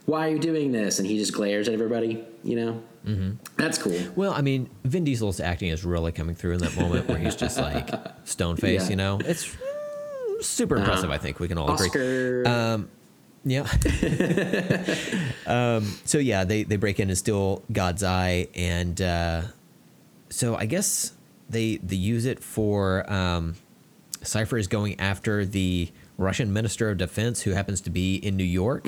why are you doing this?" And he just glares at everybody. You know, mm-hmm. that's cool. Well, I mean, Vin Diesel's acting is really coming through in that moment where he's just like stone face, Yeah. you know? It's super impressive, I think we can all agree. Oscar. Um, yeah. um, so yeah, they they break in and steal God's eye, and uh, so I guess they they use it for um, Cipher is going after the Russian Minister of Defense, who happens to be in New York,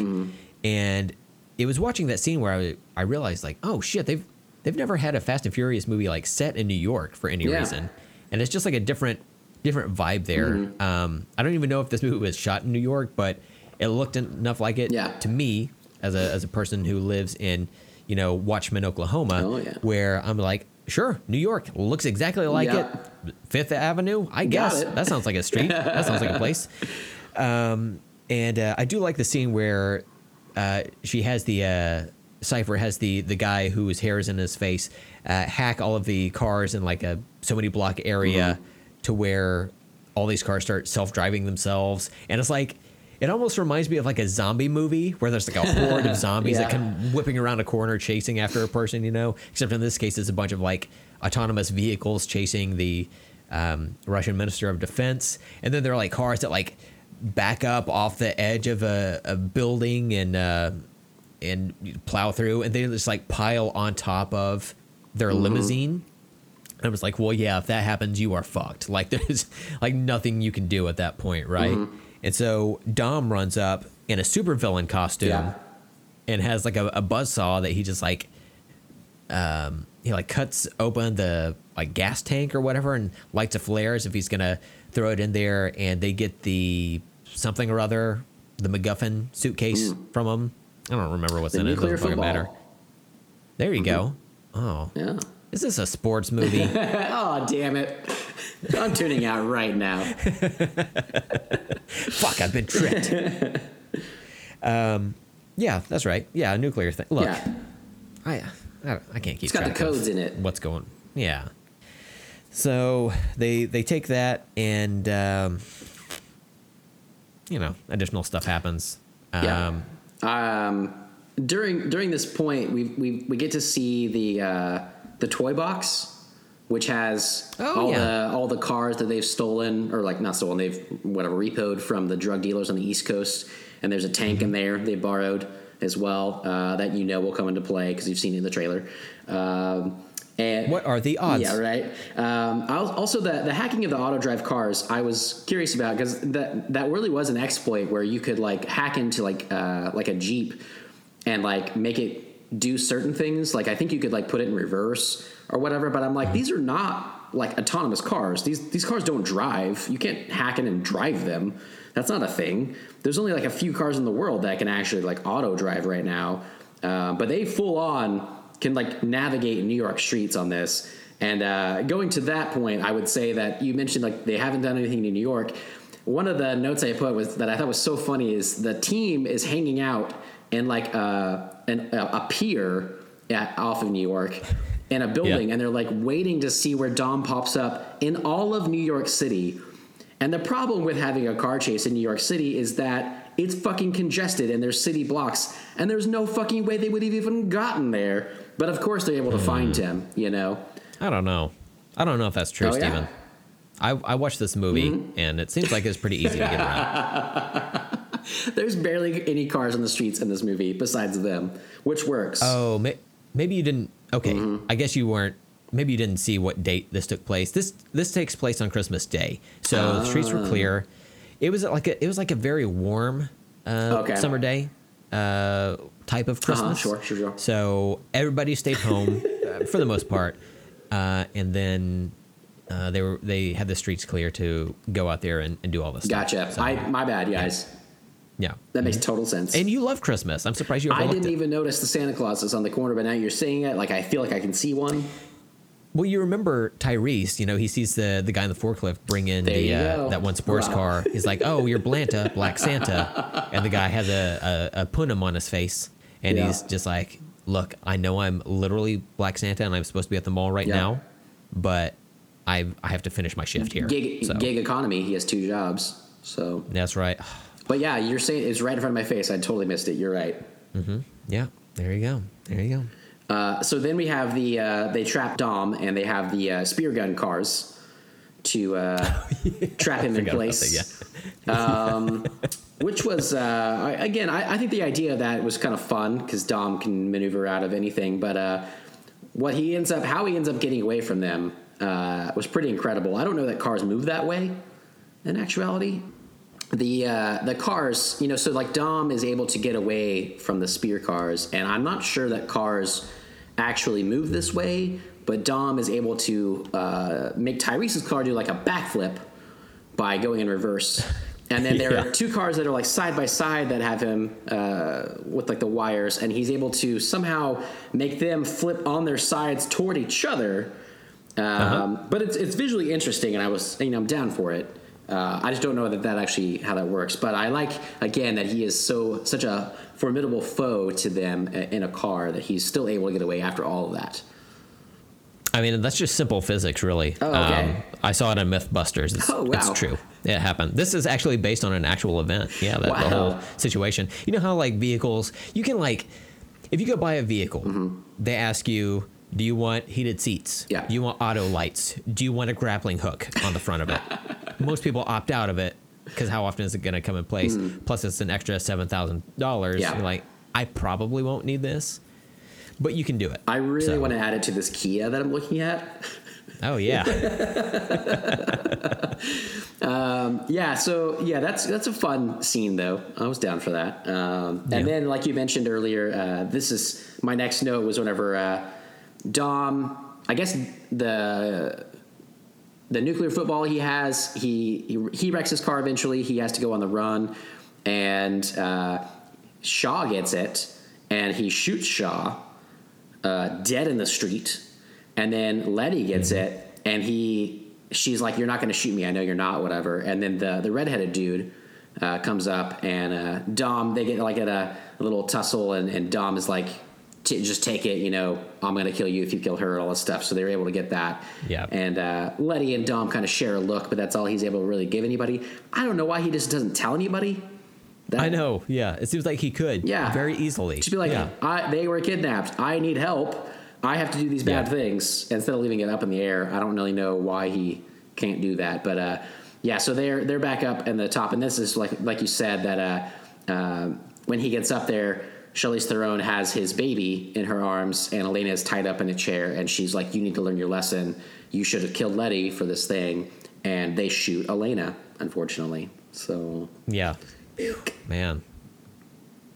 and it was watching that scene where I I realized like, oh shit, they've they've never had a Fast and Furious movie like set in New York for any Yeah. reason, and it's just like a different different vibe there. Mm-hmm. Um, I don't even know if this movie was shot in New York, but it looked enough like it Yeah. to me as a as a person who lives in you know Watchman, Oklahoma, Oh, yeah. where I'm like, sure, New York looks exactly like Yeah. it. Fifth Avenue, I Got guess it. that sounds like a street. that sounds like a place. Um, and uh, I do like the scene where uh, she has the uh, Cipher has the the guy whose hair is in his face uh, hack all of the cars in like a so many block area to where all these cars start self driving themselves, and it's like. It almost reminds me of like a zombie movie where there's like a horde of zombies that Yeah. come whipping around a corner chasing after a person, you know. Except in this case, it's a bunch of like autonomous vehicles chasing the um, Russian Minister of Defense, and then there are like cars that like back up off the edge of a, a building and uh, and plow through, and they just like pile on top of their limousine. And I was like, well, yeah, if that happens, you are fucked. Like there's like nothing you can do at that point, right? Mm-hmm. And so Dom runs up in a supervillain costume Yeah. and has like a, a buzz saw that he just like um he like cuts open the like gas tank or whatever and lights a flare as if he's gonna throw it in there and they get the something or other the MacGuffin suitcase mm. from him. I don't remember what's The in it. It doesn't fucking matter. There you go. Mm-hmm. Oh, Yeah. Is this a sports movie? oh damn it! I'm tuning out right now. Fuck, I've been tricked. um, yeah, that's right. Yeah, a nuclear thing. Look, yeah. I, I I can't keep. It's got the codes in it. What's going? Yeah. So they they take that and um, you know additional stuff happens. Um, Yeah. Um, during during this point, we we we get to see the uh, the toy box, which has Oh, all yeah. the all the cars that they've stolen or like not stolen, they've whatever repoed from the drug dealers on the East Coast, and there's a tank in there they borrowed as well uh, that you know will come into play because you've seen it in the trailer. Um, And What are the odds? Yeah, right. Um, also, the the hacking of the auto drive cars, I was curious about because that that really was an exploit where you could like hack into like uh, like a Jeep and like make it do certain things. Like I think you could like put it in reverse or whatever. But I'm like, these are not like autonomous cars. These these cars don't drive. You can't hack in and drive them. That's not a thing. There's only like a few cars in the world that can actually like auto drive right now. Uh, but they full on can like navigate New York streets on this. And uh, going to that point, I would say that you mentioned like they haven't done anything in New York. One of the notes I put was that I thought was so funny is the team is hanging out in like uh, an, a pier at, off of New York in a building, Yeah. and they're like waiting to see where Dom pops up in all of New York City. And the problem with having a car chase in New York City is that it's fucking congested and there's city blocks, and there's no fucking way they would have even gotten there. But of course, they're able to find hmm. him. You know. I don't know. I don't know if that's true, Oh, yeah. Steven. I, I watched this movie hmm? and it seems like it's pretty easy to get around. There's barely any cars on the streets in this movie besides them, which works. Oh, may, maybe you didn't. Okay, Mm-hmm. I guess you weren't. Maybe you didn't see what date this took place. This this takes place on Christmas Day, so the streets Ah. were clear. It was like a it was like a very warm uh, Okay. summer day uh, type of Christmas. sure, sure, sure. So everybody stayed home uh, for the most part, uh, and then uh, they were they had the streets clear to go out there and, and do all this. stuff. gotcha. So, I my bad, guys. Yeah, That makes total sense. and you love Christmas. I'm surprised you I didn't it. even notice the Santa Clauses on the corner, but now you're seeing it, like I feel like I can see one. Well, you remember Tyrese? You know, he sees the the guy in the forklift bring in There the uh, that one sports Wow. car. He's like, "Oh, you're Blanta, Black Santa," and the guy has a a, a punim on his face, and Yeah. he's just like, "Look, I know I'm literally Black Santa, and I'm supposed to be at the mall right Yeah. now, but I I have to finish my shift here." Gig, so gig economy. He has two jobs. So, that's right. But yeah, you're saying it's right in front of my face. I totally missed it. You're right. Mm-hmm. Yeah, there you go. There you go. Uh, so then we have the uh, they trap Dom and they have the uh, spear gun cars to uh, trap him in place. that, um, which was uh, I, again, I, I think the idea of that was kind of fun because Dom can maneuver out of anything. But uh, what he ends up, how he ends up getting away from them, uh, was pretty incredible. I don't know that cars move that way in actuality. The uh, the cars, you know, so like Dom is able to get away from the spear cars, and I'm not sure that cars actually move this way, but Dom is able to uh, make Tyrese's car do like a backflip by going in reverse. And then there Yeah. are two cars that are like side by side that have him uh, with like the wires, and he's able to somehow make them flip on their sides toward each other. Um, But it's it's visually interesting, and I was you know I'm down for it. Uh, I just don't know that that actually how that works. But I like again that he is so such a formidable foe to them in a car that he's still able to get away after all of that. I mean, that's just simple physics, really. Um, Oh, okay. I saw it on MythBusters. It's, Oh, it's true. It happened. This is actually based on an actual event. Yeah, the, the whole situation. You know how like vehicles, you can like, if you go buy a vehicle, they ask you, do you want heated seats? Yeah. Do you want auto lights? Do you want a grappling hook on the front of it? Most people opt out of it because how often is it going to come in place? Plus, it's an extra seven thousand dollars. Yeah. You're like, I probably won't need this, but you can do it. I really So- want to add it to this Kia that I'm looking at. Oh yeah. Yeah, so yeah, that's that's a fun scene though. I was down for that. Um, Yeah. And then, like you mentioned earlier, uh, this is my next note was whenever uh, Dom, I guess the the nuclear football he has, he, he he wrecks his car eventually. He has to go on the run, and uh, Shaw gets it, and he shoots Shaw uh, dead in the street, and then Letty gets it, and he she's like, "You're not going to shoot me. I know you're not. Whatever." And then the the redheaded dude uh, comes up, and uh, Dom they get like at a, a little tussle, and, and Dom is like. "T- Just take it, you know. I'm gonna kill you if you kill her, and all this stuff. So they were able to get that. Yeah. And uh, Letty and Dom kind of share a look, but that's all he's able to really give anybody. I don't know why he just doesn't tell anybody. That, I know. Yeah, it seems like he could. Yeah. very easily. Just be like, yeah. I, they were kidnapped. I need help. I have to do these bad Yeah. things instead of leaving it up in the air. I don't really know why he can't do that, but uh, yeah. So they're they're back up in the top, and this is like like you said that uh, uh, when he gets up there, Charlize Theron has his baby in her arms, and Elena is tied up in a chair, and she's like, "You need to learn your lesson. You should have killed Letty for this thing." And they shoot Elena, unfortunately. So Yeah. Man.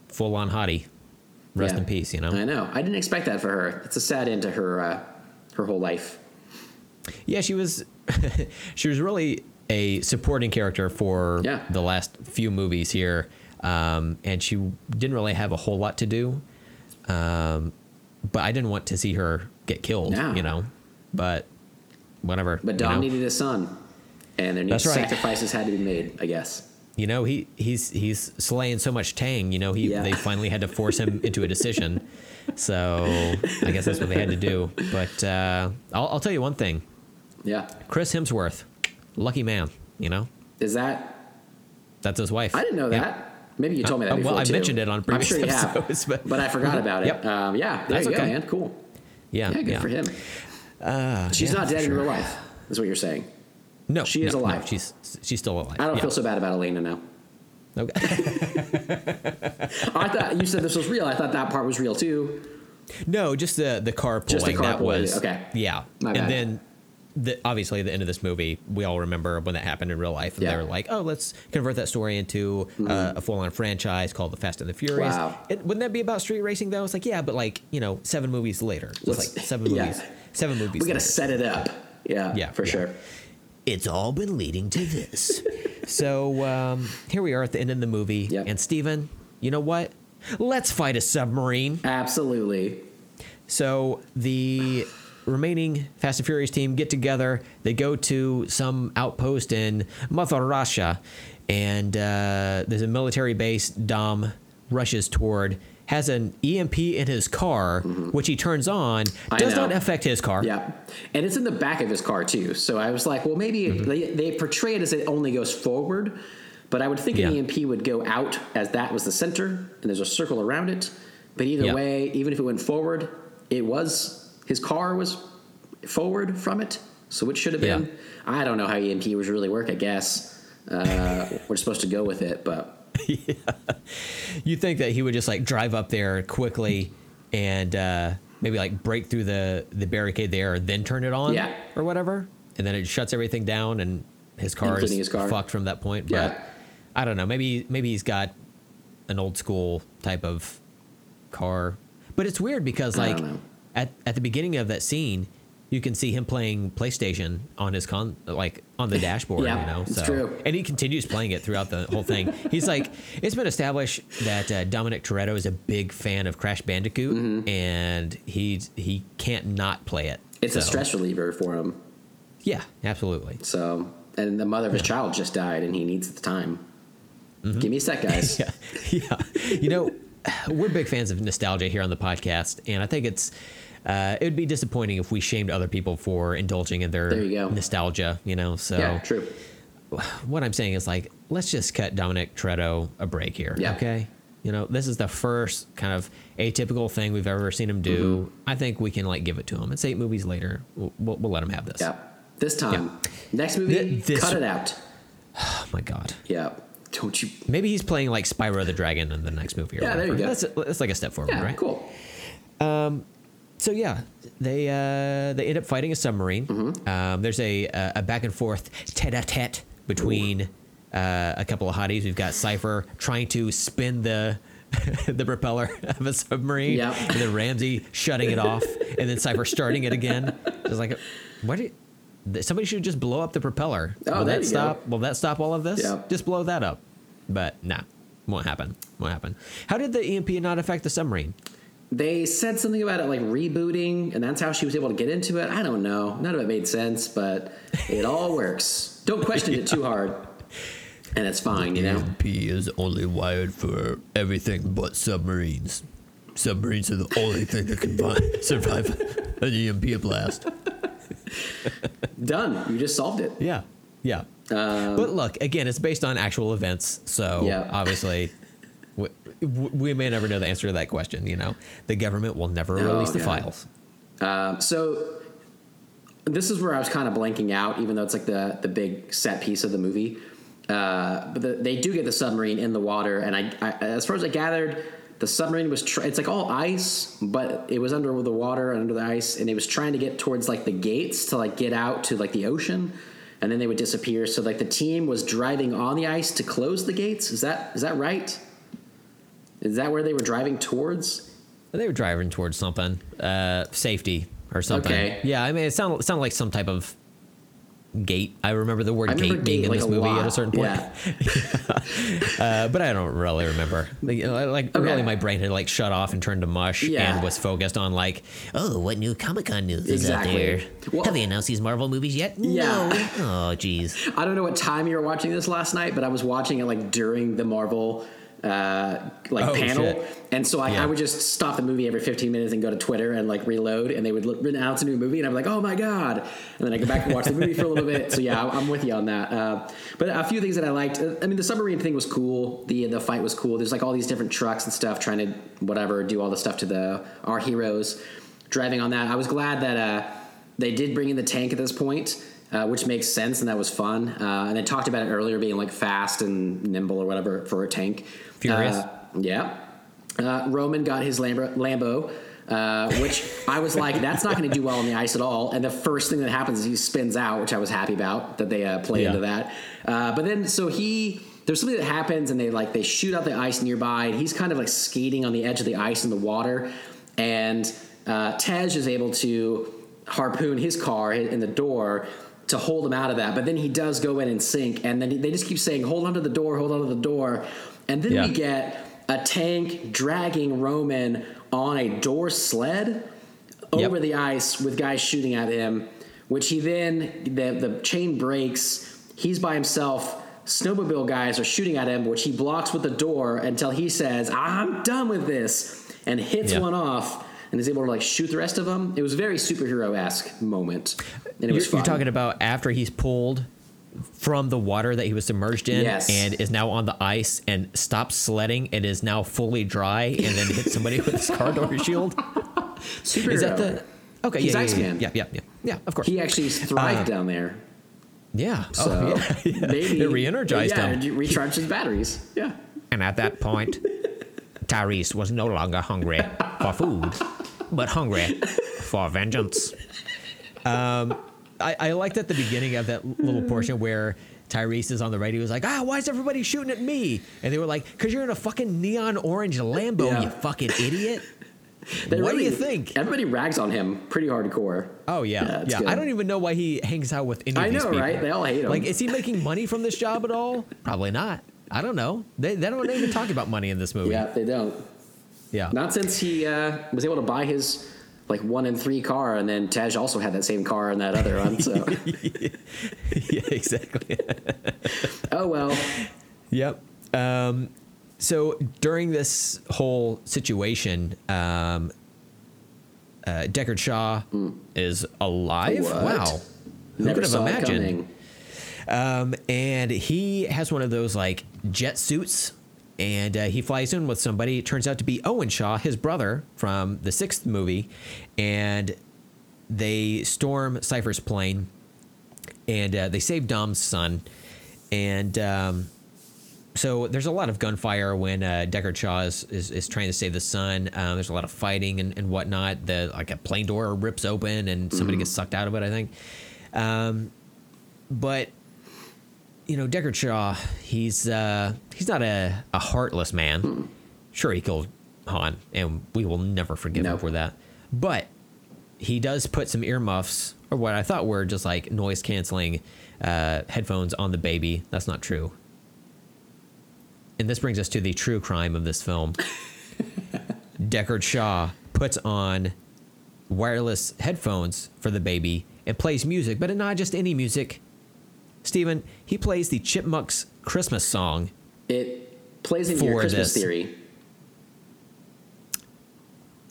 Full on hottie. Rest yeah. in peace, you know? I know. I didn't expect that for her. It's a sad end to her uh, her whole life. Yeah, she was she was really a supporting character for Yeah. the last few movies here. Um, and she didn't really have a whole lot to do. Um, but I didn't want to see her get killed, No. you know. But whatever. But you Dom know? needed a son, and there That's right. sacrifices had to be made. I guess. you know he he's he's slaying so much tang you know he Yeah. they finally had to force him into a decision so i guess that's what they had to do but uh, I'll, I'll tell you one thing Yeah. chris hemsworth lucky man you know Is that? that's his wife I didn't know Yeah. that. Maybe you told me that Uh, before well, I too. mentioned it on I'm previous sure you episodes, have, but- but I forgot about it. Yep. Um, yeah, there That's you go, okay. man. Cool. yeah Yeah, good for him. Uh, She's yeah, not dead in real life. Is what you're saying. no She is no, no, alive. she's she's still alive I don't yeah. feel so bad about Elena now. okay. I thought you said this was real. I thought that part was real too. no just the the car pulling Just the that was okay. yeah My and bad. then the, obviously the end of this movie we all remember when that happened in real life and Yeah. they're like oh let's convert that story into uh, a full-on franchise called the fast and the furious Mm-hmm. Wow. it, wouldn't that be about street racing though it's like yeah but like you know seven movies later it's like seven yeah. movies seven movies We got to set it up. Yeah, Yeah, for yeah. sure. it's all been leading to this so um, here we are at the end of the movie Yep. and steven you know what let's fight a submarine Absolutely. So the remaining Fast and Furious team get together. They go to some outpost in Mother Russia, and uh, there's a military base. Dom rushes toward. Has an EMP in his car, which he turns on. Mm-hmm. Does not affect his car. Yeah, and it's in the back of his car too. So I was like, well, maybe Mm-hmm. they, they portray it as it only goes forward, but I would think Yeah. an EMP would go out as that was the center, and there's a circle around it. But either Yeah. way, even if it went forward, it was his car was forward from it, so it should have been. Yeah. I don't know how EMP was really work. I guess uh, we're supposed to go with it, but You think that he would just like drive up there quickly and uh, maybe like break through the the barricade there, then turn it on, Yeah. or whatever, and then it shuts everything down, and his car is his car. fucked from that point. Yeah. But I don't know. Maybe maybe he's got an old school type of car, but it's weird because like. At at the beginning of that scene. You can see him playing PlayStation on his con, like on the dashboard. Yeah, you know, it's so true. and he continues playing it throughout the whole thing. He's like, it's been established that uh, Dominic Toretto is a big fan of Crash Bandicoot, and he he can't not play it. it's a stress reliever for him. Yeah, absolutely. So, and the mother of his child just died, and he needs the time. Give me a sec, guys. Mm-hmm. Yeah, yeah. You know, we're big fans of nostalgia here on the podcast, and I think it's. Uh, it would be disappointing if we shamed other people for indulging in their you nostalgia, you know. So Yeah, true. what I'm saying is like, let's just cut Dominic Toretto a break here. Yeah. Okay. You know, this is the first kind of atypical thing we've ever seen him do. Mm-hmm. I think we can like give it to him. It's eight movies later. We'll, we'll, we'll let him have this. Yeah. This time, next movie, Th- this- cut it out. Oh my God. Yeah. Don't you? Maybe he's playing like Spyro the Dragon in the next movie. Or Yeah, there you go. That's, that's like a step forward, Yeah, right? cool. So yeah, they uh, they end up fighting a submarine. Mm-hmm. Um, there's a a back and forth tete-a-tete between uh, a couple of hotties. We've got Cipher trying to spin the the propeller of a submarine, Yep. and then Ramsey shutting it off, and then Cipher starting it again. It's like, what? Did, somebody should just blow up the propeller. Oh, will that stop? Will that stop all of this? Yep. Just blow that up. But nah, won't happen. Won't happen. How did the EMP not affect the submarine? They said something about it like rebooting, and that's how she was able to get into it. I don't know. None of it made sense, but it all works. Don't question it too hard, and it's fine, you know. EMP is only wired for everything but submarines. Submarines are the only thing that can vi- survive an EMP blast. Done. You just solved it. Yeah, yeah. but look, again, it's based on actual events, so Um, Yeah. obviously, we, may never know the answer to that question. You know, the government will never No, release the yeah. files. Um, so this is where I was kind of blanking out, even though it's like the the big set piece of the movie. Uh, but the, they do get the submarine in the water, and I, I, as far as I gathered, the submarine was tr- it's like all ice but it was under the water under the ice and it was trying to get towards like the gates to like get out to like the ocean and then they would disappear so like the team was driving on the ice to close the gates is that is that right is that where they were driving towards They were driving towards something, uh, safety or something. Okay. Yeah, I mean, it sounded, it sounded like some type of gate. I remember the word remember gate being in like, this movie at a certain point. Yeah. Uh, but I don't really remember. Like, like Okay. really, my brain had like shut off and turned to mush Yeah. and was focused on like, Oh, what new Comic Con news is out there? Well- Have they announced these Marvel movies yet? Yeah. No. Oh, jeez. I don't know what time you were watching this last night, but I was watching it like during the Marvel uh, like Oh, panel, shit. and so I, Yeah. I would just stop the movie every 15 minutes and go to Twitter and like reload, and they would look, announce a new movie, and I'm like, oh my god, and then I go back and watch the movie for a little bit. So yeah, I'm with you on that. Uh, but a few things that I liked. uh, I mean, the submarine thing was cool. The the fight was cool. There's like all these different trucks and stuff trying to whatever do all the stuff to the our heroes driving on that. I was glad that uh, they did bring in the tank at this point. Uh, which makes sense and that was fun. Uh, and they talked about it earlier being like fast and nimble or whatever for a tank. Furious. Uh, yeah. Uh, Roman got his Lambo, Lambo uh, which I was like, that's not going to do well on the ice at all. And the first thing that happens is he spins out, which I was happy about that they uh, play Yeah. into that. Uh, but then, so he, there's something that happens and they like, they shoot out the ice nearby and he's kind of like skating on the edge of the ice in the water. And uh, Tej is able to harpoon his car in the door to hold him out of that. But then he does go in and sink. And then they just keep saying, hold on to the door, hold on to the door. And then Yeah. we get a tank dragging Roman on a door sled over Yep. the ice with guys shooting at him, which he then the the chain breaks. He's by himself. Snowmobile guys are shooting at him, which he blocks with the door until he says, "I'm done with this," and hits Yeah. one off and is able to like shoot the rest of them. It was a very superhero esque moment, and it You're, was fun. you're talking about after he's pulled from the water that he was submerged in Yes. and is now on the ice and stops sledding and is now fully dry and then hits somebody with his car door shield. superhero. Is that the Okay, He's yeah, yeah, yeah, Iceman. yeah, yeah, yeah, yeah, of course. He actually thrived Uh, down there. yeah. So oh, yeah, maybe it re-energized yeah, him. recharged his batteries. Yeah. And at that point, Tyrese was no longer hungry for food, but hungry for vengeance. Um, I, I liked at the beginning of that little portion where Tyrese is on the radio. He was like, "Ah, why is everybody shooting at me?" And they were like, "Cause you're in a fucking neon orange Lambo, Yeah. you fucking idiot." What do you think? Everybody rags on him pretty hardcore. Oh yeah, Yeah, yeah. I don't even know why he hangs out with any of I know, people. right? They all hate him. Like, is he making money from this job at all? Probably not. I don't know. They, they don't even talk about money in this movie. Yeah, they don't. yeah. Not since he uh, was able to buy his like one in three car, and then Tej also had that same car in that other one. So, yeah, exactly. oh well. yep. Um, so during this whole situation, um, uh, Deckard Shaw is alive. What? Wow. Who Never could have imagined? Um, and he has one of those like jet suits, and uh, he flies in with somebody. It turns out to be Owen Shaw, his brother from the sixth movie, and they storm Cypher's plane, and uh, they save Dom's son, and. Um, so there's a lot of gunfire when uh, Deckard Shaw is, is, is trying to save the son. Um, there's a lot of fighting and, and whatnot. The like a plane door rips open and somebody gets sucked out of it. I think. Um, but you know, Deckard Shaw, he's uh, he's not a, a heartless man. Sure, he killed Han, and we will never forgive him for that. But he does put some earmuffs, or what I thought were just like noise canceling uh, headphones on the baby. That's not true. And this brings us to the true crime of this film. Deckard Shaw puts on wireless headphones for the baby and plays music, but not just any music. Steven, he plays the Chipmunks Christmas song. It plays into your Christmas this. theory.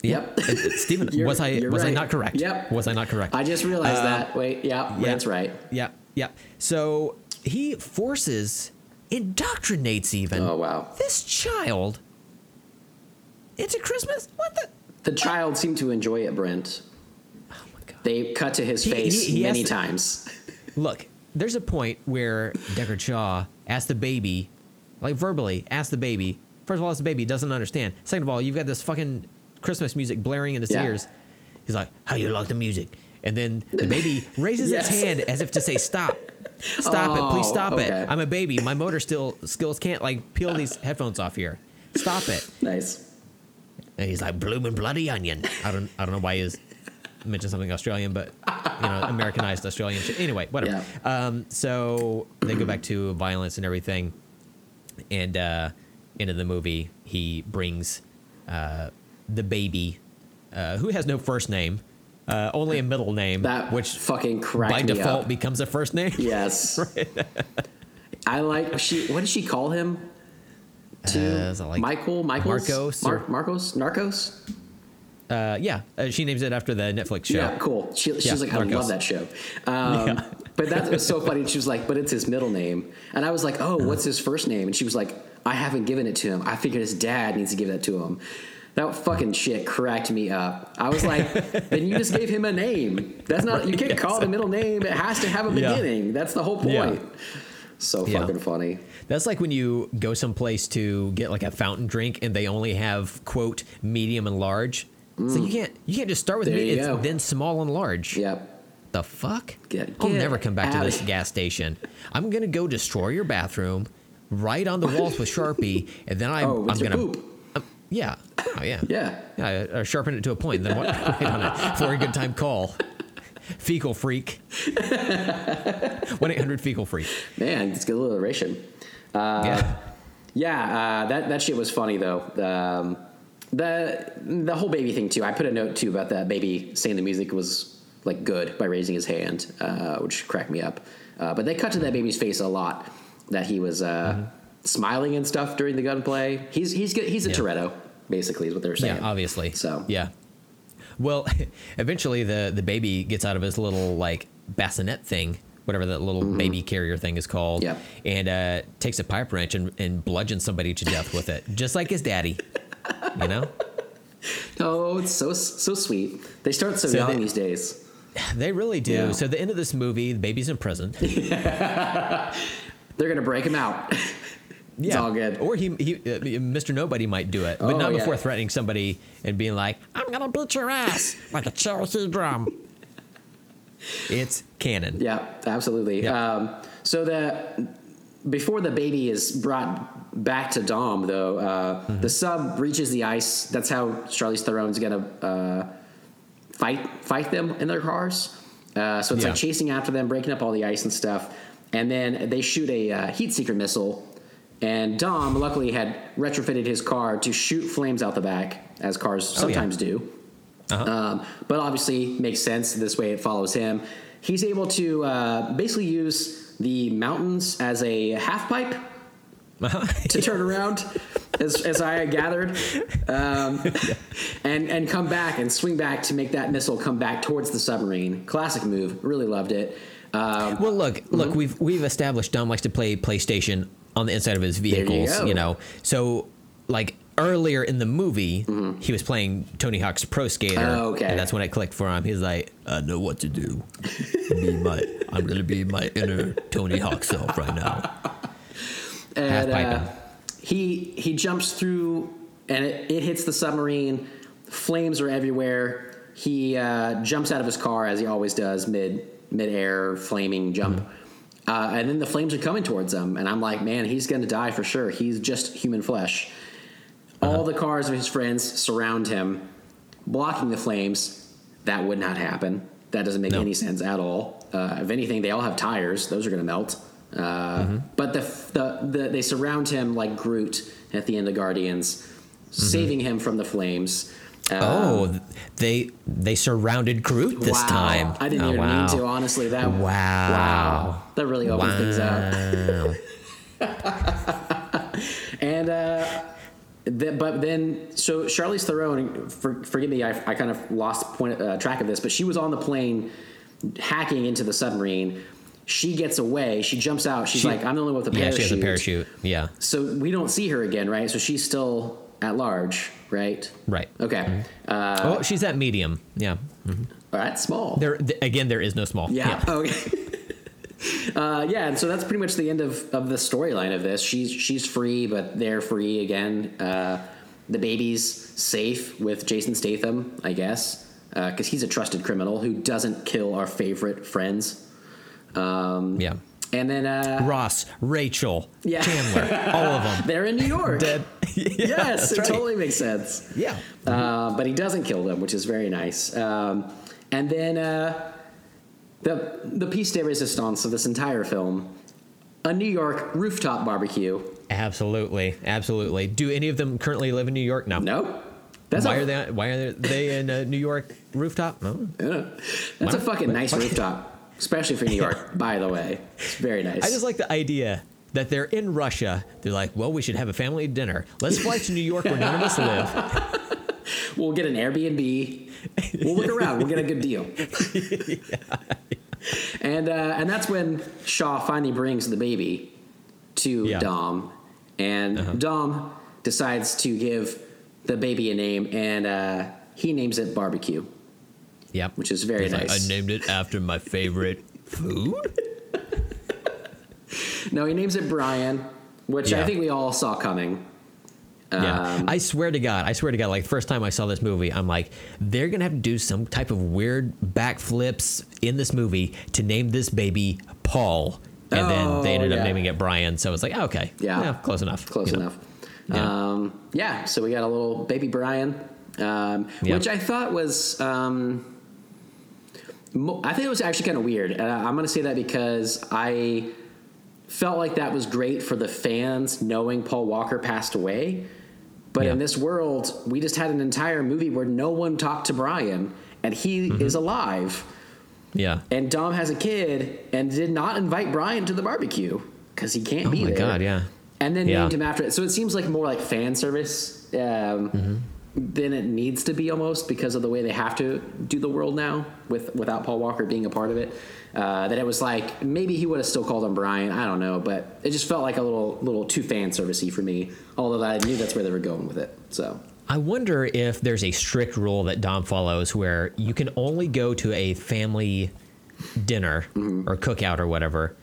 Yep. Uh, uh, Steven, was I was I not correct? Yep. Was I not correct? I just realized that. Wait, yeah, yeah. that's right. Yeah, yeah. So he forces, indoctrinates even Oh wow. this child into Christmas. What the? The child seemed to enjoy it, Brent. Oh my god. They cut to his He- face he- he many to- times. Look, there's a point where Deckard Shaw asks the baby, like verbally, asks the baby, First of all, it's a baby. Doesn't understand. Second of all, you've got this fucking Christmas music blaring in his Yeah. ears. He's like, "How you like the music?" And then the baby raises Yes. its hand as if to say, "Stop, stop it, please Oh, stop okay. it. I'm a baby. My motor still skills can't like peel these headphones off here. Stop it." Nice. And he's like, "Bloomin' bloody onion." I don't, I don't know why he's mentioned something Australian, but you know, Americanized Australian shit. Anyway, whatever. Um, so they go back to violence and everything, and uh, into the movie, he brings uh, the baby, uh, who has no first name, uh, only a middle name, That which fucking by default up. becomes a first name. Yes. I like she. What did she call him? To Uh, like Michael, Michael's, Marcos Mar- Marcos, Narcos. Uh, yeah, uh, she names it after the Netflix show. Yeah, cool. She, she's Yeah, like, I Narcos. love that show. Um, Yeah. But that was so funny. She was like, but it's his middle name. And I was like, oh, what's his first name? And she was like, I haven't given it to him. I figured his dad needs to give that to him. That fucking shit cracked me up. I was like, then you just gave him a name. That's not, you can't call it a middle name. It has to have a Yeah. beginning. That's the whole point. So fucking funny. That's like when you go someplace to get like a fountain drink and they only have quote medium and large. So you can't you can't just start with Mm. There medium. go. It's then small and large. Yep. The fuck? Get- I'll get never come back to this gas station. I'm gonna go destroy your bathroom, right on the walls with Sharpie, and then I'm Oh, I'm gonna poop. um, yeah. Oh yeah. Yeah. Yeah, uh, sharpen it to a point, then what? Write on it for a good time call. Fecal freak. 1 800 fecal freak. Man, it's a good alliteration. Uh, yeah. Yeah, uh, that that shit was funny though. Um, the the whole baby thing too. I put a note too about that baby saying the music was like good by raising his hand, uh, which cracked me up. Uh, but they cut to that baby's face a lot. That he was uh, Mm-hmm. smiling and stuff during the gunplay. He's he's good. He's a Yeah. Toretto, basically, is what they were saying. Yeah, obviously. So yeah. Well, eventually the the baby gets out of his little like bassinet thing, whatever that little baby carrier thing is called, Yep. and uh, takes a pipe wrench and, and bludgeons somebody to death with it, just like his daddy. You know, Oh, it's so so sweet. They start so, So young they- these days. they really do. Yeah. So the end of this movie, the baby's in prison. They're gonna break him out. Yeah, all good. Or he, he uh, Mr. Nobody might do it, but Oh, not yeah. before threatening somebody and being like, "I'm gonna beat your ass like a Cherokee drum." It's canon. Yeah, absolutely. Yeah. Um, so the before the baby is brought back to Dom, though, uh, Mm-hmm. the sub reaches the ice. That's how Charlize Theron's gonna uh, fight fight them in their cars. Uh, so it's Yeah. like chasing after them, breaking up all the ice and stuff. And then they shoot a uh, heat seeker missile. And Dom luckily had retrofitted his car to shoot flames out the back, as cars Oh, yeah. sometimes do. Um, but obviously makes sense. This way it follows him. He's able to uh, basically use the mountains as a half pipe to turn around, as, as I gathered, um, and and come back and swing back to make that missile come back towards the submarine. Classic move. Really loved it. Um, Well, look, look, Mm-hmm. we've we've established Dom likes to play PlayStation on the inside of his you vehicles. go. You, know, so like earlier in the movie, Mm-hmm. he was playing Tony Hawk's Pro Skater. Oh, okay. and that's when it clicked for him. He's like, I know what to do. Be my, I'm gonna be my inner Tony Hawk self right now. and uh, he he jumps through and it, it hits the submarine. Flames are everywhere. He uh, jumps out of his car as he always does mid mid air flaming jump. Mm-hmm. uh, and then the flames are coming towards him and i'm like man he's gonna die for sure. He's just human flesh. Uh-huh. all the cars of his friends surround him blocking the flames. That would not happen. That doesn't make No. any sense at all. Uh, if anything they all have tires. Those are going to melt uh, Mm-hmm. but the, the, the they surround him like groot at the end of guardians saving him from the flames Uh, "Oh, they they surrounded Groot this wow. time." i didn't oh, even wow. mean to honestly that Wow. wow that really opens things up And uh, the, but then so Charlize Theron, for, forgive me, I, I kind of lost point uh, track of this, but she was on the plane hacking into the submarine. She gets away. She jumps out. She's She- like, "I'm the only one with a yeah, parachute." she has a parachute. Yeah, So we don't see her again, right? So she's still at large, right? right. Okay. Uh, oh, she's at medium. Yeah. that's small. There th- again, there is no small. yeah. Okay. uh, yeah, and so that's pretty much the end of, of the storyline of this. She's she's free, but they're free again. Uh, the baby's safe with Jason Statham, I guess, because he's a trusted criminal who doesn't kill our favorite friends. Um, Yeah. And then uh, Ross, Rachel, Yeah. Chandler, all of them. they're in New York. Dead. Yeah, yes, it right. totally makes sense. Yeah. Uh, but he doesn't kill them, which is very nice. Um, and then uh, the the piece de resistance of this entire film, a New York rooftop barbecue. Absolutely, absolutely. Do any of them currently live in New York? No. Nope. That's why a, are they? Why are they in a New York rooftop? No. Yeah. That's a fucking nice rooftop, especially for New York. By the way, it's very nice. I just like the idea that they're in Russia. They're like, well, we should have a family dinner. Let's fly to New York where none of us live. we'll get an Airbnb. We'll look around. We'll get a good deal. And uh, and that's when Shaw finally brings the baby to Yeah. Dom, and Dom decides to give the baby a name, and uh, he names it Barbecue, Yep. which is very He's like, nice. I named it after my favorite food. no, he names it Brian, which I think we all saw coming. Yeah. Um, I swear to God, I swear to God, like the first time I saw this movie, I'm like, they're gonna have to do some type of weird backflips in this movie to name this baby Paul. And then they Oh, ended up naming it Brian. So it's like, okay. Yeah. close enough. Close enough. Yeah. Um, yeah, so we got a little baby Brian, um, Yeah. which I thought was. Um, I think it was actually kind of weird. I'm going to say that because I felt like that was great for the fans knowing Paul Walker passed away. But Yeah. in this world, we just had an entire movie where no one talked to Brian, and he Mm-hmm. is alive. Yeah. And Dom has a kid and did not invite Brian to the barbecue because he can't Oh be my God, yeah. and then Yeah. named him after it. So it seems like more like fan service um, Mm-hmm. Than it needs to be almost because of the way they have to do the world now with without Paul Walker being a part of it. Uh, that it was like maybe he would have still called him Brian. I don't know, but it just felt like a little little too fan servicey for me. Although I knew that's where they were going with it. So I wonder if there's a strict rule that Dom follows where you can only go to a family dinner Mm-hmm. or cookout or whatever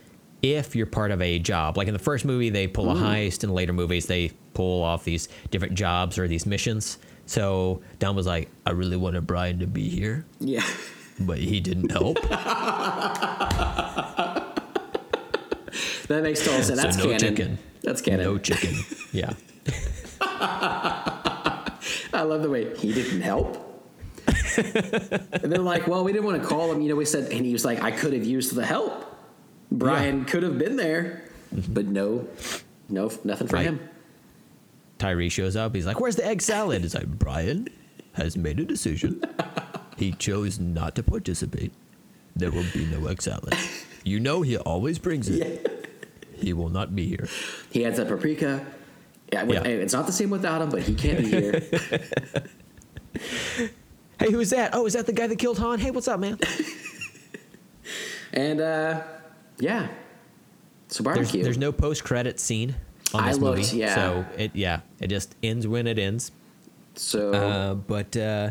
if you're part of a job. Like in the first movie, they pull a heist. In later movies, they pull off these different jobs or these missions. So Dom was like, I really wanted Brian to be here, yeah, but he didn't help. that makes total sense. So That's no canon. chicken. That's canon. no chicken. yeah. I love the way he didn't help. and they're like, well, we didn't want to call him. You know, we said, and he was like, I could have used the help. Brian could have been there, mm-hmm. but no, no, nothing for Right. him. Tyrese shows up. He's like, Where's the egg salad? It's like Brian has made a decision. He chose not to participate. There will be no egg salad. You know he always brings it. He will not be here. He adds a paprika. Yeah, with- Yeah. it's not the same without him, but he can't be here. Hey, who's that? Oh, is that the guy that killed Han? Hey, what's up, man? and uh, yeah, so There's, barbecue. there's no post credit scene on I this looked, movie. yeah. So it yeah, it just ends when it ends. so Uh, but uh,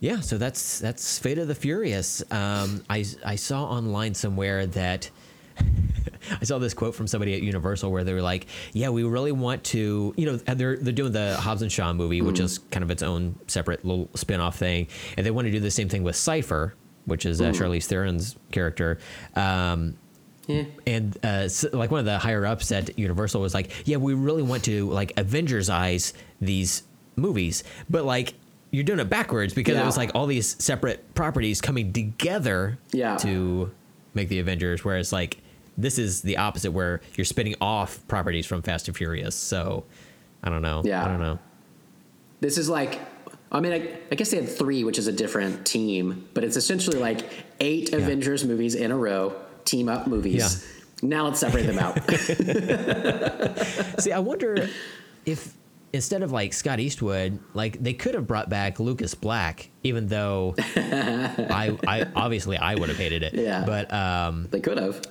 yeah, so that's that's Fate of the Furious. Um, I I saw online somewhere that I saw this quote from somebody at Universal where they were like, "Yeah, we really want to, you know, they're they're doing the Hobbs and Shaw movie, which is kind of its own separate little spin-off thing, and they want to do the same thing with Cypher, which is uh, Charlize Theron's character." Um, yeah. and uh, s like one of the higher ups at Universal was like, "Yeah, we really want to like Avengers eyes these movies, but like you're doing it backwards because it was like all these separate properties coming together Yeah. to make the Avengers, whereas like this is the opposite where you're spinning off properties from Fast and Furious. So I don't know. Yeah. I don't know. This is like, I mean, I, I guess they had three, which is a different team, but it's essentially like eight Avengers movies in a row, team up movies. Now let's separate them out. See, I wonder if instead of like Scott Eastwood, like they could have brought back Lucas Black, even though I, I obviously I would have hated it. Yeah. But um, they could have.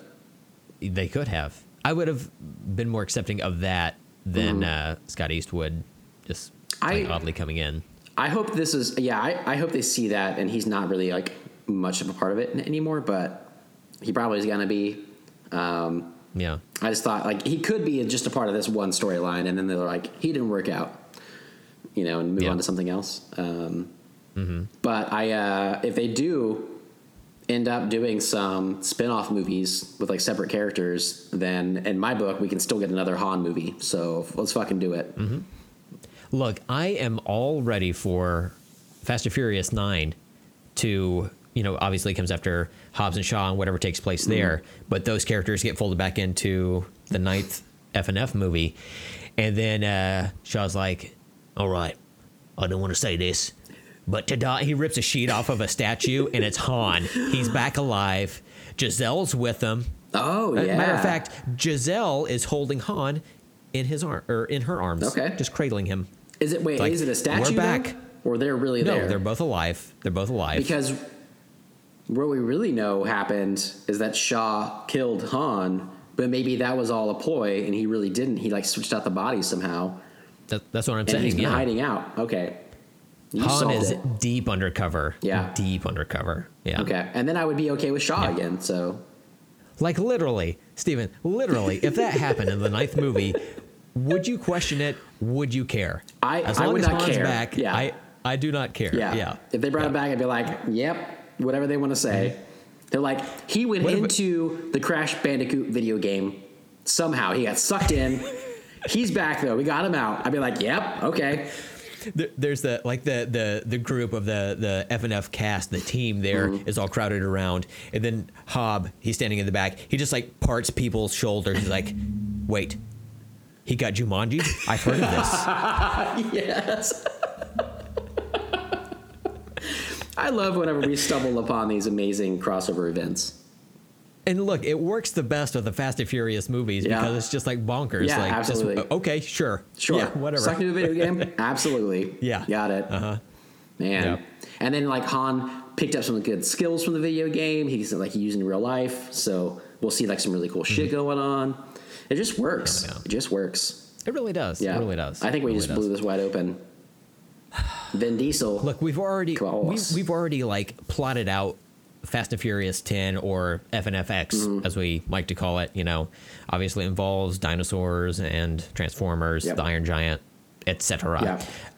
they could have. I would have been more accepting of that than Mm-hmm. uh, Scott Eastwood just I- like, oddly coming in. I hope this is, yeah, I, I hope they see that and he's not really like much of a part of it anymore, but he probably is going to be Um, Yeah. I just thought like he could be just a part of this one storyline, and then they're like he didn't work out, you know, and move Yeah. on to something else. Um, But I, uh, if they do end up doing some spin-off movies with like separate characters, then in my book we can still get another Han movie. So let's fucking do it. Look, I am all ready for Fast and Furious 9 to, you know, obviously comes after Hobbs and Shaw and whatever takes place there, but those characters get folded back into the ninth F&F movie. And then uh, Shaw's like, all right, I don't want to say this, but ta he rips a sheet off of a statue and it's Han. He's back alive. Giselle's with him. Oh Uh, yeah. Matter of fact, Giselle is holding Han in his arm or in her arms, Okay. just cradling him. is it wait? like, is it a statue? we're back. though? or they're really No, there? No, they're both alive. They're both alive. Because what we really know happened is that Shaw killed Han, but maybe that was all a ploy, and he really didn't. He like switched out the bodies somehow, that, that's what I'm and saying. he's been yeah. hiding out. Okay, you Han is it. deep undercover. Yeah. Deep undercover. Yeah. Okay, and then I would be okay with Shaw Yeah. again. So Like literally, Steven, literally, if that happened in the ninth movie, would you question it? Would you care? I- as I long would as not Han's care. back, Yeah. I, I do not care. yeah, Yeah. If they brought Yeah. it back, I'd be like, yep, whatever they want to say. They're like, he went What into the Crash Bandicoot video game somehow. He got sucked in. He's back though. We got him out. I'd be like, yep, okay. There's the like the the the group of the the F and F cast, the team there is Mm-hmm. all crowded around, and then Hob, he's standing in the back. He just like parts people's shoulders. He's like, "Wait, he got Jumanji? I've heard of this." yes. I love whenever we stumble upon these amazing crossover events. And look, it works the best with the Fast and Furious movies Yeah. because it's just like bonkers. Yeah, like, just, absolutely. okay, sure, Sure. yeah, whatever. Suck into a video game? Absolutely. Yeah. Got it. Uh huh. Man. Yep. And then like Han picked up some good skills from the video game. He's like used in real life. So we'll see like some really cool shit going on. It just works. Mm-hmm. Yeah. It just works. It really does. Yeah. It really does. I think we It just really blew this wide open. Vin Diesel. Look, we've already we, we've already like plotted out Fast and Furious 10 or FNFX Mm-hmm. as we like to call it. You know, obviously involves dinosaurs and Transformers, Yep. the Iron Giant, etc.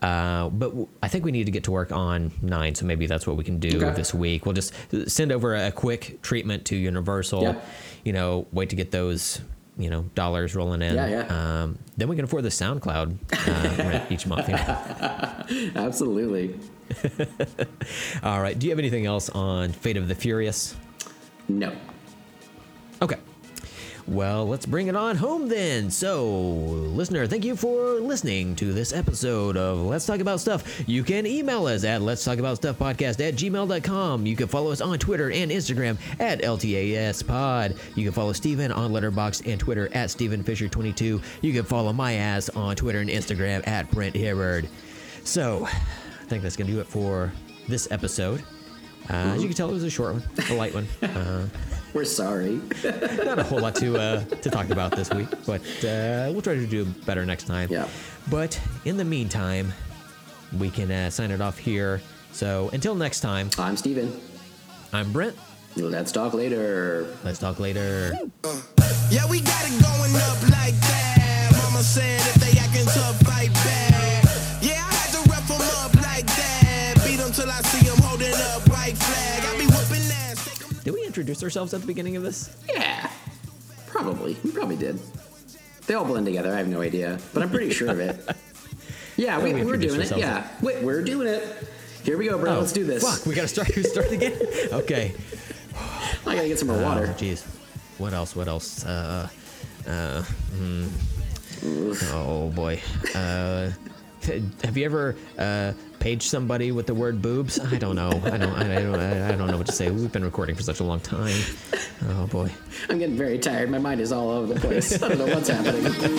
Yeah. Uh, but w- I think we need to get to work on nine, so maybe that's what we can do Okay. this week. We'll just send over a quick treatment to Universal. Yeah. You know, wait to get those. You know, dollars rolling in. Yeah, yeah. Um, then we can afford the SoundCloud uh, rent each month. you know. Absolutely. All right. Do you have anything else on Fate of the Furious? No. Okay. Well, let's bring it on home then. So, listener, thank you for listening to this episode of Let's Talk About Stuff. You can email us at Let's Talk About Stuff Podcast at gmail.com. You can follow us on Twitter and Instagram at LTASPod. You can follow Steven on Letterboxd and Twitter at StevenFisher22. You can follow my ass on Twitter and Instagram at Brent Herod. So, I think that's going to do it for this episode. Uh, As you can tell, it was a short one, a light one. Uh, We're sorry. not a whole lot to uh, to talk about this week, but uh, we'll try to do better next time. Yeah. But in the meantime, we can uh, sign it off here. So until next time, I'm Steven. I'm Brent. Let's talk later. Let's talk later. Yeah, we got it going up like that. Mama said if they acting tough, fight back. Introduce ourselves at the beginning of this? Yeah. Probably. We probably did. They all blend together. I have no idea, but I'm pretty sure of it. Yeah, we, we we're doing it. Yeah, Wait, we're doing it. Here we go, bro. Let's do this. Oh, Fuck, we gotta start start again. Okay. I gotta get some more water. Oh, jeez. What else? What else? Uh, uh, hmm. Oh boy. Uh, have you ever uh, paged somebody with the word boobs? I don't know. I don't. I don't. I don't know what to say. We've been recording for such a long time. Oh boy. I'm getting very tired. My mind is all over the place. I don't know what's happening. We can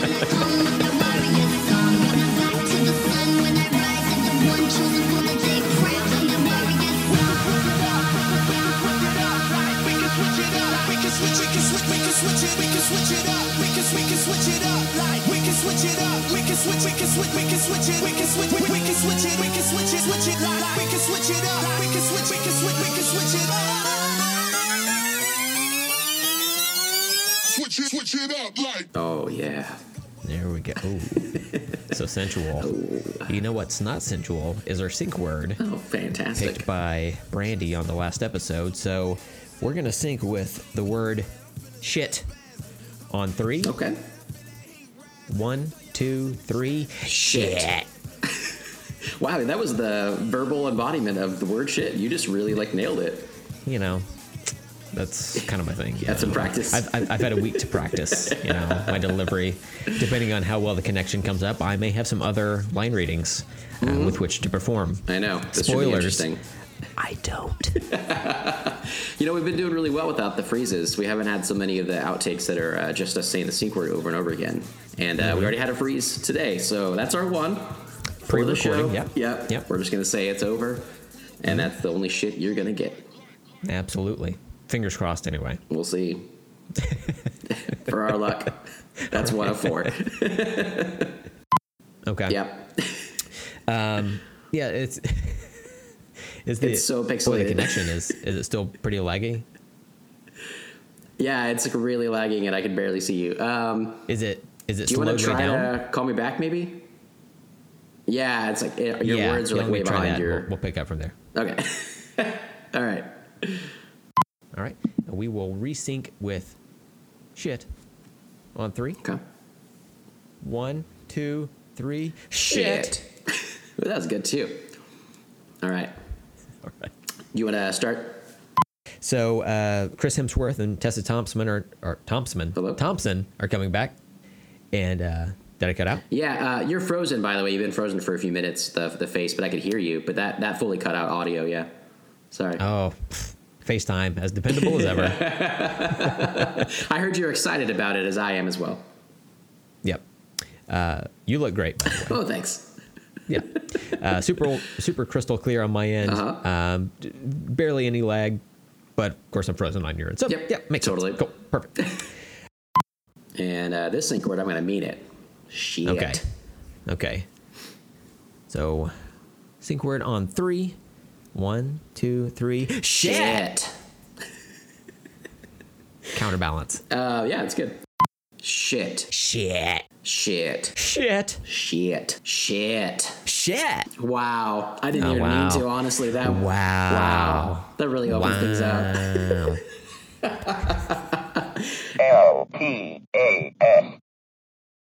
switch it up. We can switch. We can switch. We can switch it. We can switch it up. We can. We can switch it up. Like we can switch it up. We can switch. We can switch. We can switch it. We can switch. We, we can switch it. We can switch it. Switch it. Like we can switch it up. We can switch. We can switch. We can switch it up. Switch it, switch it up like. Oh yeah. There we go. Ooh. so sensual. You know what's not sensual is our sync word Oh, fantastic. picked by Brandy on the last episode. So we're gonna sync with the word shit on three. Okay. One, two, three. Shit. Wow, that was the verbal embodiment of the word shit. You just really like nailed it. You know, that's kind of my thing. you Had some practice. I've, I've, I've had a week to practice. You know, my delivery. Depending on how well the connection comes up, I may have some other line readings uh, with which to perform. I know. This Spoilers. I don't. You know, we've been doing really well without the freezes. We haven't had so many of the outtakes that are uh, just us saying the sync word over and over again. And uh, we already had a freeze today, so that's our one. For the show. Pre-recording, yep. Yep. Yep. We're just going to say it's over. And that's the only shit you're going to get. Absolutely. Fingers crossed. Anyway. We'll see. For our luck. That's one of four. Okay. Yep. Yeah. It's. Is the, It's so pixelated. boy, the connection is is it still pretty laggy? Yeah, it's like really lagging and I can barely see you. Um, Is it is it do you want to try to call me back maybe? Yeah, it's like it, your yeah, words are yeah, like way behind that. your. We'll, we'll pick up from there. Okay. All right. All right. And we will resync with shit on three. Okay. One, two, three. Shit. that was good too. All right. All right. You want to start? So uh, Chris Hemsworth and Tessa Thompson are, or Thompson Hello? Thompson are coming back. And uh, did I cut out? Yeah, uh, you're frozen. By the way, you've been frozen for a few minutes. The the face, but I could hear you. But that that fully cut out audio. Yeah. Sorry. Oh, FaceTime as dependable as ever. I heard you're excited about it, as I am as well. Yep. Uh, you look great, by the way. Oh, thanks. Yeah. Uh, super super crystal clear on my end. Uh-huh. Um, d- barely any lag, but of course I'm frozen on your end. So Yep, yeah, makes totally. sense. Cool. Perfect. And uh, this sync word, I'm going to mean it. Shit. Okay. Okay. So, sync word on three. One, two, three. Shit. Counterbalance. Uh, yeah, it's good. Shit. Shit. Shit. Shit. Shit. Shit. Shit. Wow. I didn't Oh, even wow. mean to, honestly. That Wow. Wow. That really opens things up. Wow. L P A S